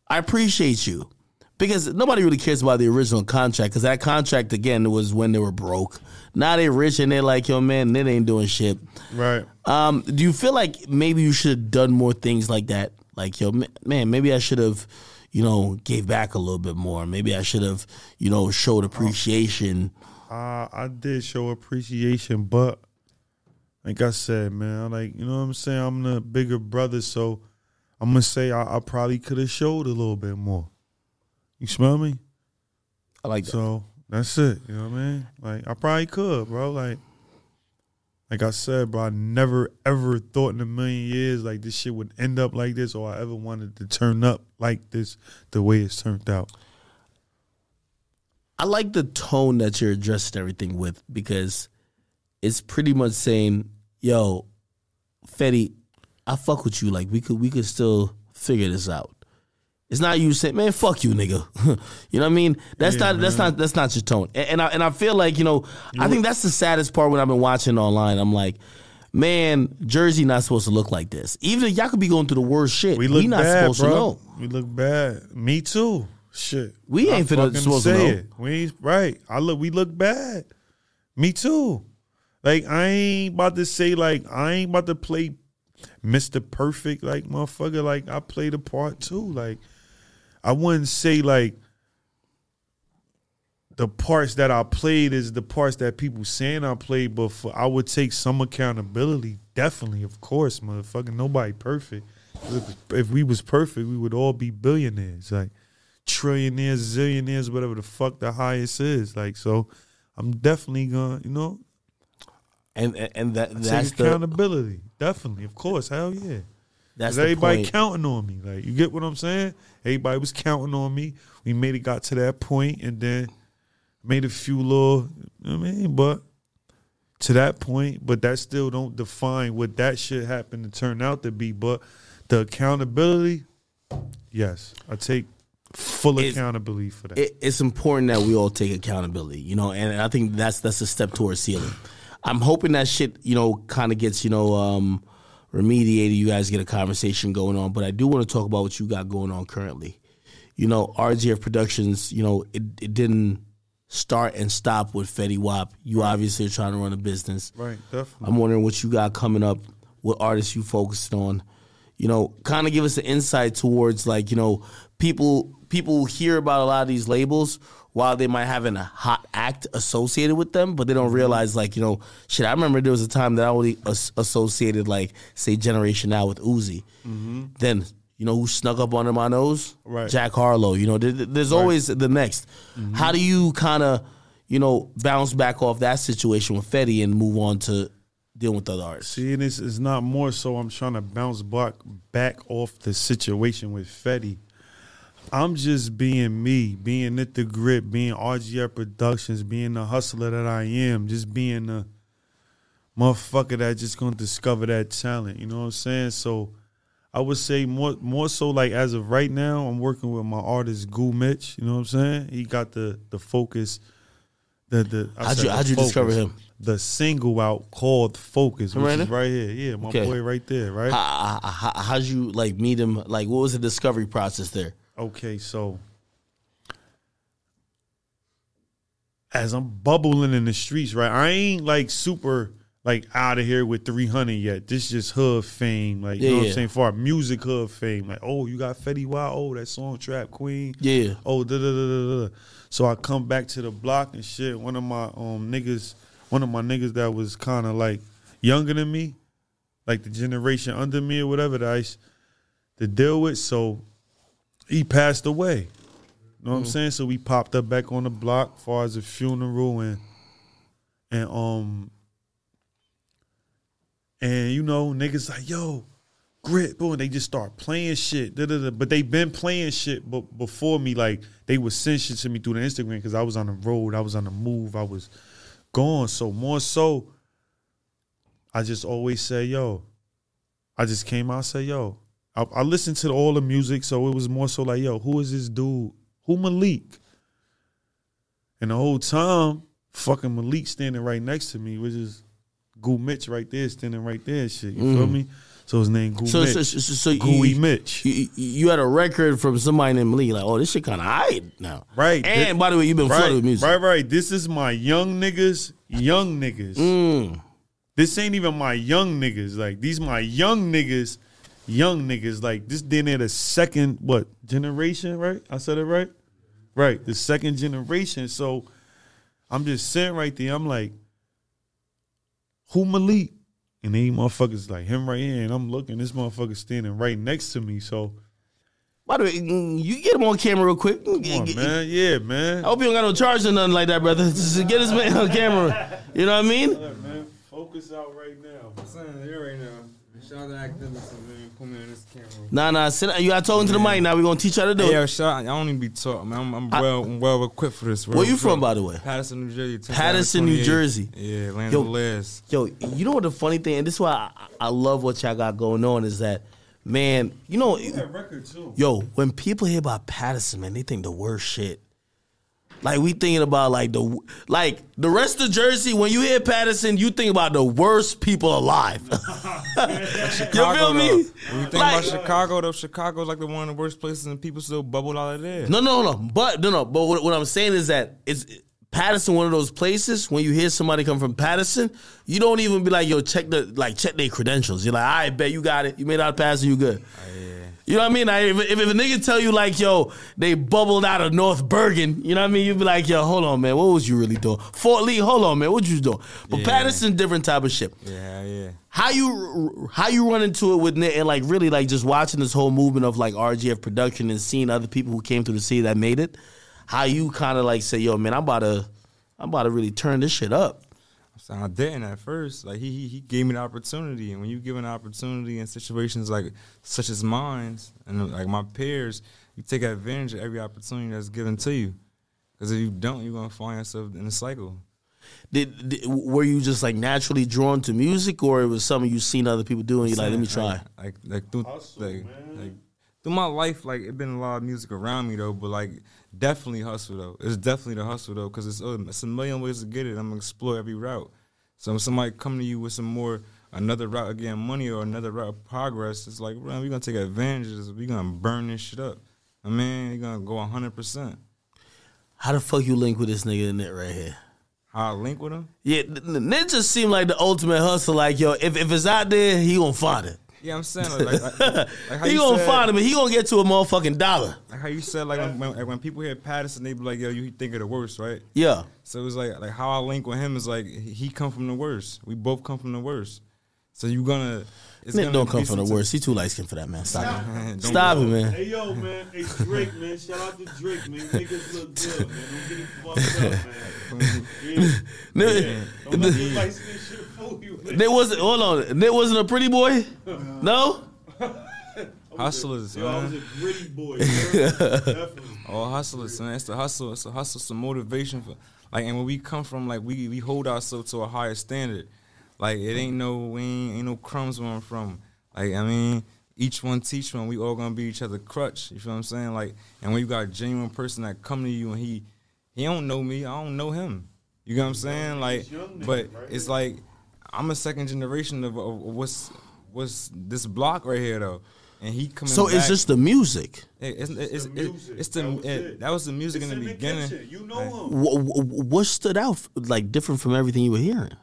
I appreciate you because nobody really cares about the original contract because that contract again was when they were broke. Now they rich and they're like, yo, man, they ain't doing shit. Right. Um, do you feel like maybe you should have done more things like that? Like, yo, man, maybe I should have, you know, gave back a little bit more. Maybe I should have, you know, showed appreciation. Uh, I did show appreciation, but like I said, man, like you know what I'm saying. I'm the bigger brother, so I'm gonna say I, I probably could have showed a little bit more. You smell me? I like that. So that's it. You know what I mean? Like I probably could, bro. Like, like I said, bro. I never ever thought in a million years like this shit would end up like this, or I ever wanted to turn up like this the way it's turned out. I like the tone that you're addressing everything with because it's pretty much saying, "Yo, Fetty, I fuck with you. Like we could we could still figure this out." It's not you saying, "Man, fuck you, nigga." you know what I mean? That's Yeah, not that's not that's not your tone. And, and I and I feel like you know I think that's the saddest part when I've been watching online. I'm like. Man, Jersey not supposed to look like this. Even if y'all could be going through the worst shit, We we, look not bad, supposed bro. to know. We look bad. Me too. Shit. We ain't finna- supposed to say know. It. We ain't right. I look. We look bad. Me too. Like I ain't about to say like I ain't about to play Mr. Perfect like motherfucker. Like I played a part too. Like I wouldn't say like the parts that I played is the parts that people saying I played, but for, I would take some accountability. Definitely, of course, motherfucking nobody perfect. If, if we was perfect, we would all be billionaires, like trillionaires, zillionaires, whatever the fuck the highest is. Like, so I'm definitely gonna, you know, And and, that that's take the accountability. Definitely, of course, hell yeah. That's everybody point. counting on me. Like you get what I'm saying? Everybody was counting on me. We made it got to that point and then made a few little you know what I mean, but to that point, but that still don't define what that shit happened to turn out to be. But the accountability, yes. I take full It's- accountability for that. it, it's important that we all take accountability, you know, and I think that's that's a step towards healing. I'm hoping that shit, you know, kind of gets, you know, um, remediated. You guys get a conversation going on, but I do want to talk about what you got going on currently. You know, RGF Productions, you know, it, it didn't start and stop with Fetty Wap. You obviously are trying to run a business. right, definitely. I'm wondering what you got coming up, what artists you focused on. You know, kind of give us an insight towards like, you know, people people hear about a lot of these labels while they might have a hot act associated with them, but they don't realize like, you know, shit, I remember there was a time that I only as- associated like say Generation Now with Uzi. Mm-hmm. Then you know who snuck up under my nose? Right. Jack Harlow. You know, there- there's always the next. Mm-hmm. How do you kind of, you know, bounce back off that situation with Fetty and move on to dealing with other artists? See, and it's, it's not more so I'm trying to bounce back back off the situation with Fetty. I'm just being me, being Nitt Da Gritt, being RGF Productions, being the hustler that I am, just being the motherfucker that just gonna discover that talent. You know what I'm saying? So I would say more more so like as of right now, I'm working with my artist Goo Mitch. You know what I'm saying? He got the the focus. The the I How'd you- how'd you discover him? The single out called Focus, which Right is right here. Yeah, my Okay. boy right there, right? How, how, how'd you like meet him? Like, what was the discovery process there? Okay, so as I'm bubbling in the streets, right? I ain't like super like out of here with 300 yet. This just hood fame, like you Yeah, know what yeah. I'm saying? For music hood fame, like oh, you got Fetty Wap, oh that song Trap Queen, Yeah. oh da da da da da. So I come back to the block and shit. One of my um niggas, one of my niggas that was kind of like younger than me, like the generation under me or whatever that I used to deal with. So he passed away. You know what I'm saying? So we popped up back on the block as far as a funeral and and um and you know niggas like yo Gritt boom they just start playing shit da, da, da. but they been playing shit but before me like they would send shit to me through the Instagram because I was on the road I was on the move I was gone so more so I just always say yo I just came out and say yo I, I listened to all the music so it was more so like yo who is this dude who Malik and the whole time fucking Malik standing right next to me which is Goo Mitch right there standing right there shit you feel me so his name Goo So, Mitch so, so, so Gooey you, Mitch you, you had a record from somebody named Malik, like, oh, this shit kind of high now. Right. And by the way, you've been flooded with music. right, right. This is my young niggas, young niggas. Mm. This ain't even my young niggas. Like these my young niggas, young niggas. Like this then at the second what generation, right? I said it right? Right. The second generation. So I'm just sitting right there. I'm like, who Malik? And these motherfuckers like him right here. And I'm looking, this motherfucker standing right next to me. So By the way, mm, you get him on camera real quick. come on, man. Yeah, man. I hope you don't got no charge or nothing like that, brother. Just get this man on camera. You know what I mean? man, focus out right now. Son, here right now. Shout out to activists, man. Put me on this camera. Nah, nah. Sit, you got talking to the mic. Now We're gonna teach you how to do Hey, it. yo, shout. I don't even be taught, man. I'm, I'm well, I'm well equipped for this. Where you from, by the way? Paterson, New Jersey. 10th Paterson, New 28. Jersey. Yeah, land Yo. of Les. Yo, you know what the funny thing, and this is why I, I love what y'all got going on is that, man, you know, That record too. yo, when people hear about Paterson, man, they think the worst shit. Like we thinking about like the like the rest of Jersey. When you hear Paterson, you think about the worst people alive. you Chicago, feel me? though. When you think Like- about Chicago, though, Chicago's like the one of the worst places, and people still bubble out of there. No, no, no. But no, no. But what, what I'm saying is that it's Paterson. One of those places when you hear somebody come from Paterson, you don't even be like, "Yo, check the like check their credentials." You're like, "I bet you got it. You made out of Paterson. You good." Ah, You know what I mean? Like, if, if, if a nigga tell you like, "Yo, they bubbled out of North Bergen," you know what I mean? You'd be like, "Yo, hold on, man. What was you really doing?" Fort Lee, hold on, man. What you doing? But Yeah. Paterson, different type of shit. Yeah, yeah. How you how you run into it with Nitt and like really like just watching this whole movement of like RGF production and seeing other people who came through the city that made it? How you kind of like say, yo, man, I'm about to I'm about to really turn this shit up. So I didn't at first. Like he, he he gave me the opportunity, and when you give an opportunity in situations like such as mine and like my peers, you take advantage of every opportunity that's given to you. Because if you don't, you're gonna find yourself in a cycle. Did, did were you just like naturally drawn to music, or it was something you seen other people doing? you like, let me try? Like like, like through like, man. like through my life, like it been a lot of music around me though, but like definitely hustle though. It's definitely the hustle though, because it's, uh, it's a million ways to get it. I'm gonna explore every route. So if somebody come to you with some more another route again, money or another route of progress, it's like, man, we gonna take advantage of this. We gonna burn this shit up. I mean, you're gonna go hundred percent. How the fuck you link with this nigga in it right here? How I link with him? Yeah, n- n- Nitt just seemed like the ultimate hustle. Like, yo, if, if it's out there, he gonna find it. Yeah, I'm saying like, like, like, like how he you gonna said- find him and he gonna get to a motherfucking dollar. Like how you said, like when, when, when people hear Paterson, they be like, "Yo, you think of the worst, right?" Yeah. So it's like like how I link with him is like he come from the worst. We both come from the worst. So you gonna it's Nitt don't come from the some- worst. He too light skinned for that, man. Stop it. Don't Stop go. it, man. Hey yo, man. Hey Drake, man. Shout out to Drake, man. Niggas look good, man. Don't get it fucked up, man. Yeah. Nitt, yeah. Don't let this light skin shit fool you. man. Nitt wasn't. Hold on. Nitt wasn't a pretty boy. No. Hustlers, Yo, I was a gritty boy. you heard? Definitely. All hustlers, man. It's the hustle. It's the hustle. Some motivation for like, and when we come from like we we hold ourselves to a higher standard. Like it ain't no we ain't, ain't no crumbs where I'm from. Like I mean, each one teach one. We all gonna be each other crutch. You feel what I'm saying? Like, and when you got a genuine person that come to you and he he don't know me, I don't know him. You get what I'm saying? Like, but it's like I'm a second generation of, of what's what's this block right here though. And he coming. So it's just the music. Hey, It's, it's, the it's, music. it's the That was it- it. that was the music It's in the in beginning. kitchen. You know Like, him. What, what, what stood out like different from everything you were hearing?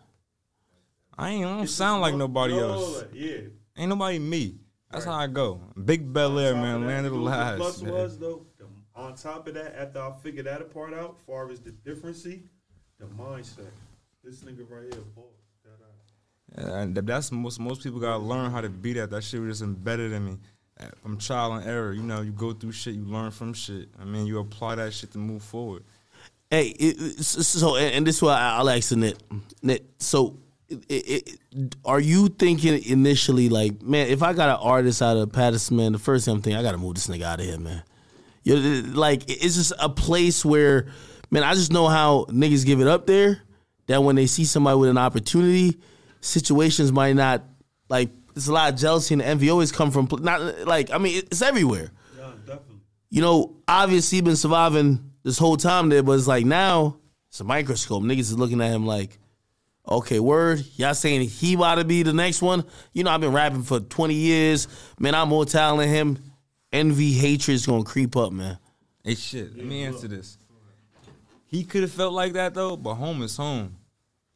I ain't I don't sound like nobody no, else. Yeah. Ain't nobody me. That's how I go. Big Bel Air, man, of land of the you lies. Plus man. was though. The, on top of that, after I figured that part out, far as the differency, the mindset. This nigga right here, boy. that eye. And that's most most people gotta learn how to be that. That shit was just embedded in me. From trial and error, you know, you go through shit, you learn from shit. I mean, you apply that shit to move forward. Hey, it, it- so and, and this is why I- I'll ask Nitt. Nitt, so it, it, are you thinking initially like, man, if I got an artist out of Paterson, man, the first thing I'm thinking, I gotta move this nigga out of here, man. You know, like it's just a place where, man, I just know how niggas give it up there. That when they see somebody with an opportunity, situations might not like. There's a lot of jealousy and envy always come from not like I mean it's everywhere Yeah, definitely. you know, obviously been surviving this whole time there, but it's like now it's a microscope. Niggas is looking at him like, okay, word, y'all saying he about to be the next one. You know, I've been rapping for 20 years. Man, I'm more talented than him. Envy, hatred is gonna creep up, man. Hey, shit. Let me answer this. He could have felt like that though, but home is home.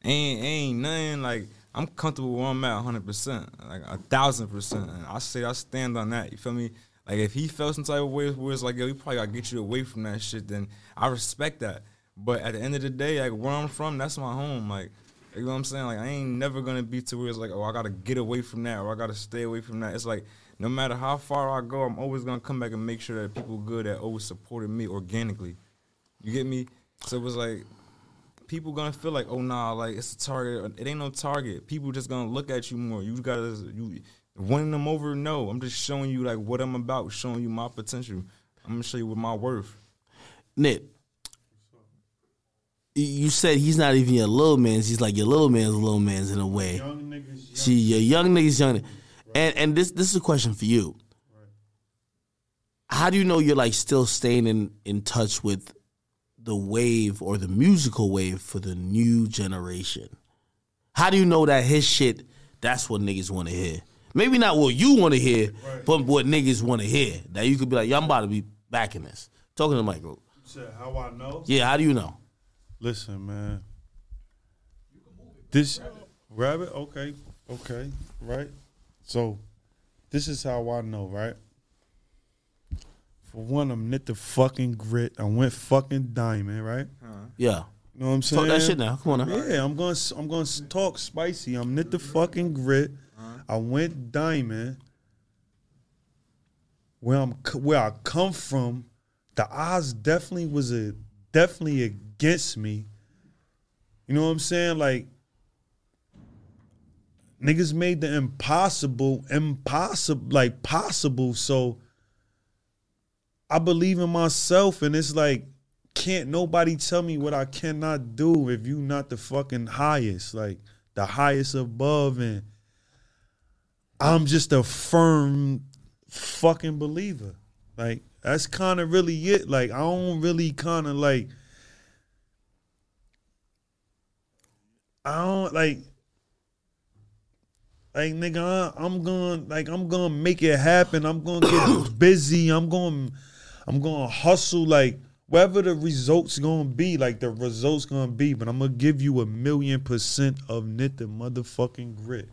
Ain't ain't nothing like I'm comfortable where I'm at 100, percent like a thousand percent. And I say I stand on that. You feel me? Like if he felt some type of way where it's like yo, he probably gotta get you away from that shit. Then I respect that. But at the end of the day, like where I'm from, that's my home. Like you know what I'm saying? Like I ain't never gonna be to where it's like, oh, I gotta get away from that or I gotta stay away from that. It's like no matter how far I go, I'm always gonna come back and make sure that people good that always supported me organically. You get me? So it was like people gonna feel like, oh nah, like it's a target. It ain't no target. People just gonna look at you more. You gotta you winning them over. No, I'm just showing you like what I'm about, showing you my potential. I'm gonna show you what my worth. Nitt, you said he's not even your little man's. He's like your little man's little man's in a way. Young niggas, young. See, your young niggas young. And and this this is a question for you. How do you know you're like still staying in in touch with the wave or the musical wave for the new generation? How do you know that his shit that's what niggas want to hear? Maybe not what you want to hear, but what niggas want to hear. That you could be like, yo, I'm about to be back in this. Talking to the micro. Said, how I know? Yeah, how do you know? Listen, man. This rabbit, okay, okay, right. So, this is how I know, right? For one, I'm Nitt Da fucking Gritt. I went fucking diamond, right? Uh-huh. Yeah. You know what I'm saying? Talk that shit now. Come on now. Yeah, I'm going. to I'm going to talk spicy. I'm Nitt Da fucking Gritt. Uh-huh. I went diamond. Where I'm, where I come from, the odds definitely was a definitely against me. You know what I'm saying? Like niggas made the impossible impossible, like possible. So I believe in myself, and it's like can't nobody tell me what I cannot do if you not the fucking highest, like the highest above, and I'm just a firm fucking believer. Like that's kind of really it. Like I don't really kind of like I don't like like nigga I- I'm gonna like I'm gonna make it happen. I'm gonna get busy. I'm going I'm gonna hustle like whatever the results gonna be, like the results gonna be, but I'm gonna give you a million percent of Nitt Da motherfucking Gritt.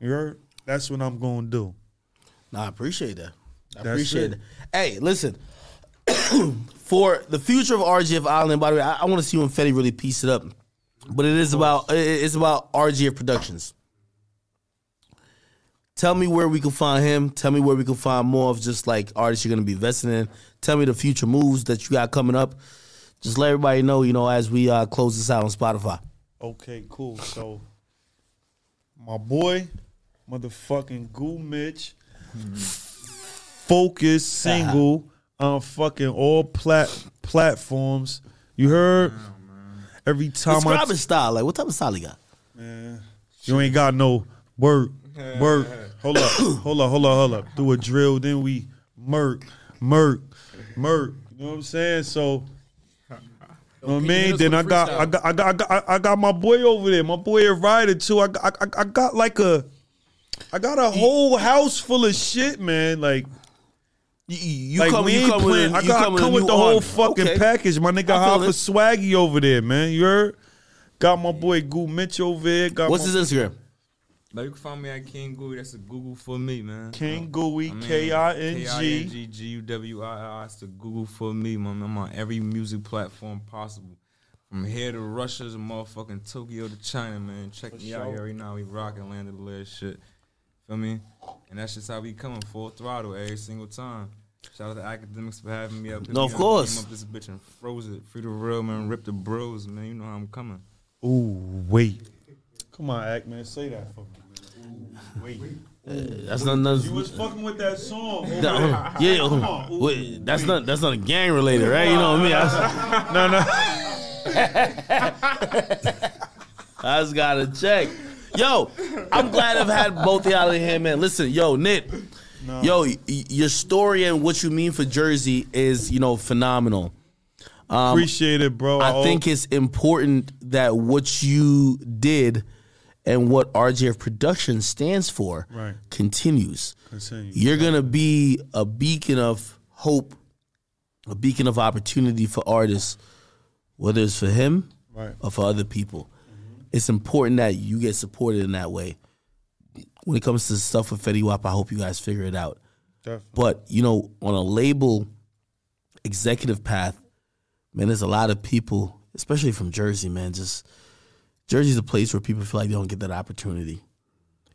You heard? That's what I'm gonna do. Nah, I appreciate that. I That's appreciate it. it. Hey, listen. For the future of RGF Island, by the way, I, I want to see when Fetty really piece it up. But it is about it's about RGF Productions. Tell me where we can find him. Tell me where we can find more of just like artists you're gonna be investing in. Tell me the future moves that you got coming up. Just let everybody know, you know, as we uh, close this out on Spotify. Okay, cool. So my boy, motherfucking Goo Mitch, focus single on fucking all plat platforms. You heard? Every time I Describe his style. Like, what type of style he got? Man, you ain't got no work, work. Hold up, hold up, hold up, hold up. Do a drill, then we murk, murk, murk. You know what I'm saying? So, you know what I mean? Then I got, I got, I got, I got, I got my boy over there. My boy a rider too. I got, I, I- I got like a, I got a whole house full of shit, man. Like, You, you like come, we you ain't come playing. with, I got come come with, with the whole army. fucking Okay. package. My nigga I feel Hoffa it. Swaggy over there, man. You heard? Got my boy Goo Mitch over there. Got What's his Instagram? Like you can find me at King Gooey. That's a Google for me, man. King Gooey, I mean, K I N G. K-I-N-G, G-U-W-I-I. It's the Google for me, man. I'm on every music platform possible. From here to Russia to motherfucking Tokyo to China, man. Check me out here right now. We rocking land of the lit shit. Feel me? And that's just how we coming full throttle every single time. Shout out to Akademiks for having me up. here. No, of course. Came up this bitch and froze it. Free the real man, rip the bros, man. You know how I'm coming. Ooh, wait. Come on, Act man, say that for me. Ooh, wait. Uh, that's not, that's, You was fucking with that song. over No, yeah, Come on. Oh, ooh, wait, that's not that's not gang related, right? You know what I mean? I, No, no. I just gotta check. Yo, I'm glad I've had both of y'all in here, man. Listen, yo, Nitt, yo, y- your story and what you mean for Jersey is, you know, phenomenal. Um, Appreciate it, bro. I hope- think it's important that what you did and what RGF Production stands for Right. continues. Continue. You're gonna be a beacon of hope, a beacon of opportunity for artists, whether it's for him Right. or for other people. It's important that you get supported in that way. When it comes to stuff with Fetty Wap, I hope you guys figure it out. Definitely. But you know, on a label executive path, man, there's a lot of people, especially from Jersey, man. Just Jersey's a place where people feel like they don't get that opportunity,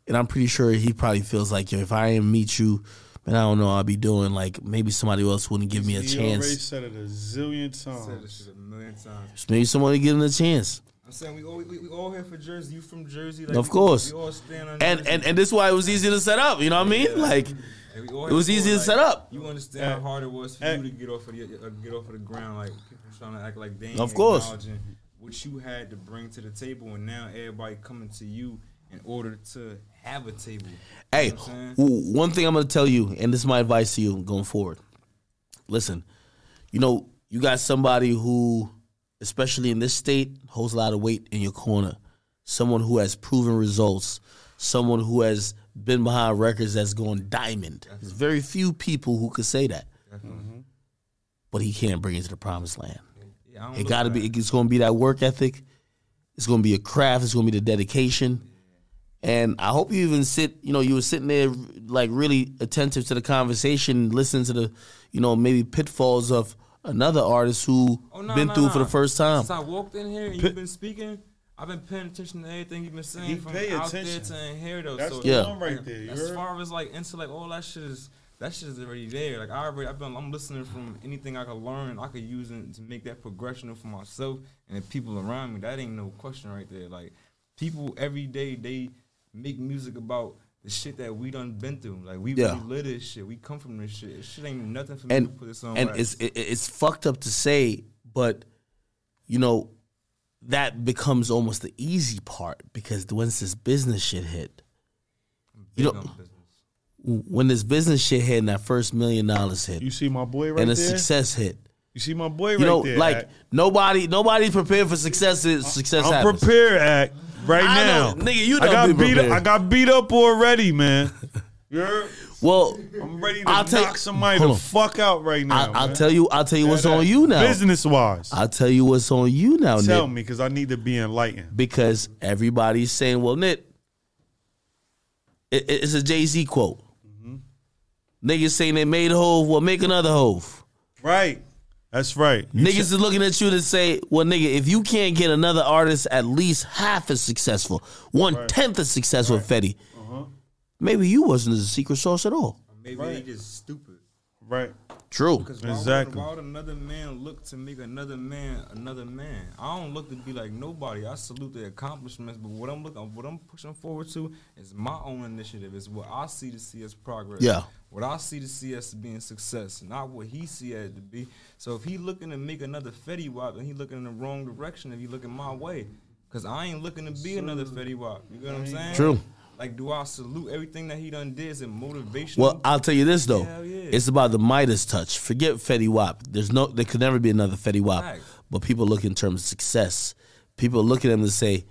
and I'm pretty sure he probably feels like, yo, if I didn't meet you, man, I don't know, I'll be doing. Like maybe somebody else wouldn't give me a He already said it a zillion Said times. this shit a million times. Maybe someone would give him a chance. I'm saying we all we, we all here for Jersey. You from Jersey? Like, Of we- course. We all stand on And and and this is why it was easy to set up. You know what I mean? Like And we all it was easy for, to set up. You understand how hard it was for you to get off of the uh, get off of the ground, like trying to act like they ain't Of course. acknowledging what you had to bring to the table, and now everybody coming to you in order to have a table. Hey, know what I'm saying? w- one thing I'm gonna tell you, and this is my advice to you going forward. Listen, you know, you got somebody who, especially in this state, holds a lot of weight in your corner. Someone who has proven results, someone who has been behind records that's going diamond. There's very few people who could say that. But he can't bring it to the promised land. Yeah, It got to be. It's going to be that work ethic. It's going to be a craft. It's going to be the dedication. And I hope you even sit. You know, you were sitting there like really attentive to the conversation, listening to the, you know, maybe pitfalls of another artist who Oh, no, been no, through no. for the first time. Since I walked in here and you've been speaking, I've been paying attention to everything you've been saying He from pay out attention. there to in here though. That's so the Yeah. one right there. You as heard? far as like intellect, all that shit is that shit is already there. Like I already, I've been, I'm listening from anything I could learn. I could use it to make that progression for myself and the people around me. That ain't no question right there. Like people every day they make music about the shit that we done been through. Like we Yeah. really live this shit. We come from this shit. This shit ain't nothing for me to and put this on. and wax. it's it, it's fucked up to say, but you know that becomes almost the easy part because once this business shit hit, you know- when this business shit hit and that first million dollars hit You see my boy right and the there. success hit, You see my boy right you know, there. like Act. nobody nobody's prepared for success. Success I'm happens. prepared, act right I now. know, nigga, you I got beat. Up. I got beat up already, man. Heard? Well, I'm ready to I'll knock you- somebody the fuck out right now. I, I'll tell you. I'll tell you what's on you now. Business wise, I'll tell you what's on you now, tell Nitt. me because I need to be enlightened. Because everybody's saying, "Well, Nitt, it, it's a Jay Z quote." Mm-hmm. Niggas saying they made a Hov, well, make another Hov. Right, that's right. You Niggas is looking at you to say, well, nigga, if you can't get another artist at least half as successful, one tenth as successful, Fetty, Uh-huh. maybe you wasn't the secret sauce at all. Maybe Right. they just stupid. right. True. Because why, Exactly. would, why would another man look to make another man another man? I don't look to be like nobody. I salute their accomplishments, but what I'm looking, what I'm pushing forward to is my own initiative. Is what I see to see as progress. Yeah. What I see to see as being success, not what he see it to be. So if he looking to make another Fetty Wap, then he looking in the wrong direction. If he looking my way, because I ain't looking to be another Fetty Wap. You get what I'm saying? True. Like, do I salute everything that he done did? Is it motivational? Well, I'll tell you this though. Hell yeah. It's about the Midas touch. Forget Fetty Wap. There's no there could never be another Fetty Wap. Right. But people look in terms of success. People look at him and say,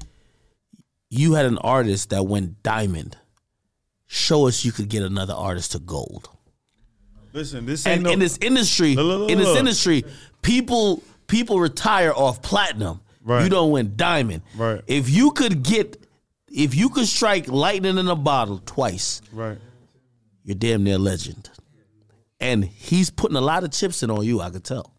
You had an artist that went diamond. Show us you could get another artist to gold. Listen, this ain't And no. in this industry, Look, look, look, in this industry, people people retire off platinum. Right. You don't win diamond. Right. If you could get if you could strike lightning in a bottle twice, right. you're damn near legend. And he's putting a lot of chips in on you, I could tell.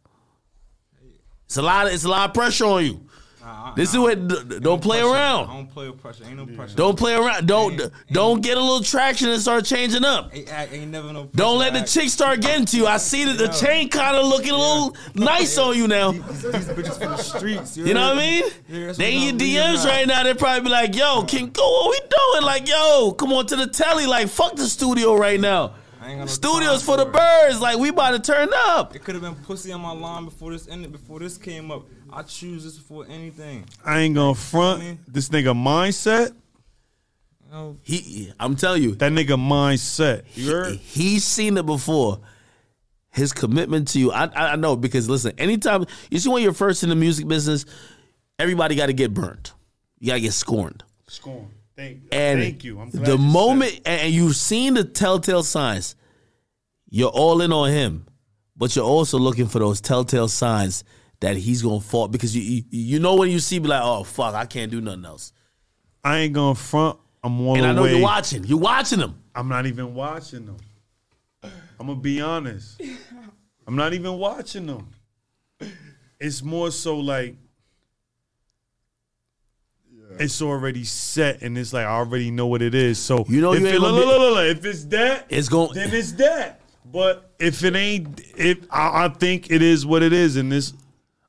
It's a lot of it's a lot of pressure on you. Nah, This nah, is what don't play pressure. I around. don't play with pressure. Ain't no pressure. Don't play around. Don't Ain't- don't get a little traction and start changing up. Ain't, ain't, ain't never no. Pressure. Don't let the chick start getting to you. I see that the chain kind of looking a little nice on you now. These, these bitches from the streets. You know what I mean? Yeah, they what in your DMs now. right now. They probably be like, "Yo, King, go. What we doing? Like, yo, come on to the telly. Like, fuck the studio right now. I ain't got no Studio's time for the birds. Like, we about to turn up. It could have been pussy on my line before this ended. Before this came up, I choose this before anything. I ain't gonna front this nigga mindset. You know, He, I'm telling you, That nigga mindset. You heard? he's seen it before. His commitment to you, I, I I know because listen, anytime you see when you're first in the music business, everybody got to get burnt. You got to get scorned. Scorn. Thank, uh, And thank you. I'm glad the you moment, it. and you've seen the telltale signs, you're all in on him, but you're also looking for those telltale signs that he's gonna fall because you you, you know when you see be like, oh fuck, I can't do nothing else. I ain't gonna front. I'm on And the I know way. you're watching. You're watching him. I'm not even watching them. I'm gonna be honest. I'm not even watching them. It's more so like it's already set, and it's like I already know what it is. So You know if, you ain't it, look, gonna look, be- look, look, if it's that, It's going. then it's that. But if it ain't, if I, I think it is what it is, and this,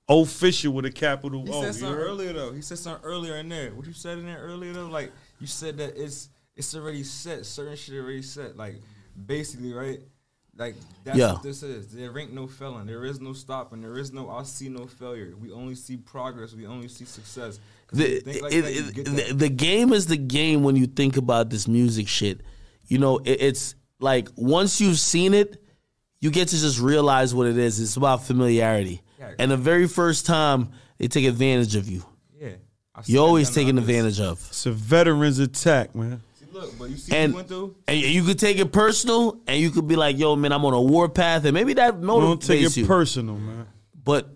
Official with a capital He O. said you something earlier though. He said something earlier in there. What you said in there earlier though, like you said that it's it's already set. Certain shit already set. Like basically, right? Like that's Yeah. what this is. There ain't no felon. There is no stopping. There is no I see no failure. We only see progress. We only see success. the, like it- that, it- the, the game is the game when you think about this music shit. You know, it, it's like once you've seen it, you get to just realize what it is. It's about familiarity. Yeah. And the very first time they take advantage of you, yeah. You're always done to taken advantage of. It's a veteran's attack, man. See, look, but you see And, what he went through. and you could take it personal, and you could be like, "Yo, man, I'm on a war path," and maybe that Don't take motivates it you. personal, man. But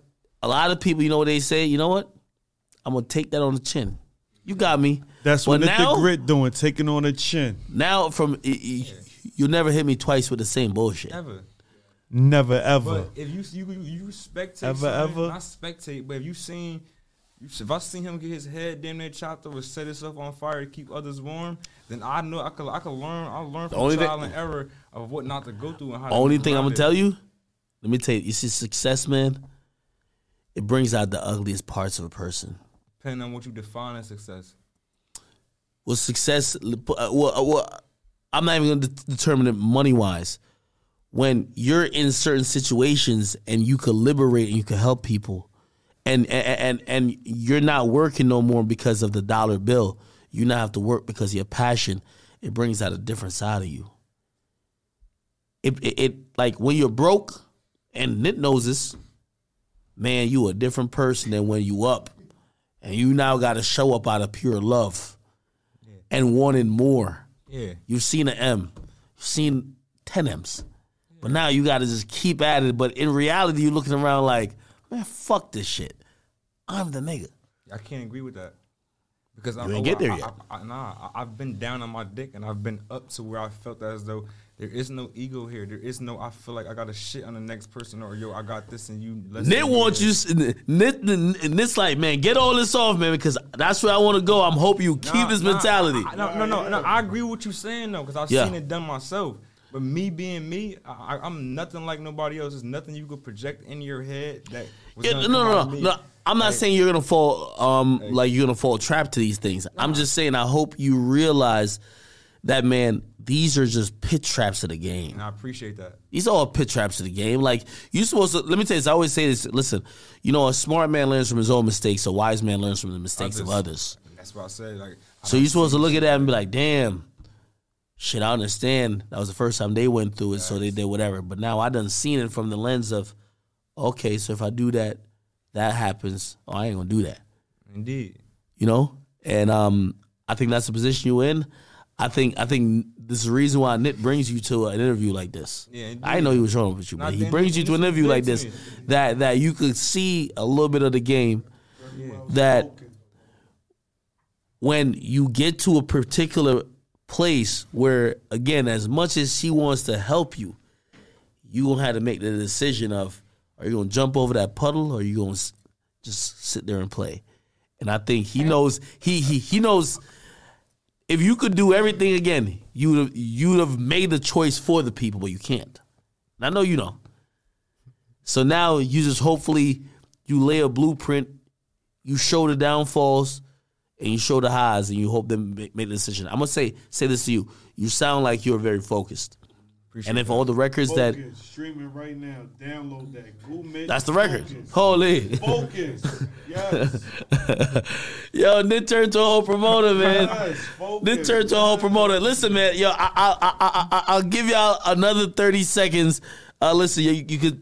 a lot of people, you know what they say? You know what? I'm gonna take that on the chin. You got me. That's but what now, the Gritt doing, taking on the chin. Now, from y- y- you'll never hit me twice with the same bullshit. Ever. Never ever. But if you you you spectate, Ever, ever? not spectate, but if you seen, if I seen him get his head damn near chopped off or set himself on fire to keep others warm, then I know I could I could learn I learn from only trial thing- and error of what not to go through and how. Only move thing I'm gonna it. tell you, let me tell you, you see, success, man. It brings out the ugliest parts of a person. depending on what you define as success. Well, success. uh, Well, uh, well I'm not even gonna de- determine it money wise. When you're in certain situations and you could liberate and you could help people, and and and, and you're not working no more because of the dollar bill. You now have to work because of your passion. It brings out a different side of you. It, it, it like when you're broke, and Nitt knows this. Man, you a different person than when you up, and you now got to show up out of pure love, and wanting more. Yeah, You've seen an M, you've seen ten M's, but now you got to just keep at it. But in reality, you're looking around like, man, fuck this shit. I'm the nigga. I can't agree with that because oh, I, You ain't oh, get there I- yet. I, I, nah, I- I've been down on my dick and I've been up to where I felt as though there is no ego here. There is no I feel like I got to shit on the next person or yo I got this and you. Nitt wants you. Nitt, Nitt's like, man, get all this off, man, because that's where I want to go. I'm hoping you keep Nah, this nah, mentality. I- I- no, no, no, no. I agree with what you're saying though, because I've Yeah. seen it done myself. But me being me, I, I'm nothing like nobody else. There's nothing you could project in your head that. Yeah, no, no, no, no. I'm not Like, saying you're gonna fall, um, like you're gonna fall trapped to these things. I'm just saying I hope you realize that, man. These are just pit traps of the game. And I appreciate that. These are all pit traps of the game. Like you supposed to. Let me tell you. This, I always say this. Listen, you know, a smart man learns from his own mistakes. A wise man learns from the mistakes of others. That's what I said. Like, I So you're supposed to look at that and be like, damn, shit, I understand. That was the first time they went through it, so they did whatever. But now I done seen it from the lens of, okay, so if I do that, that happens. Oh, I ain't gonna do that. Indeed. You know? And um, I think that's the position you in. I think I think this is the reason why Nitt brings you to an interview like this. Yeah, indeed. I know he was wrong with you, but he brings you to an interview like this that that you could see a little bit of the game that when you get to a particular place where again as much as he wants to help you you gonna have to make the decision of are you gonna jump over that puddle or are you gonna just sit there and play? And i think he knows he he, he knows if you could do everything again you would have you would have made the choice for the people but you can't. And i know you know so now you just hopefully you lay a blueprint you show the downfalls and you show the highs and you hope them make, make the decision. I'm gonna say say this to you. You sound like you're very focused. Appreciate and if all the records that Focus. Streaming right now. Download that. Google that's the record. Focus. Holy. Focus. Yes. Yo, Nitt turned to a whole promoter, man. Yes. Focus. Nitt turned to a whole promoter. Listen, man. Yo, I, I, I, I, I, I'll give y'all another 30 seconds. Uh, listen, you, you could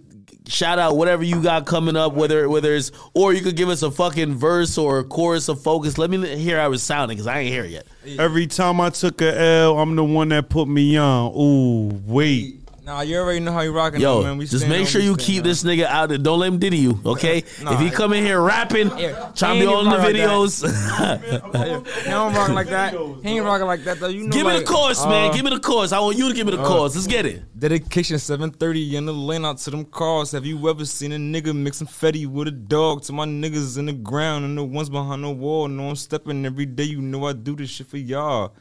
shout out whatever you got coming up, whether whether it's or you could give us a fucking verse or a chorus of focus. Let me hear how it's sounding because I ain't hear it yet. Every time I took a L, I'm the one that put me on. Ooh, wait. Nah, you already know how you rocking. Yo, man. We just make sure you keep this nigga out. Of, don't let him diddy you, okay? Nah, if he come in here rapping, Yeah, trying to be on the videos, He don't rock like that. He ain't rocking like that though. You know, give me the chorus, man. uh, Give me the chorus. I want you to give me the chorus. Let's get it. Dedication 730 in the lane out to them cars. Have you ever seen a nigga mixing Fetty with a dog? To my niggas in the ground and the ones behind the wall. Know I'm stepping every day. You know I do this shit for y'all.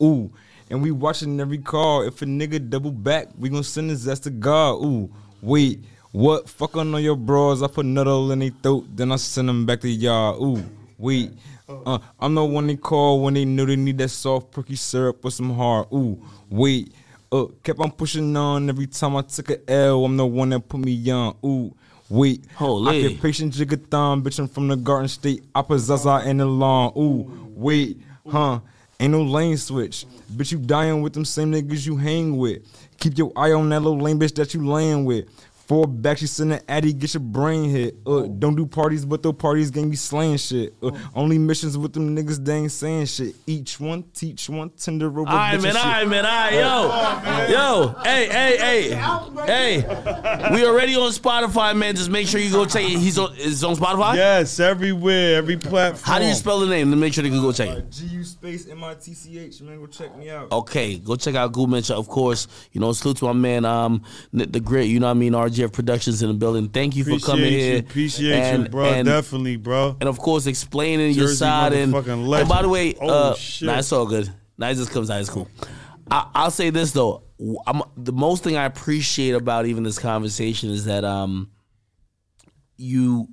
Ooh. And we watching every call. If a nigga double back, we gonna send his ass to God. Ooh. Wait. What? Fuck on your bras. I put nuddle in their throat, then I send them back to y'all. Ooh, wait. Uh, I'm the one they call when they know they need that soft, perky syrup with some hard. Ooh, wait. Uh, kept on pushing on every time I took a L. I'm the one that put me on. Ooh, wait. Holy. Occupation Jigathon, bitch. I'm from the Garden State. I possess out in the lawn. Ooh, wait. Huh. Ain't no lane switch. Bitch, you dying with them same niggas you hang with. Keep your eye on that little lame bitch that you laying with. Fall back, she send an addy, get your brain hit. Uh, don't do parties, but those parties gang be slaying shit. Uh, only missions with them niggas, they ain't saying shit. Each one, teach one, tender over. All right, bitch man. and All shit. right, man. All right, yo, yo. Hey, hey, hey, hey. We already on Spotify, man. Just make sure you go check it. He's on. Is it on Spotify? Yes, everywhere, every platform. How do you spell the name? To make sure they can go check it. G U space M I T C H, man. Go check me out. Okay, go check out Gu Mitchell, of course. You know, salute to my man, um, Nitt Da Gritt. You know what I mean? RGF Productions in the building. Thank you for Appreciate coming you, here. appreciate and, you, bro. And, Definitely, bro. and of course, explaining your side. And, and by the way, Oh, uh, shit. nah, it's all good. Nah, it just comes out. It's cool. I, I'll say this though. I'm, the most thing I appreciate about even this conversation is that um, you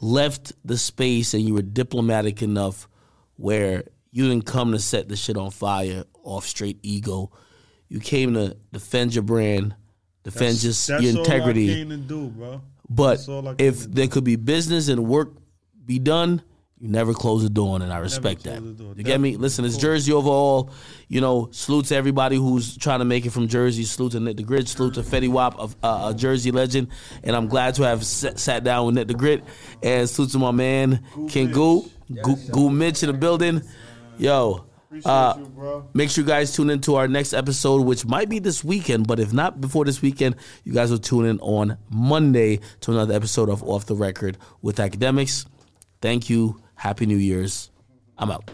left the space and you were diplomatic enough where you didn't come to set the shit on fire off straight ego. You came to defend your brand, defend just That's your integrity. do. But That's all I came if there could be business and work be done, you never close the door on it. I respect that. You get me? Listen, it's Jersey overall. You know, salute to everybody who's trying to make it from Jersey. Salute to Nitt Da Gritt. Salute to Fetty Wap, of uh, a Jersey legend. And I'm glad to have sat, sat down with Nitt Da Gritt. And salute to my man, King Gu. Gu, Gu Mitch in the building. Yo. Appreciate Uh, you, bro. Make sure you guys tune into our next episode, which might be this weekend, but if not before this weekend, you guys will tune in on Monday to another episode of Off the Record with Akademiks. Thank you. Happy New Year's. I'm out.